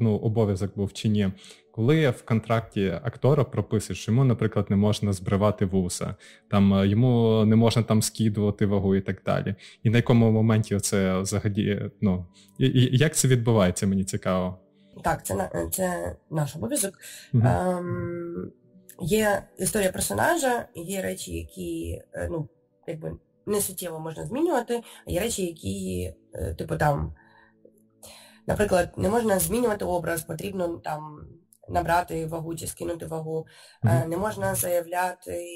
ну, обов'язок був чи ні? Коли в контракті актора прописуєш, що йому, наприклад, не можна збривати вуса, там е, йому не можна там скидувати вагу і так далі. І на якому моменті це взагалі, ну і, і як це відбувається, мені цікаво. Так, це це наш обов'язок. Угу. Ем, Є історія персонажа, є речі, які е, ну, якби не суттєво можна змінювати, а є речі, які, е, типу, там, наприклад, не можна змінювати образ, потрібно там набрати вагу чи скинути вагу, mm-hmm. не можна заявляти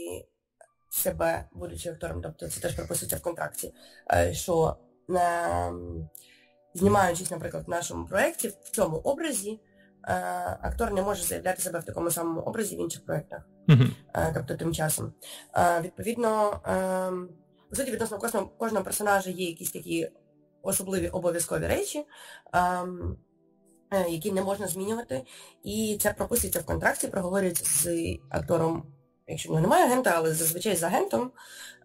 себе, будучи актором, тобто це теж прописується в контракті, е, що знімаючись, наприклад, в нашому проєкті, в цьому образі, актор не може заявляти себе в такому самому образі в інших проєктах, mm-hmm. тобто тим часом. Відповідно, ем, по суті, відносно кожного персонажа є якісь такі особливі обов'язкові речі, ем, е, які не можна змінювати. І це прописується в контракті, проговорюється з актором, якщо в нього немає агента, але зазвичай з агентом.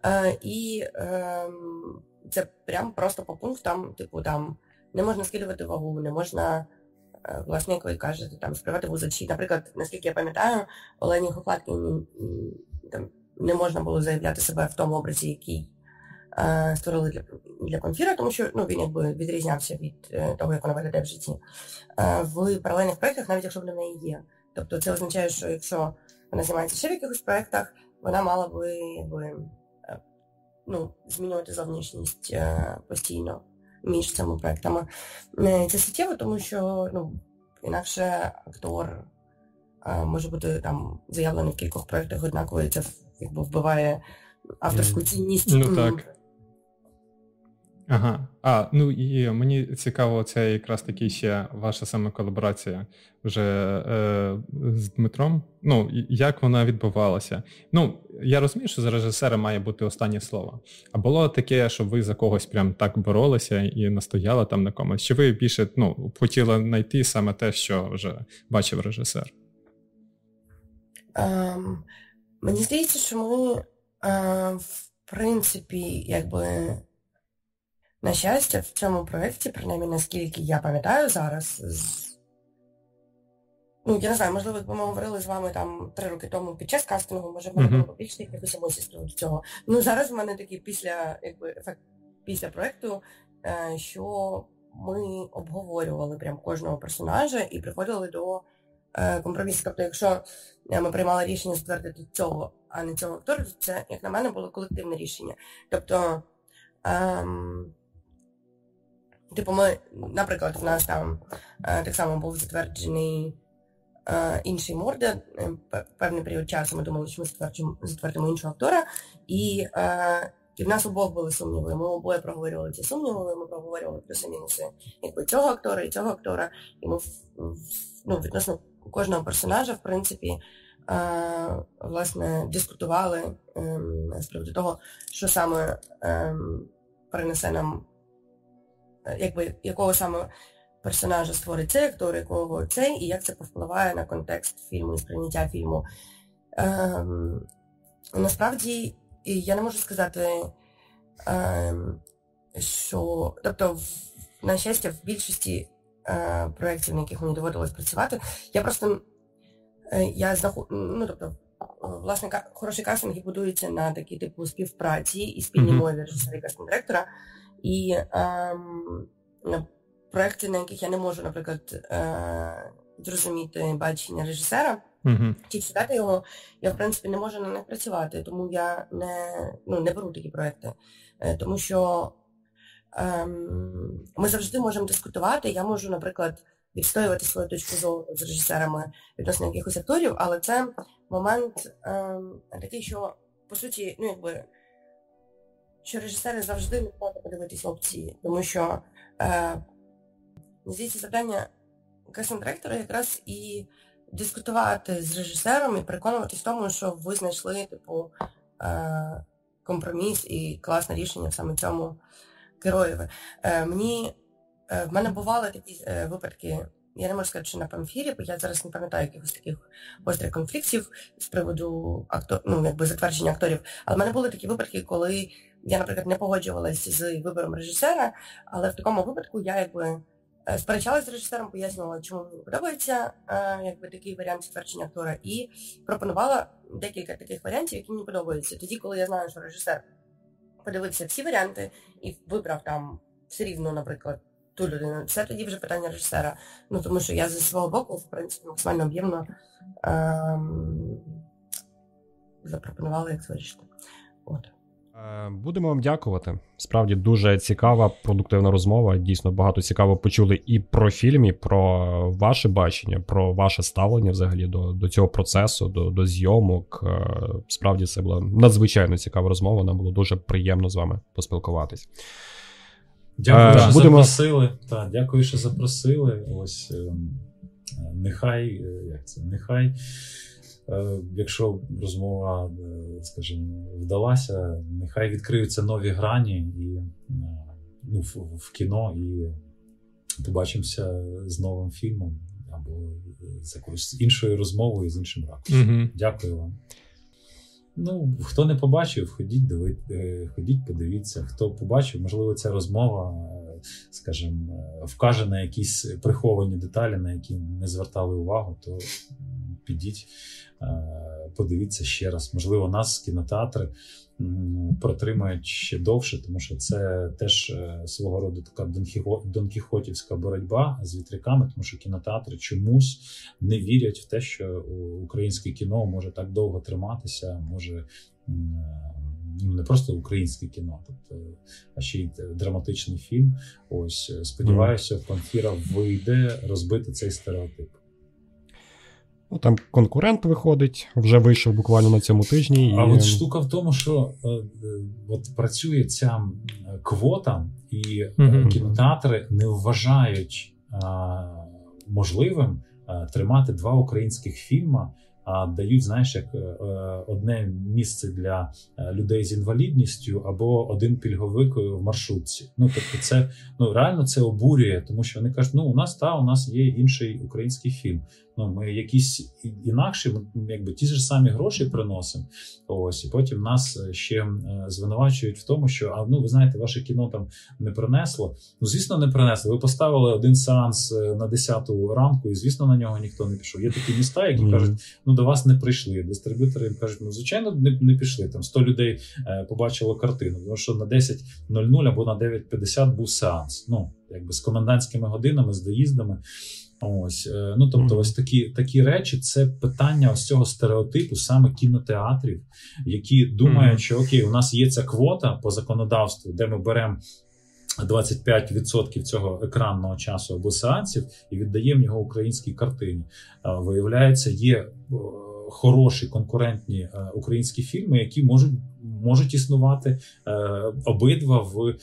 Е, і ем, це прям просто по пунктам, типу, там не можна скидувати вагу, не можна. Е, власне, як кажете, там спривати вузачі. Наприклад, наскільки я пам'ятаю, Олені Хохлаткіні там не можна було заявляти себе в тому образі, який створили для для Памфіра, тому що ну, він якби відрізнявся від е, того, як вона виглядає в житті. Е, в паралельних проєктах, навіть якщо вони в неї є. Тобто це означає, що якщо вона знімається ще в якихось проєктах, вона мала би якби, ну, змінювати зовнішність постійно між цими проєктами. Це суттєво, тому що ну, інакше актор може бути там заявлений в кількох проєктах однаково, і це якби вбиває авторську цінність. Ну так. Ага. А, ну і мені цікаво, це якраз таки ще ваша саме колаборація вже е, з Дмитром. Ну, як вона відбувалася? Ну, я розумію, що за режисера має бути останнє слово. А було таке, що ви за когось прям так боролися і настояли там на комусь? Чи ви більше ну, хотіли знайти саме те, що вже бачив режисер? Um, мені здається, що ми, uh, в принципі, якби. На щастя, в цьому проєкті, принаймні, наскільки я пам'ятаю зараз, з... ну, я не знаю, можливо, ми говорили з вами там три роки тому під час кастингу, може мене було більше якихось емоцій з цього. Ну, зараз в мене такий після якби, ефект після проєкту, е, що ми обговорювали прям кожного персонажа і приходили до е, компромісу. Тобто, якщо е, ми приймали рішення затвердити цього, а не цього актора, то це, як на мене, було колективне рішення. Тобто, ем, Типу, ми, наприклад, в нас там е, так само був затверджений е, інший морда. Е, певний період часу ми думали, що ми затвердимо іншого актора. І і в нас обох були сумніви. Ми обоє проговорювали ці сумніви, ми проговорювали плюси-мінуси якби цього актора і цього актора. І ми ну, відносно кожного персонажа, в принципі, власне, дискутували ем, з приводу того, що саме ем, принесе нам якби якого саме персонажа створить цей актор, якого цей, і як це повпливає на контекст фільму і сприйняття фільму. Ем, Насправді я не можу сказати, ем, що тобто, на щастя, в більшості е, проєктів, на яких мені доводилось працювати, я просто е, я знаход... ну, тобто, власне, хороші кастинги будуються на такі типу співпраці і спільній мові режисера і кастинг директора. І ем, проекти, на яких я не можу, наприклад, е, зрозуміти бачення режисера uh-huh. чи читати його, я в принципі не можу на них працювати, тому я не ну, не беру такі проекти. Е, тому що ем, ми завжди можемо дискутувати. Я можу, наприклад, відстоювати свою точку зору з режисерами відносно якихось акторів, але це момент е, такий, що по суті, ну якби що режисери завжди не платять подивитися опції, тому що е, здається завдання кастинг-директора якраз і дискутувати з режисером і переконуватись в тому, що ви знайшли типу е, компроміс і класне рішення саме цьому героєві. Е, мені е, в мене бували такі е, випадки. Я не можу сказати, що на памфірі, бо я зараз не пам'ятаю якихось таких гострих конфліктів з приводу актор, ну, якби затвердження акторів. Але в мене були такі випадки, коли я, наприклад, не погоджувалася з вибором режисера, але в такому випадку я якби Е, сперечалася з режисером, пояснювала, чому подобається е, якби такий варіант ствердження актора, і пропонувала декілька таких варіантів, які мені подобаються. Тоді, коли я знаю, що режисер подивився всі варіанти і вибрав там все рівно, наприклад, ту людину, це тоді вже питання режисера. Ну тому що я зі свого боку, в принципі, максимально об'ємно ем, запропонувала, як це вирішити. От. Е, будемо вам дякувати. Справді дуже цікава, продуктивна розмова. Дійсно багато цікаво почули і про фільм, і про ваше бачення, про ваше ставлення взагалі до до цього процесу, до до зйомок. Е, справді це була надзвичайно цікава розмова. Нам було дуже приємно з вами поспілкуватись. Дякую, е, що будемо... запросили. Так, дякую, що запросили. Ось ем, нехай як це, нехай. Е, якщо розмова, е, скажімо, вдалася, нехай відкриються нові грані і е, ну, в, в кіно, і побачимося з новим фільмом або з якоюсь іншою розмовою з іншим ракурсом. Угу. Дякую вам. Ну, хто не побачив, ходіть диви... ходіть, подивіться. Хто побачив, можливо, ця розмова, скажімо, вкаже на якісь приховані деталі, на які не звертали увагу, то підіть, подивіться ще раз. Можливо, нас кінотеатри протримають ще довше, тому що це теж е, свого роду така донкіхотівська боротьба з вітряками, тому що кінотеатри чомусь не вірять в те, що українське кіно може так довго триматися, може. Ну, не просто українське кіно, тобто, а ще й драматичний фільм. Ось сподіваюся, Панфіра вийде розбити цей стереотип. Ну, Там конкурент виходить, вже вийшов буквально на цьому тижні. А от штука в тому, що е, е, от працює ця квота, і mm кінотеатри не вважають е, можливим е, тримати два українських фільми а дають, знаєш, як одне місце для людей з інвалідністю або один пільговик в маршрутці. Ну тобто, це ну реально це обурює, тому що вони кажуть, ну у нас та у нас є інший український фільм. Ну ми якісь інакші, ми якби ті ж самі гроші приносимо. Ось і потім нас ще звинувачують в тому, що а ну ви знаєте, ваше кіно там не принесло. Ну звісно, не принесло. Ви поставили один сеанс е, на 10 ранку, і звісно, на нього ніхто не пішов. Є такі міста, які mm-hmm. кажуть, ну до вас не прийшли. Дистриб'ютори їм кажуть, ну звичайно, не не пішли. Там 100 людей е, побачило картину. Тому що на 10.00 або на 9.50 був сеанс. Ну якби з комендантськими годинами, з доїздами. Ось е, ну тобто, ось такі такі речі, це питання ось цього стереотипу, саме кінотеатрів, які думають, що окей, у нас є ця квота по законодавству, де ми беремо 25% цього екранного часу або сеансів і віддаємо його українській картині. Виявляється, є хороші конкурентні е, українські фільми, які можуть можуть існувати е, обидва в е,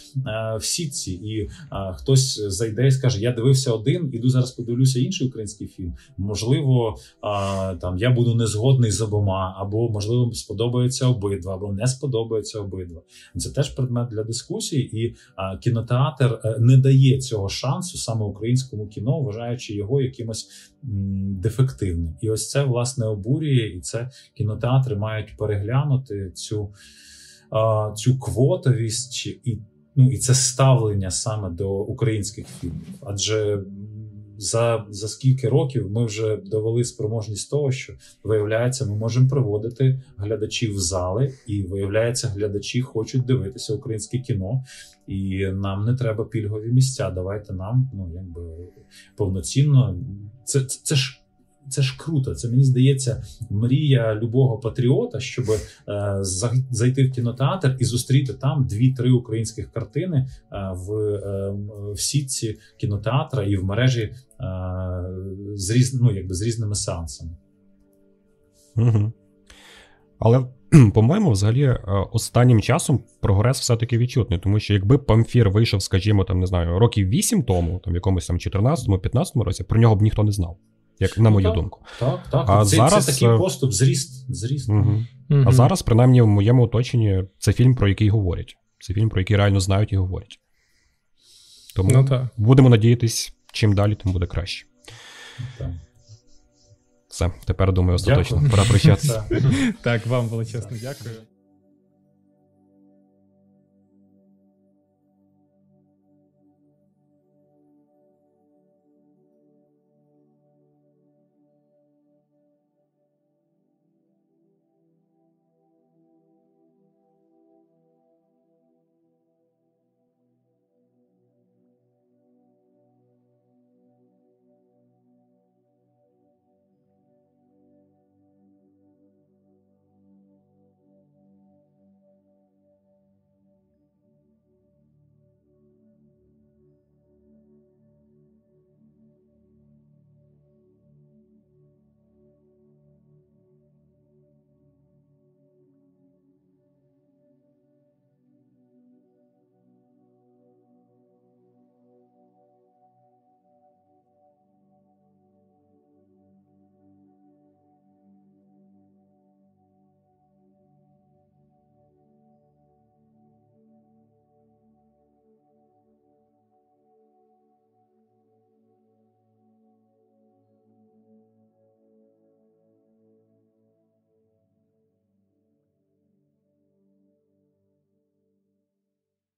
в сітці, і е, хтось зайде і скаже: Я дивився один, іду зараз подивлюся інший український фільм. Можливо, е, там я буду незгодний з обома, або можливо сподобається обидва, або не сподобається обидва. Це теж предмет для дискусії, і е, кінотеатр не дає цього шансу саме українському кіно, вважаючи його якимось дефективним. І ось це власне обурює, і це кінотеатри мають переглянути цю цю квотовість і ну, і це ставлення саме до українських фільмів. Адже за за скільки років ми вже довели спроможність того, що виявляється, ми можемо приводити глядачів в зали, і виявляється, глядачі хочуть дивитися українське кіно, і нам не треба пільгові місця. Давайте нам ну якби повноцінно. Це це, це ж це ж круто. Це мені здається мрія любого патріота, щоб е, зайти в кінотеатр і зустріти там дві-три українських картини е, в е, в сітці кінотеатра і в мережі з різ, ну, якби з різними сеансами. Угу. Але, по-моєму, взагалі, останнім часом прогрес все-таки відчутний, тому що якби Памфір вийшов, скажімо, там, не знаю, років 8 тому, там в якомусь там 14-15 році, про нього б ніхто не знав, як на мою так. думку. Так, так. А це, зараз, це такий е, поступ, зріст. зріст. Угу. Мгм. А зараз, принаймні, в моєму оточенні, це фільм, про який говорять. Це фільм, про який реально знають і говорять. Тому Ну так. будемо надіятись, чим далі, тим буде краще. Так. Все, тепер думаю, остаточно Дякую. пора прощатися. Так, вам величезно дякую.